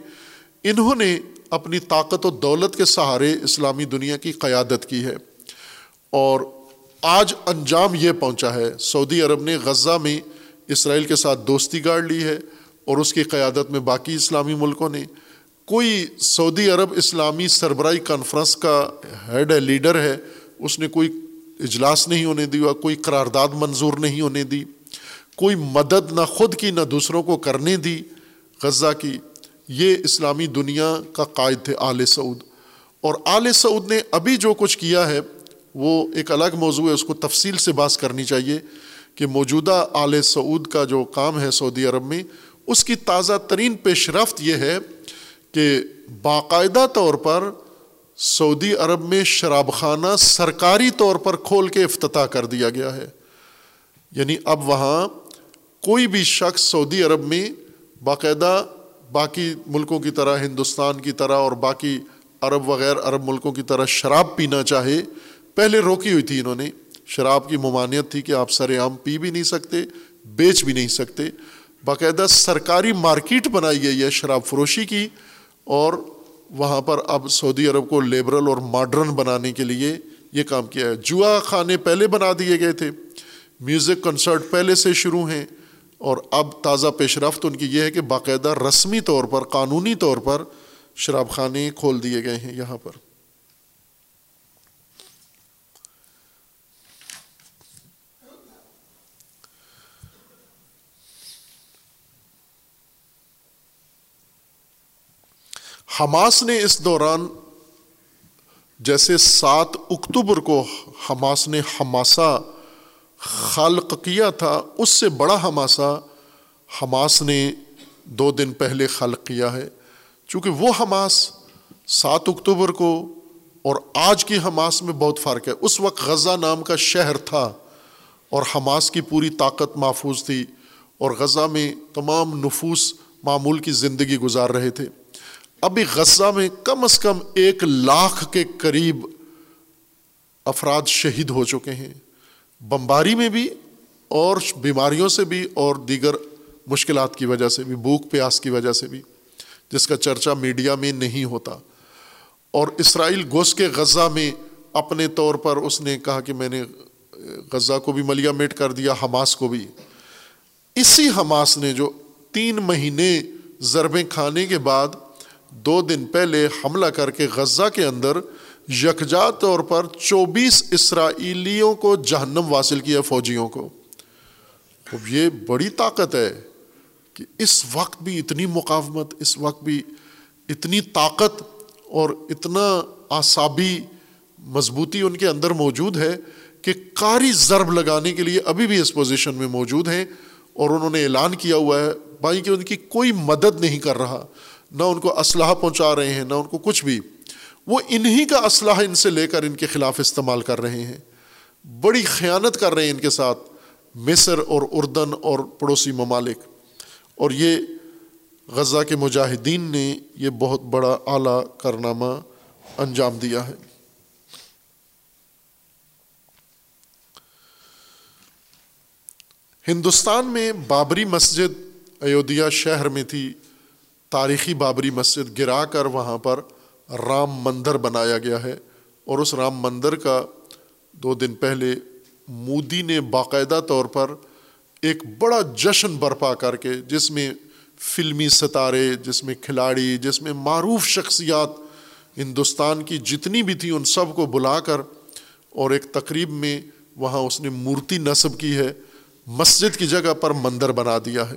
انہوں نے اپنی طاقت و دولت کے سہارے اسلامی دنیا کی قیادت کی ہے۔ اور آج انجام یہ پہنچا ہے، سعودی عرب نے غزہ میں اسرائیل کے ساتھ دوستی گاڑ لی ہے۔ اور اس کی قیادت میں باقی اسلامی ملکوں نے، کوئی سعودی عرب اسلامی سربراہی کانفرنس کا ہیڈ ہے لیڈر ہے، اس نے کوئی اجلاس نہیں ہونے دیا کوئی قرارداد منظور نہیں ہونے دی، کوئی مدد نہ خود کی نہ دوسروں کو کرنے دی۔ غزہ کی یہ اسلامی دنیا کا قائد تھے آل سعود۔ اور آل سعود نے ابھی جو کچھ کیا ہے، وہ ایک الگ موضوع ہے، اس کو تفصیل سے بات کرنی چاہیے کہ موجودہ آل سعود کا جو کام ہے سعودی عرب میں اس کی تازہ ترین پیش رفت یہ ہے کہ باقاعدہ طور پر سعودی عرب میں شراب خانہ سرکاری طور پر کھول کے افتتاح کر دیا گیا ہے۔ یعنی اب وہاں کوئی بھی شخص سعودی عرب میں باقاعدہ باقی ملکوں کی طرح ہندوستان کی طرح اور باقی عرب وغیرہ عرب ملکوں کی طرح شراب پینا چاہے، پہلے روکی ہوئی تھی انہوں نے۔ شراب کی ممانعت تھی کہ آپ سر عام پی بھی نہیں سکتے، بیچ بھی نہیں سکتے۔ باقاعدہ سرکاری مارکیٹ بنائی گئی ہے شراب فروشی کی اور وہاں پر اب سعودی عرب کو لیبرل اور ماڈرن بنانے کے لیے یہ کام کیا ہے۔ جوا خانے پہلے بنا دیے گئے تھے۔ میوزک کنسرٹ پہلے سے شروع ہیں اور اب تازہ پیش رفت ان کی یہ ہے کہ باقاعدہ رسمی طور پر، قانونی طور پر شراب خانے کھول دیے گئے ہیں یہاں پر۔ حماس نے اس دوران جیسے سات اکتوبر کو حماس نے ہماسا خالق کیا تھا، اس سے بڑا ہماسا حماس نے دو دن پہلے خلق کیا ہے۔ چونکہ وہ حماس سات اکتوبر کو اور آج کی حماس میں بہت فرق ہے۔ اس وقت غزہ نام کا شہر تھا اور حماس کی پوری طاقت محفوظ تھی اور غزہ میں تمام نفوس معمول کی زندگی گزار رہے تھے۔ ابھی غزہ میں کم از کم ایک لاکھ کے قریب افراد شہید ہو چکے ہیں۔ بمباری میں بھی اور بیماریوں سے بھی اور دیگر مشکلات کی وجہ سے بھی، بھوک پیاس کی وجہ سے بھی، جس کا چرچا میڈیا میں نہیں ہوتا۔ اور اسرائیل گوس کے غزہ میں اپنے طور پر اس نے کہا کہ میں نے غزہ کو بھی ملیا میٹ کر دیا، حماس کو بھی۔ اسی حماس نے جو تین مہینے ضربیں کھانے کے بعد دو دن پہلے حملہ کر کے غزہ کے اندر یکجا طور پر چوبیس اسرائیلیوں کو جہنم واصل کیا فوجیوں کو۔ اب یہ بڑی طاقت ہے کہ اس وقت بھی اتنی مقاومت، اس وقت بھی اتنی طاقت اور اتنا آسابی مضبوطی ان کے اندر موجود ہے کہ کاری ضرب لگانے کے لیے ابھی بھی اس پوزیشن میں موجود ہیں اور انہوں نے اعلان کیا ہوا ہے بھائی کہ ان کی کوئی مدد نہیں کر رہا۔ نہ ان کو اسلحہ پہنچا رہے ہیں، نہ ان کو کچھ بھی۔ وہ انہی کا اسلحہ ان سے لے کر ان کے خلاف استعمال کر رہے ہیں۔ بڑی خیانت کر رہے ہیں ان کے ساتھ۔ مصر اور اردن اور پڑوسی ممالک۔ اور یہ غزہ کے مجاہدین نے یہ بہت بڑا اعلیٰ کارنامہ انجام دیا ہے۔ ہندوستان میں بابری مسجد ایودھیا شہر میں تھی۔ تاریخی بابری مسجد گرا کر وہاں پر رام مندر بنایا گیا ہے اور اس رام مندر کا دو دن پہلے مودی نے باقاعدہ طور پر ایک بڑا جشن برپا کر کے جس میں فلمی ستارے، جس میں کھلاڑی، جس میں معروف شخصیات ہندوستان کی جتنی بھی تھیں ان سب کو بلا کر اور ایک تقریب میں وہاں اس نے مورتی نصب کی ہے، مسجد کی جگہ پر مندر بنا دیا ہے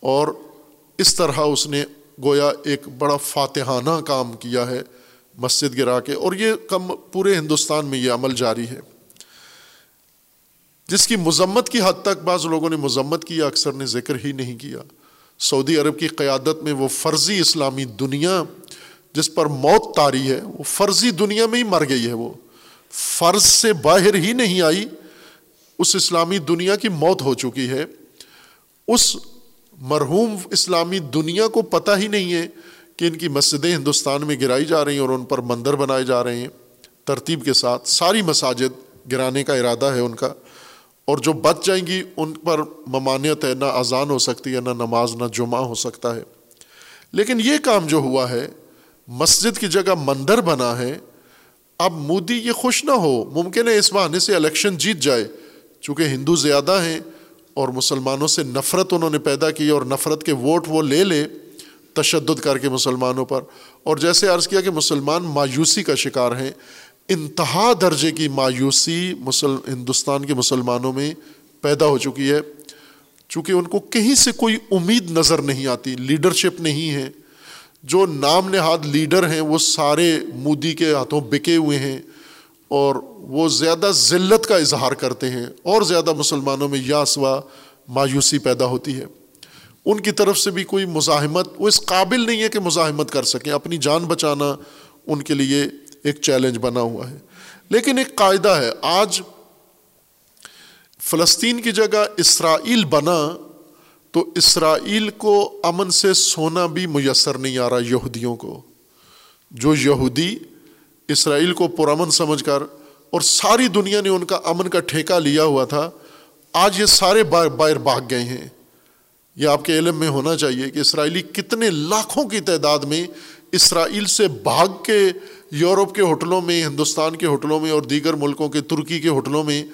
اور اس طرح اس نے گویا ایک بڑا فاتحانہ کام کیا ہے مسجد گرا کے، اور یہ کم پورے ہندوستان میں یہ عمل جاری ہے۔ جس کی مذمت کی حد تک بعض لوگوں نے مذمت کیا اکثر نے ذکر ہی نہیں کیا۔ سعودی عرب کی قیادت میں وہ فرضی اسلامی دنیا جس پر موت تاری ہے، وہ فرضی دنیا میں ہی مر گئی ہے۔ وہ فرض سے باہر ہی نہیں آئی، اس اسلامی دنیا کی موت ہو چکی ہے۔ اس مرحوم اسلامی دنیا کو پتہ ہی نہیں ہے کہ ان کی مسجدیں ہندوستان میں گرائی جا رہی ہیں اور ان پر مندر بنائے جا رہے ہیں۔ ترتیب کے ساتھ ساری مساجد گرانے کا ارادہ ہے ان کا۔ اور جو بچ جائیں گی، ان پر ممانعت ہے، نہ اذان ہو سکتی ہے، نہ نماز، نہ جمعہ ہو سکتا ہے۔ لیکن یہ کام جو ہوا ہے، مسجد کی جگہ مندر بنا ہے۔ اب مودی یہ خوش نہ ہو، ممکن ہے اس بہانے سے الیکشن جیت جائے، چونکہ ہندو زیادہ ہیں۔ اور مسلمانوں سے نفرت انہوں نے پیدا کی اور نفرت کے ووٹ وہ لے لے تشدد کر کے مسلمانوں پر۔ اور جیسے عرض کیا کہ مسلمان مایوسی کا شکار ہیں، انتہا درجے کی مایوسی مسل، ہندوستان کے مسلمانوں میں پیدا ہو چکی ہے۔ چونکہ ان کو کہیں سے کوئی امید نظر نہیں آتی، لیڈرشپ نہیں ہے۔ جو نام نہاد لیڈر ہیں، وہ سارے مودی کے ہاتھوں بکے ہوئے ہیں۔ اور وہ زیادہ ذلت کا اظہار کرتے ہیں اور زیادہ مسلمانوں میں یا سوا مایوسی پیدا ہوتی ہے۔ ان کی طرف سے بھی کوئی مزاحمت، وہ اس قابل نہیں ہے کہ مزاحمت کر سکیں۔ اپنی جان بچانا ان کے لیے ایک چیلنج بنا ہوا ہے۔ لیکن ایک قاعدہ ہے، آج فلسطین کی جگہ اسرائیل بنا تو اسرائیل کو امن سے سونا بھی میسر نہیں آ رہا یہودیوں کو۔ جو یہودی اسرائیل کو پرامن سمجھ کر اور ساری دنیا نے ان کا امن کا ٹھیکہ لیا ہوا تھا، آج یہ سارے باہر بھاگ گئے ہیں۔ یہ آپ کے علم میں ہونا چاہیے کہ اسرائیلی کتنے لاکھوں کی تعداد میں اسرائیل سے بھاگ کے یورپ کے ہوٹلوں میں، ہندوستان کے ہوٹلوں میں اور دیگر ملکوں کے ترکی کے ہوٹلوں میں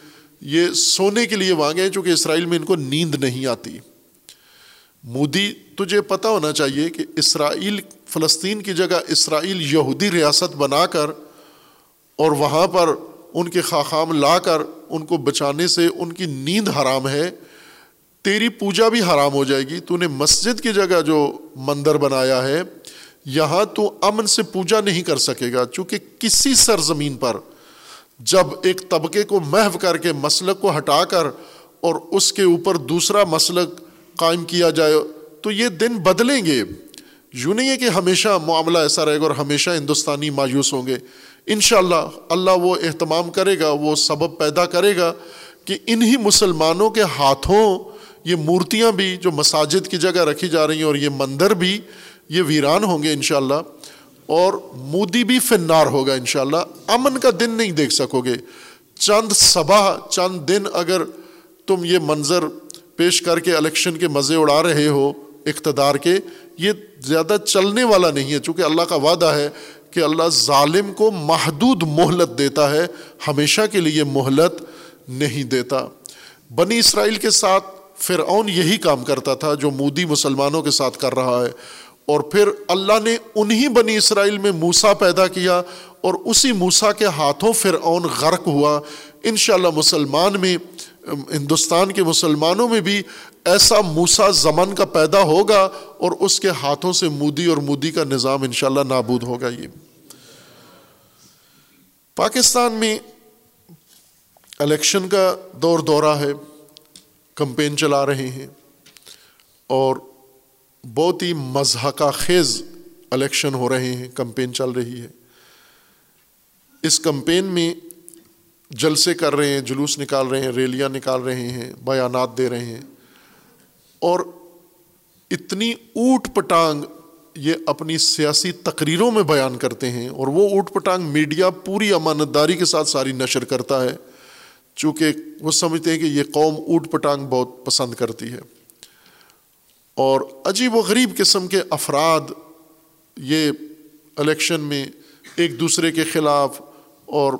یہ سونے کے لیے وہاں گئے، چونکہ اسرائیل میں ان کو نیند نہیں آتی۔ مودی، تجھے پتہ ہونا چاہیے کہ اسرائیل، فلسطین کی جگہ اسرائیل یہودی ریاست بنا کر اور وہاں پر ان کے خاخام لا کر ان کو بچانے سے ان کی نیند حرام ہے، تیری پوجا بھی حرام ہو جائے گی۔ تو نے مسجد کی جگہ جو مندر بنایا ہے، یہاں تو امن سے پوجا نہیں کر سکے گا، چونکہ کسی سرزمین پر جب ایک طبقے کو محو کر کے مسلک کو ہٹا کر اور اس کے اوپر دوسرا مسلک قائم کیا جائے، تو یہ دن بدلیں گے۔ یوں نہیں ہے کہ ہمیشہ معاملہ ایسا رہے گا اور ہمیشہ ہندوستانی مایوس ہوں گے۔ ان شاء اللہ اللہ وہ اہتمام کرے گا، وہ سبب پیدا کرے گا کہ انہی مسلمانوں کے ہاتھوں یہ مورتیاں بھی جو مساجد کی جگہ رکھی جا رہی ہیں اور یہ مندر بھی یہ ویران ہوں گے ان شاء اللہ اور مودی بھی فنار ہوگا ان شاء اللہ امن کا دن نہیں دیکھ سکو گے۔ چند صبح، چند دن اگر تم یہ منظر پیش کر کے الیکشن کے مزے اڑا رہے ہو اقتدار کے، یہ زیادہ چلنے والا نہیں ہے، چونکہ اللہ کا وعدہ ہے کہ اللہ ظالم کو محدود مہلت دیتا ہے، ہمیشہ کے لیے مہلت نہیں دیتا۔ بنی اسرائیل کے ساتھ فرعون یہی کام کرتا تھا جو مودی مسلمانوں کے ساتھ کر رہا ہے۔ اور پھر اللہ نے انہی بنی اسرائیل میں موسا پیدا کیا اور اسی موسا کے ہاتھوں فرعون غرق ہوا۔ ان شاء اللہ مسلمان میں، ہندوستان کے مسلمانوں میں بھی ایسا موسا زمن کا پیدا ہوگا اور اس کے ہاتھوں سے مودی اور مودی کا نظام ان شاء اللہ نابود ہوگا یہ۔ پاکستان میں الیکشن کا دور دورہ ہے، کمپین چلا رہے ہیں اور بہت ہی مضحکہ خیز الیکشن ہو رہے ہیں، کمپین چل رہی ہے۔ اس کمپین میں جلسے کر رہے ہیں، جلوس نکال رہے ہیں، ریلیاں نکال رہے ہیں، بیانات دے رہے ہیں۔ اور اتنی اوٹ پٹانگ یہ اپنی سیاسی تقریروں میں بیان کرتے ہیں اور وہ اوٹ پٹانگ میڈیا پوری امانت داری کے ساتھ ساری نشر کرتا ہے، چونکہ وہ سمجھتے ہیں کہ یہ قوم اوٹ پٹانگ بہت پسند کرتی ہے۔ اور عجیب و غریب قسم کے افراد یہ الیکشن میں ایک دوسرے کے خلاف اور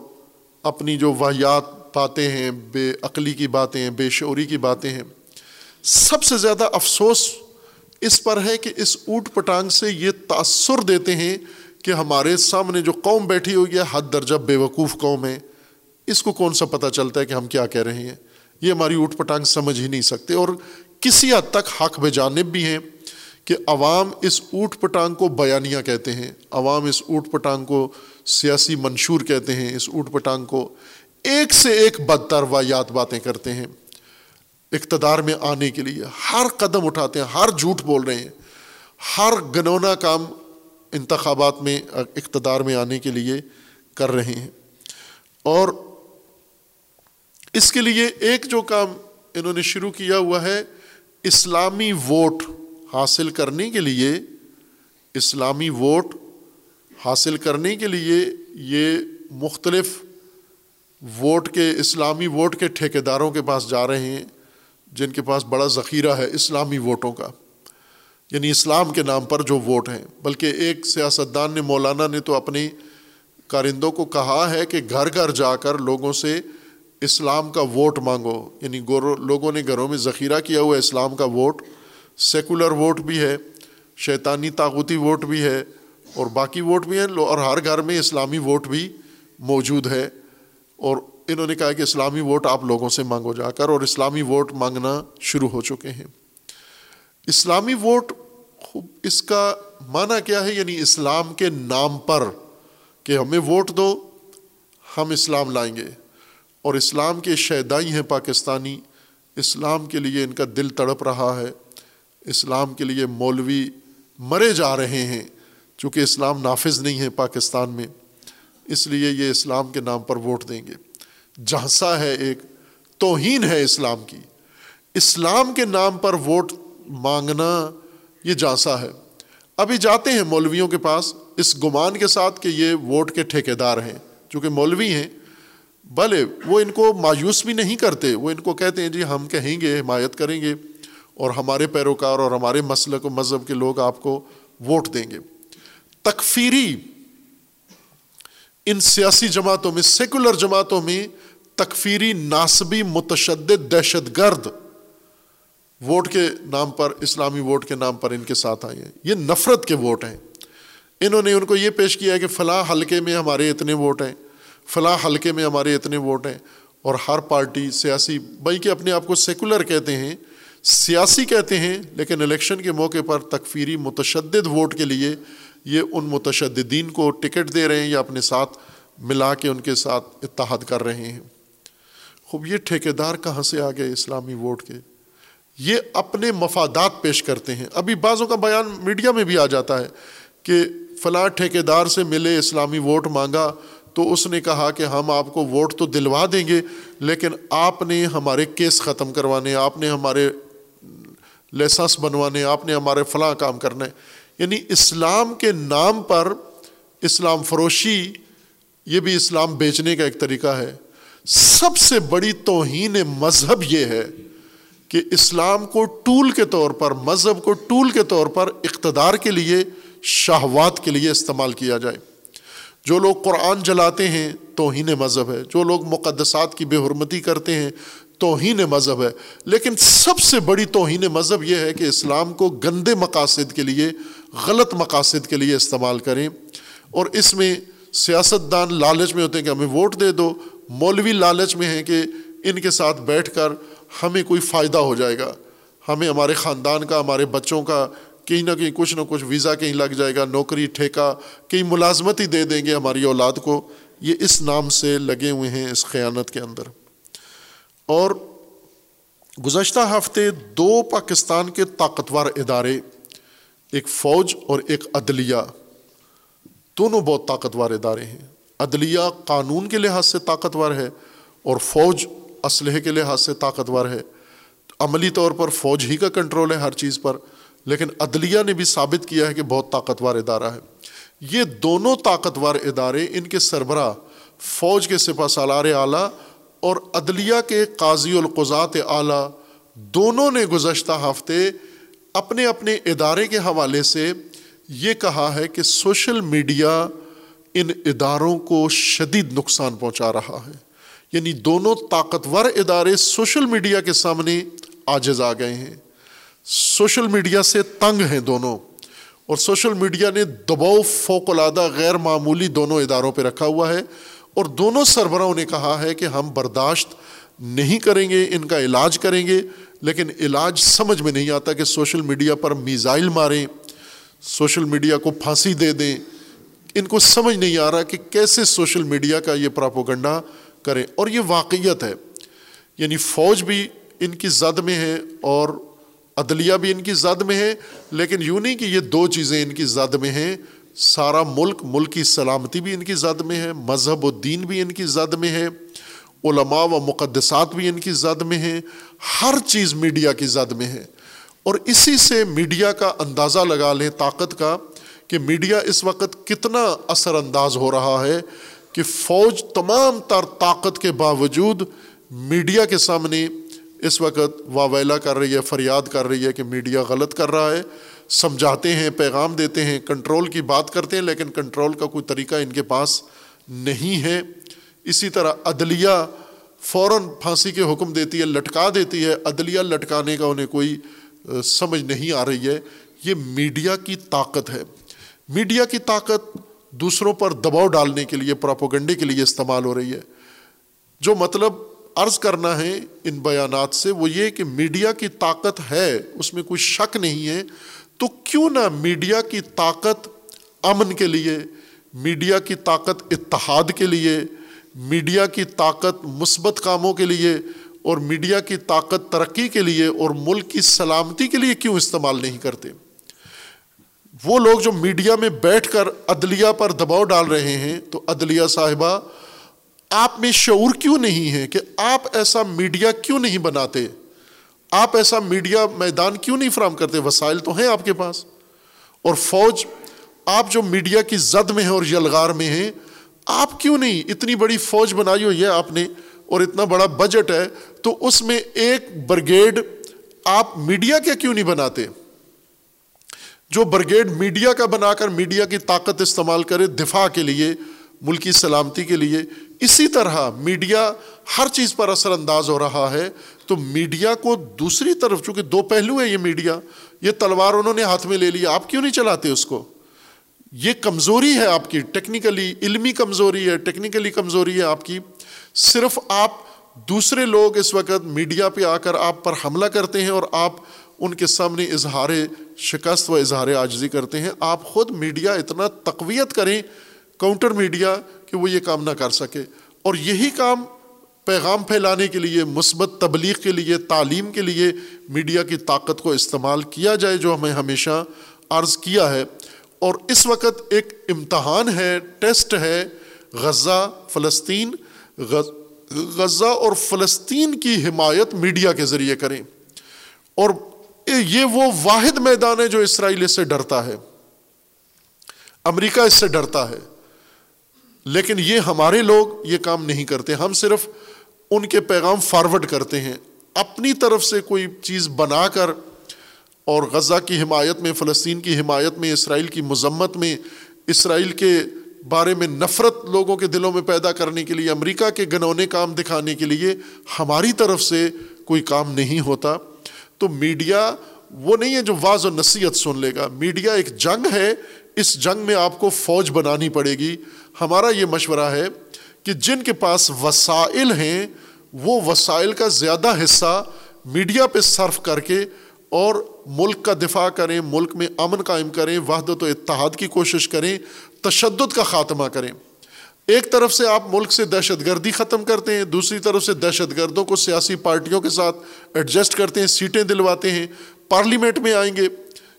اپنی جو واحیات باتیں ہیں، بے عقلی کی باتیں ہیں بے شعوری کی باتیں ہیں۔ سب سے زیادہ افسوس اس پر ہے کہ اس اوٹ پٹانگ سے یہ تأثر دیتے ہیں کہ ہمارے سامنے جو قوم بیٹھی ہوئی ہے، حد درجہ بے وقوف قوم ہے۔ اس کو کون سا پتہ چلتا ہے کہ ہم کیا کہہ رہے ہیں؟ یہ ہماری اوٹ پٹانگ سمجھ ہی نہیں سکتے اور کسی حد تک حق بے جانب بھی ہیں کہ عوام اس اوٹ پٹانگ کو بیانیہ کہتے ہیں۔ عوام اس اوٹ پٹانگ کو سیاسی منشور کہتے ہیں، اس اوٹ پٹانگ کو ایک سے ایک بدتر واحد باتیں کرتے ہیں۔ اقتدار میں آنے کے لیے ہر قدم اٹھاتے ہیں، ہر جھوٹ بول رہے ہیں۔ ہر گنونا کام انتخابات میں، اقتدار میں آنے کے لیے کر رہے ہیں۔ اور اس کے لیے ایک جو کام انہوں نے شروع کیا ہوا ہے، اسلامی ووٹ حاصل کرنے کے لیے، اسلامی ووٹ حاصل کرنے کے لیے یہ مختلف ووٹ کے، اسلامی ووٹ کے ٹھیکیداروں کے پاس جا رہے ہیں۔ جن کے پاس بڑا ذخیرہ ہے اسلامی ووٹوں کا یعنی اسلام کے نام پر جو ووٹ ہیں۔ بلکہ ایک سیاستدان نے، مولانا نے تو اپنے کارندوں کو کہا ہے کہ گھر گھر جا کر لوگوں سے اسلام کا ووٹ مانگو۔ یعنی لوگوں نے گھروں میں ذخیرہ کیا ہوا اسلام کا ووٹ۔ سیکولر ووٹ بھی ہے، شیطانی طاقتی ووٹ بھی ہے، اور باقی ووٹ بھی ہیں۔ اور ہر گھر میں اسلامی ووٹ بھی موجود ہے۔ اور انہوں نے کہا کہ اسلامی ووٹ آپ لوگوں سے مانگو جا کر اور اسلامی ووٹ مانگنا شروع ہو چکے ہیں۔ اسلامی ووٹ اس کا معنی کیا ہے؟ یعنی اسلام کے نام پر کہ ہمیں ووٹ دو، ہم اسلام لائیں گے۔ اور اسلام کے شیدائی ہیں پاکستانی۔ اسلام کے لیے ان کا دل تڑپ رہا ہے۔ اسلام کے لیے مولوی مرے جا رہے ہیں، چونکہ اسلام نافذ نہیں ہے پاکستان میں۔ اس لیے یہ اسلام کے نام پر ووٹ دیں گے۔ جھانسا ہے ایک، توہین ہے اسلام کی۔ اسلام کے نام پر ووٹ مانگنا یہ جھانسا ہے۔ ابھی جاتے ہیں مولویوں کے پاس اس گمان کے ساتھ کہ یہ ووٹ کے ٹھیکے دار ہیں، چونکہ مولوی ہیں۔ بھلے وہ ان کو مایوس بھی نہیں کرتے، وہ ان کو کہتے ہیں جی ہم کہیں گے، حمایت کریں گے اور ہمارے پیروکار اور ہمارے مسلک و مذہب کے لوگ آپ کو ووٹ دیں گے۔ تکفیری ان سیاسی جماعتوں میں سیکولر جماعتوں میں تکفیری، ناسبی، متشدد، دہشت گرد ووٹ کے نام پر، اسلامی ووٹ کے نام پر ان کے ساتھ آئے ہیں۔ یہ نفرت کے ووٹ ہیں۔ انہوں نے ان کو یہ پیش کیا ہے کہ فلاں حلقے میں ہمارے اتنے ووٹ ہیں، فلاں حلقے میں ہمارے اتنے ووٹ ہیں اور ہر پارٹی سیاسی بھائی کہ اپنے آپ کو سیکولر کہتے ہیں، سیاسی کہتے ہیں، لیکن الیکشن کے موقع پر تکفیری، متشدد ووٹ کے لیے یہ ان متشددین کو ٹکٹ دے رہے ہیں یا اپنے ساتھ ملا کے ان کے ساتھ اتحاد کر رہے ہیں۔ خوب، یہ ٹھیکے دار کہاں سے آ گئے اسلامی ووٹ کے؟ یہ اپنے مفادات پیش کرتے ہیں۔ ابھی بعضوں کا بیان میڈیا میں بھی آ جاتا ہے کہ فلاں ٹھیکے دار سے ملے اسلامی ووٹ مانگا تو اس نے کہا کہ ہم آپ کو ووٹ تو دلوا دیں گے، لیکن آپ نے ہمارے کیس ختم کروانے، آپ نے ہمارے لائسنس بنوانے، آپ نے ہمارے فلاں کام کرنا ہے۔ یعنی اسلام کے نام پر اسلام فروشی، یہ بھی اسلام بیچنے کا ایک طریقہ ہے۔ سب سے بڑی توہین مذہب یہ ہے کہ اسلام کو ٹول کے طور پر، مذہب کو ٹول کے طور پر اقتدار کے لیے، شہوات کے لیے استعمال کیا جائے۔ جو لوگ قرآن جلاتے ہیں، توہین مذہب ہے۔ جو لوگ مقدسات کی بے حرمتی کرتے ہیں، توہین مذہب ہے۔ لیکن سب سے بڑی توہین مذہب یہ ہے کہ اسلام کو گندے مقاصد کے لیے غلط مقاصد کے لیے استعمال کریں اور اس میں سیاست دان لالچ میں ہوتے ہیں کہ ہمیں ووٹ دے دو، مولوی لالچ میں ہیں کہ ان کے ساتھ بیٹھ کر ہمیں کوئی فائدہ ہو جائے گا۔ ہمیں ہمارے خاندان کا، ہمارے بچوں کا کہیں نہ کہیں کچھ نہ کچھ ویزا کہیں لگ جائے گا، نوکری، ٹھیکہ، کہیں ملازمت ہی دے دیں گے ہماری اولاد کو۔ یہ اس نام سے لگے ہوئے ہیں اس خیانت کے اندر۔ اور گزشتہ ہفتے دو پاکستان کے طاقتور ادارے ایک فوج اور ایک عدلیہ۔ دونوں بہت طاقتور ادارے ہیں۔ عدلیہ قانون کے لحاظ سے طاقتور ہے اور فوج اسلحے کے لحاظ سے طاقتور ہے۔ عملی طور پر فوج ہی کا کنٹرول ہے ہر چیز پر، لیکن عدلیہ نے بھی ثابت کیا ہے کہ بہت طاقتور ادارہ ہے۔ یہ دونوں طاقتور ادارے ان کے سربراہ، فوج کے سپہ سالار اعلیٰ اور عدلیہ کے قاضی القضات اعلیٰ، دونوں نے گزشتہ ہفتے اپنے اپنے ادارے کے حوالے سے یہ کہا ہے کہ سوشل میڈیا ان اداروں کو شدید نقصان پہنچا رہا ہے۔ یعنی دونوں طاقتور ادارے سوشل میڈیا کے سامنے آجز آ گئے ہیں۔ سوشل میڈیا سے تنگ ہیں دونوں۔ اور سوشل میڈیا نے دباؤ فوق العادہ غیر معمولی دونوں اداروں پہ رکھا ہوا ہے۔ اور دونوں سربراہوں نے کہا ہے کہ ہم برداشت نہیں کریں گے، ان کا علاج کریں گے، لیکن علاج سمجھ میں نہیں آتا کہ سوشل میڈیا پر میزائل ماریں، سوشل میڈیا کو پھانسی دے دیں۔ ان کو سمجھ نہیں آ رہا کہ کیسے سوشل میڈیا کا یہ پراپوگنڈا کریں۔ اور یہ واقعیت ہے۔ یعنی فوج بھی ان کی زد میں ہے اور عدلیہ بھی ان کی زد میں ہے، لیکن یوں نہیں کہ یہ دو چیزیں ان کی زد میں ہیں۔ سارا ملک ملک کی سلامتی بھی ان کی زد میں ہے، مذہب و دین بھی ان کی زد میں ہے۔ علماء و مقدسات بھی ان کی زد میں ہیں، ہر چیز میڈیا کی زد میں ہے۔ اور اسی سے میڈیا کا اندازہ لگا لیں طاقت کا کہ میڈیا اس وقت کتنا اثر انداز ہو رہا ہے کہ فوج تمام تر طاقت کے باوجود میڈیا کے سامنے اس وقت واویلا کر رہی ہے، فریاد کر رہی ہے کہ میڈیا غلط کر رہا ہے۔ سمجھاتے ہیں، پیغام دیتے ہیں، کنٹرول کی بات کرتے ہیں، لیکن کنٹرول کا کوئی طریقہ ان کے پاس نہیں ہے۔ اسی طرح عدلیہ فوراً پھانسی کے حکم دیتی ہے، لٹکا دیتی ہے۔ عدلیہ لٹکانے کا انہیں کوئی سمجھ نہیں آ رہی ہے۔ یہ میڈیا کی طاقت ہے۔ میڈیا کی طاقت دوسروں پر دباؤ ڈالنے کے لیے، پراپوگنڈے کے لیے استعمال ہو رہی ہے۔ جو مطلب عرض کرنا ہے ان بیانات سے، وہ یہ کہ میڈیا کی طاقت ہے، اس میں کوئی شک نہیں ہے۔ تو کیوں نہ میڈیا کی طاقت امن کے لیے، میڈیا کی طاقت اتحاد کے لیے میڈیا کی طاقت مثبت کاموں کے لیے اور میڈیا کی طاقت ترقی کے لیے اور ملک کی سلامتی کے لیے کیوں استعمال نہیں کرتے؟ وہ لوگ جو میڈیا میں بیٹھ کر عدلیہ پر دباؤ ڈال رہے ہیں، تو عدلیہ صاحبہ، آپ میں شعور کیوں نہیں ہے کہ آپ ایسا میڈیا کیوں نہیں بناتے؟ آپ ایسا میڈیا میدان کیوں نہیں فراہم کرتے؟ وسائل تو ہیں آپ کے پاس۔ اور فوج، آپ جو میڈیا کی زد میں ہیں اور یلغار میں ہیں آپ کیوں نہیں اتنی بڑی فوج بنائی ہوئی ہے آپ نے اور اتنا بڑا بجٹ ہے، تو اس میں ایک برگیڈ آپ میڈیا کے کیوں نہیں بناتے؟ جو برگیڈ میڈیا کا بنا کر میڈیا کی طاقت استعمال کرے دفاع کے لیے ملکی سلامتی کے لیے، اسی طرح میڈیا ہر چیز پر اثر انداز ہو رہا ہے، تو میڈیا کو دوسری طرف، چونکہ دو پہلو ہے یہ میڈیا یہ تلوار انہوں نے ہاتھ میں لے لی، آپ کیوں نہیں چلاتے اس کو؟ یہ کمزوری ہے آپ کی ٹیکنیکلی علمی کمزوری ہے ٹیکنیکلی کمزوری ہے آپ کی. صرف آپ دوسرے لوگ اس وقت میڈیا پہ آ کر آپ پر حملہ کرتے ہیں اور آپ ان کے سامنے اظہار شکست و اظہار عاجزی کرتے ہیں. آپ خود میڈیا اتنا تقویت کریں کاؤنٹر میڈیا کہ وہ یہ کام نہ کر سکے. اور یہی کام پیغام پھیلانے کے لیے، مثبت تبلیغ کے لیے، تعلیم کے لیے میڈیا کی طاقت کو استعمال کیا جائے، جو ہمیں ہمیشہ عرض کیا ہے. اور اس وقت ایک امتحان ہے، ٹیسٹ ہے غزہ، فلسطین غزہ اور فلسطین کی حمایت میڈیا کے ذریعے کریں۔ اور یہ وہ واحد میدان ہے جو اسرائیل اس سے ڈرتا ہے۔ امریکہ اس سے ڈرتا ہے۔ لیکن یہ ہمارے لوگ یہ کام نہیں کرتے۔ ہم صرف ان کے پیغام فارورڈ کرتے ہیں۔ اپنی طرف سے کوئی چیز بنا کر اور غزہ کی حمایت میں، فلسطین کی حمایت میں، اسرائیل کی مذمت میں، اسرائیل کے بارے میں نفرت لوگوں کے دلوں میں پیدا کرنے کے لیے، امریکہ کے گنونے کام دکھانے کے لیے ہماری طرف سے کوئی کام نہیں ہوتا۔ تو میڈیا وہ نہیں ہے جو واض و نصیحت سن لے گا۔ میڈیا ایک جنگ ہے، اس جنگ میں آپ کو فوج بنانی پڑے گی۔ ہمارا یہ مشورہ ہے کہ جن کے پاس وسائل ہیں، وہ وسائل کا زیادہ حصہ میڈیا پہ صرف کر کے اور ملک کا دفاع کریں، ملک میں امن قائم کریں، وحدت و اتحاد کی کوشش کریں، تشدد کا خاتمہ کریں۔ ایک طرف سے آپ ملک سے دہشت گردی ختم کرتے ہیں، دوسری طرف سے دہشت گردوں کو سیاسی پارٹیوں کے ساتھ ایڈجسٹ کرتے ہیں، سیٹیں دلواتے ہیں، پارلیمنٹ میں آئیں گے۔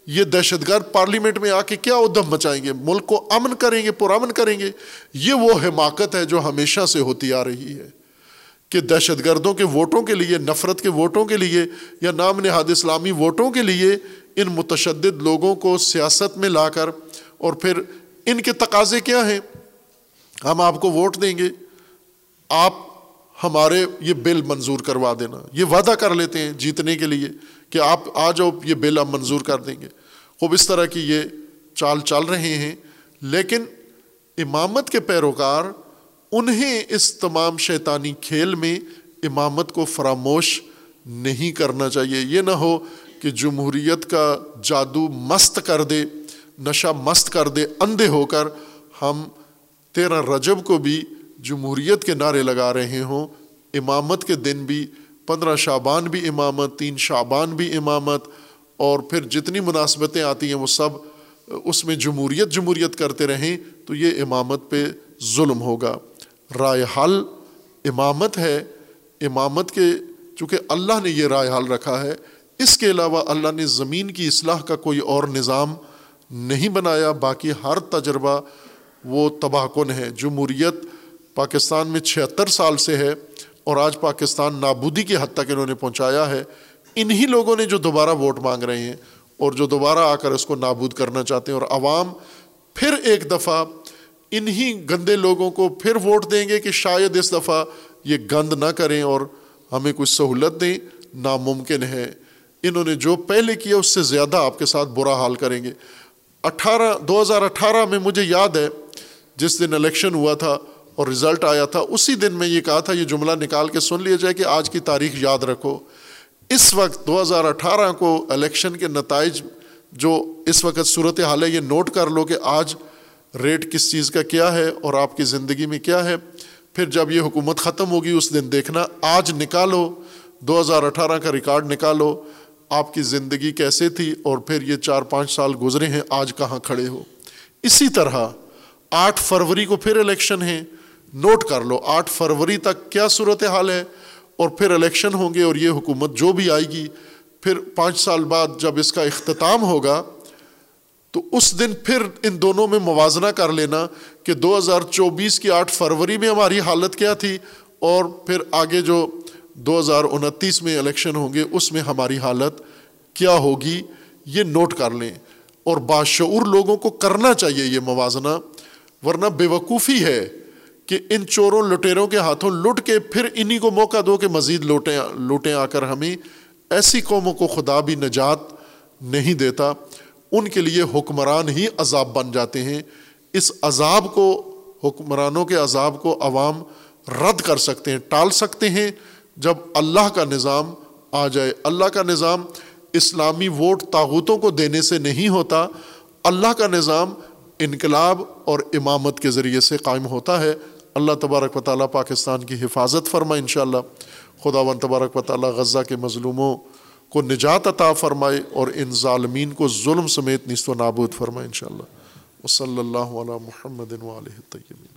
یہ دہشت گرد پارلیمنٹ میں آ کے کیا ادھم مچائیں گے؟ ملک کو امن کریں گے، پرامن کریں گے؟ یہ وہ حماقت ہے جو ہمیشہ سے ہوتی آ رہی ہے۔ کہ دہشت گردوں کے ووٹوں کے لیے، نفرت کے ووٹوں کے لیے یا نام نہاد اسلامی ووٹوں کے لیے ان متشدد لوگوں کو سیاست میں لا کر اور پھر ان کے تقاضے کیا ہیں؟ ہم آپ کو ووٹ دیں گے، آپ ہمارے یہ بل منظور کروا دینا۔ یہ وعدہ کر لیتے ہیں جیتنے کے لیے کہ آپ آ جاؤ، یہ بل ہم منظور کر دیں گے۔ خوب اس طرح کی یہ چال چل رہے ہیں۔ لیکن امامت کے پیروکار انہیں اس تمام شیطانی کھیل میں امامت کو فراموش نہیں کرنا چاہیے۔ یہ نہ ہو کہ جمہوریت کا جادو مست کر دے، نشہ مست کر دے، اندھے ہو کر ہم تیرہ رجب کو بھی جمہوریت کے نعرے لگا رہے ہوں۔ امامت کے دن بھی پندرہ شعبان بھی امامت، تین شعبان بھی امامت، اور پھر جتنی مناسبتیں آتی ہیں وہ سب اس میں جمہوریت جمہوریت کرتے رہیں تو یہ امامت پہ ظلم ہوگا۔ رائے حل امامت ہے، امامت کے، چونکہ اللہ نے یہ رائے حل رکھا ہے، اس کے علاوہ اللہ نے زمین کی اصلاح کا کوئی اور نظام نہیں بنایا، باقی ہر تجربہ وہ تباہ کن ہے۔ جمہوریت پاکستان میں چھہتر سال سے ہے اور آج پاکستان نابودی کی حد تک انہوں نے پہنچایا ہے۔ انہی لوگوں نے جو دوبارہ ووٹ مانگ رہے ہیں اور جو دوبارہ آ کر اس کو نابود کرنا چاہتے ہیں اور عوام پھر ایک دفعہ انہی گندے لوگوں کو پھر ووٹ دیں گے کہ شاید اس دفعہ یہ گند نہ کریں اور ہمیں کچھ سہولت دیں، ناممکن ہے۔ انہوں نے جو پہلے کیا، اس سے زیادہ آپ کے ساتھ برا حال کریں گے۔ اٹھارہ، دو ہزار اٹھارہ میں مجھے یاد ہے، جس دن الیکشن ہوا تھا اور رزلٹ آیا تھا، اسی دن میں یہ کہا تھا، یہ جملہ نکال کے سن لیا جائے کہ آج کی تاریخ یاد رکھو۔ اس وقت دو ہزار اٹھارہ کو الیکشن کے نتائج جو اس وقت صورت حال ہے، یہ نوٹ کر لو کہ آج ریٹ کس چیز کا کیا ہے اور آپ کی زندگی میں کیا ہے؟ پھر جب یہ حکومت ختم ہوگی اس دن دیکھنا، آج نکالو، دو ہزار اٹھارہ کا ریکارڈ نکالو، آپ کی زندگی کیسے تھی اور پھر یہ چار پانچ سال گزرے ہیں، آج کہاں کھڑے ہو؟ اسی طرح آٹھ فروری کو پھر الیکشن ہے نوٹ کر لو، آٹھ فروری تک کیا صورت حال ہے؟ اور پھر الیکشن ہوں گے اور یہ حکومت جو بھی آئے گی، پھر پانچ سال بعد جب اس کا اختتام ہوگا تو اس دن پھر ان دونوں میں موازنہ کر لینا کہ دو ہزار چوبیس کی آٹھ فروری میں ہماری حالت کیا تھی اور پھر آگے جو دو ہزار انتیس میں الیکشن ہوں گے، اس میں ہماری حالت کیا ہوگی، یہ نوٹ کر لیں۔ اور باشعور لوگوں کو کرنا چاہیے یہ موازنہ، ورنہ بے وقوفی ہے کہ ان چوروں لٹیروں کے ہاتھوں لٹ کے پھر انہی کو موقع دو کہ مزید لوٹیں لوٹیں آ کر ہمیں۔ ایسی قوموں کو خدا بھی نجات نہیں دیتا۔ ان کے لیے حکمران ہی عذاب بن جاتے ہیں۔ اس عذاب کو، حکمرانوں کے عذاب کو عوام رد کر سکتے ہیں، ٹال سکتے ہیں۔ جب اللہ کا نظام آ جائے، اللہ کا نظام اسلامی ووٹ تاغوتوں کو دینے سے نہیں ہوتا، اللہ کا نظام انقلاب اور امامت کے ذریعے سے قائم ہوتا ہے۔ اللہ تبارک و تعالیٰ پاکستان کی حفاظت فرمائے ان شاء اللہ خدا و تبارک و تعالیٰ غزہ کے مظلوموں کو نجات عطا فرمائے اور ان ظالمین کو ظلم سمیت نیست و نابود فرمائے ان شاء اللہ و صلی اللہ علیہ محمد طیبین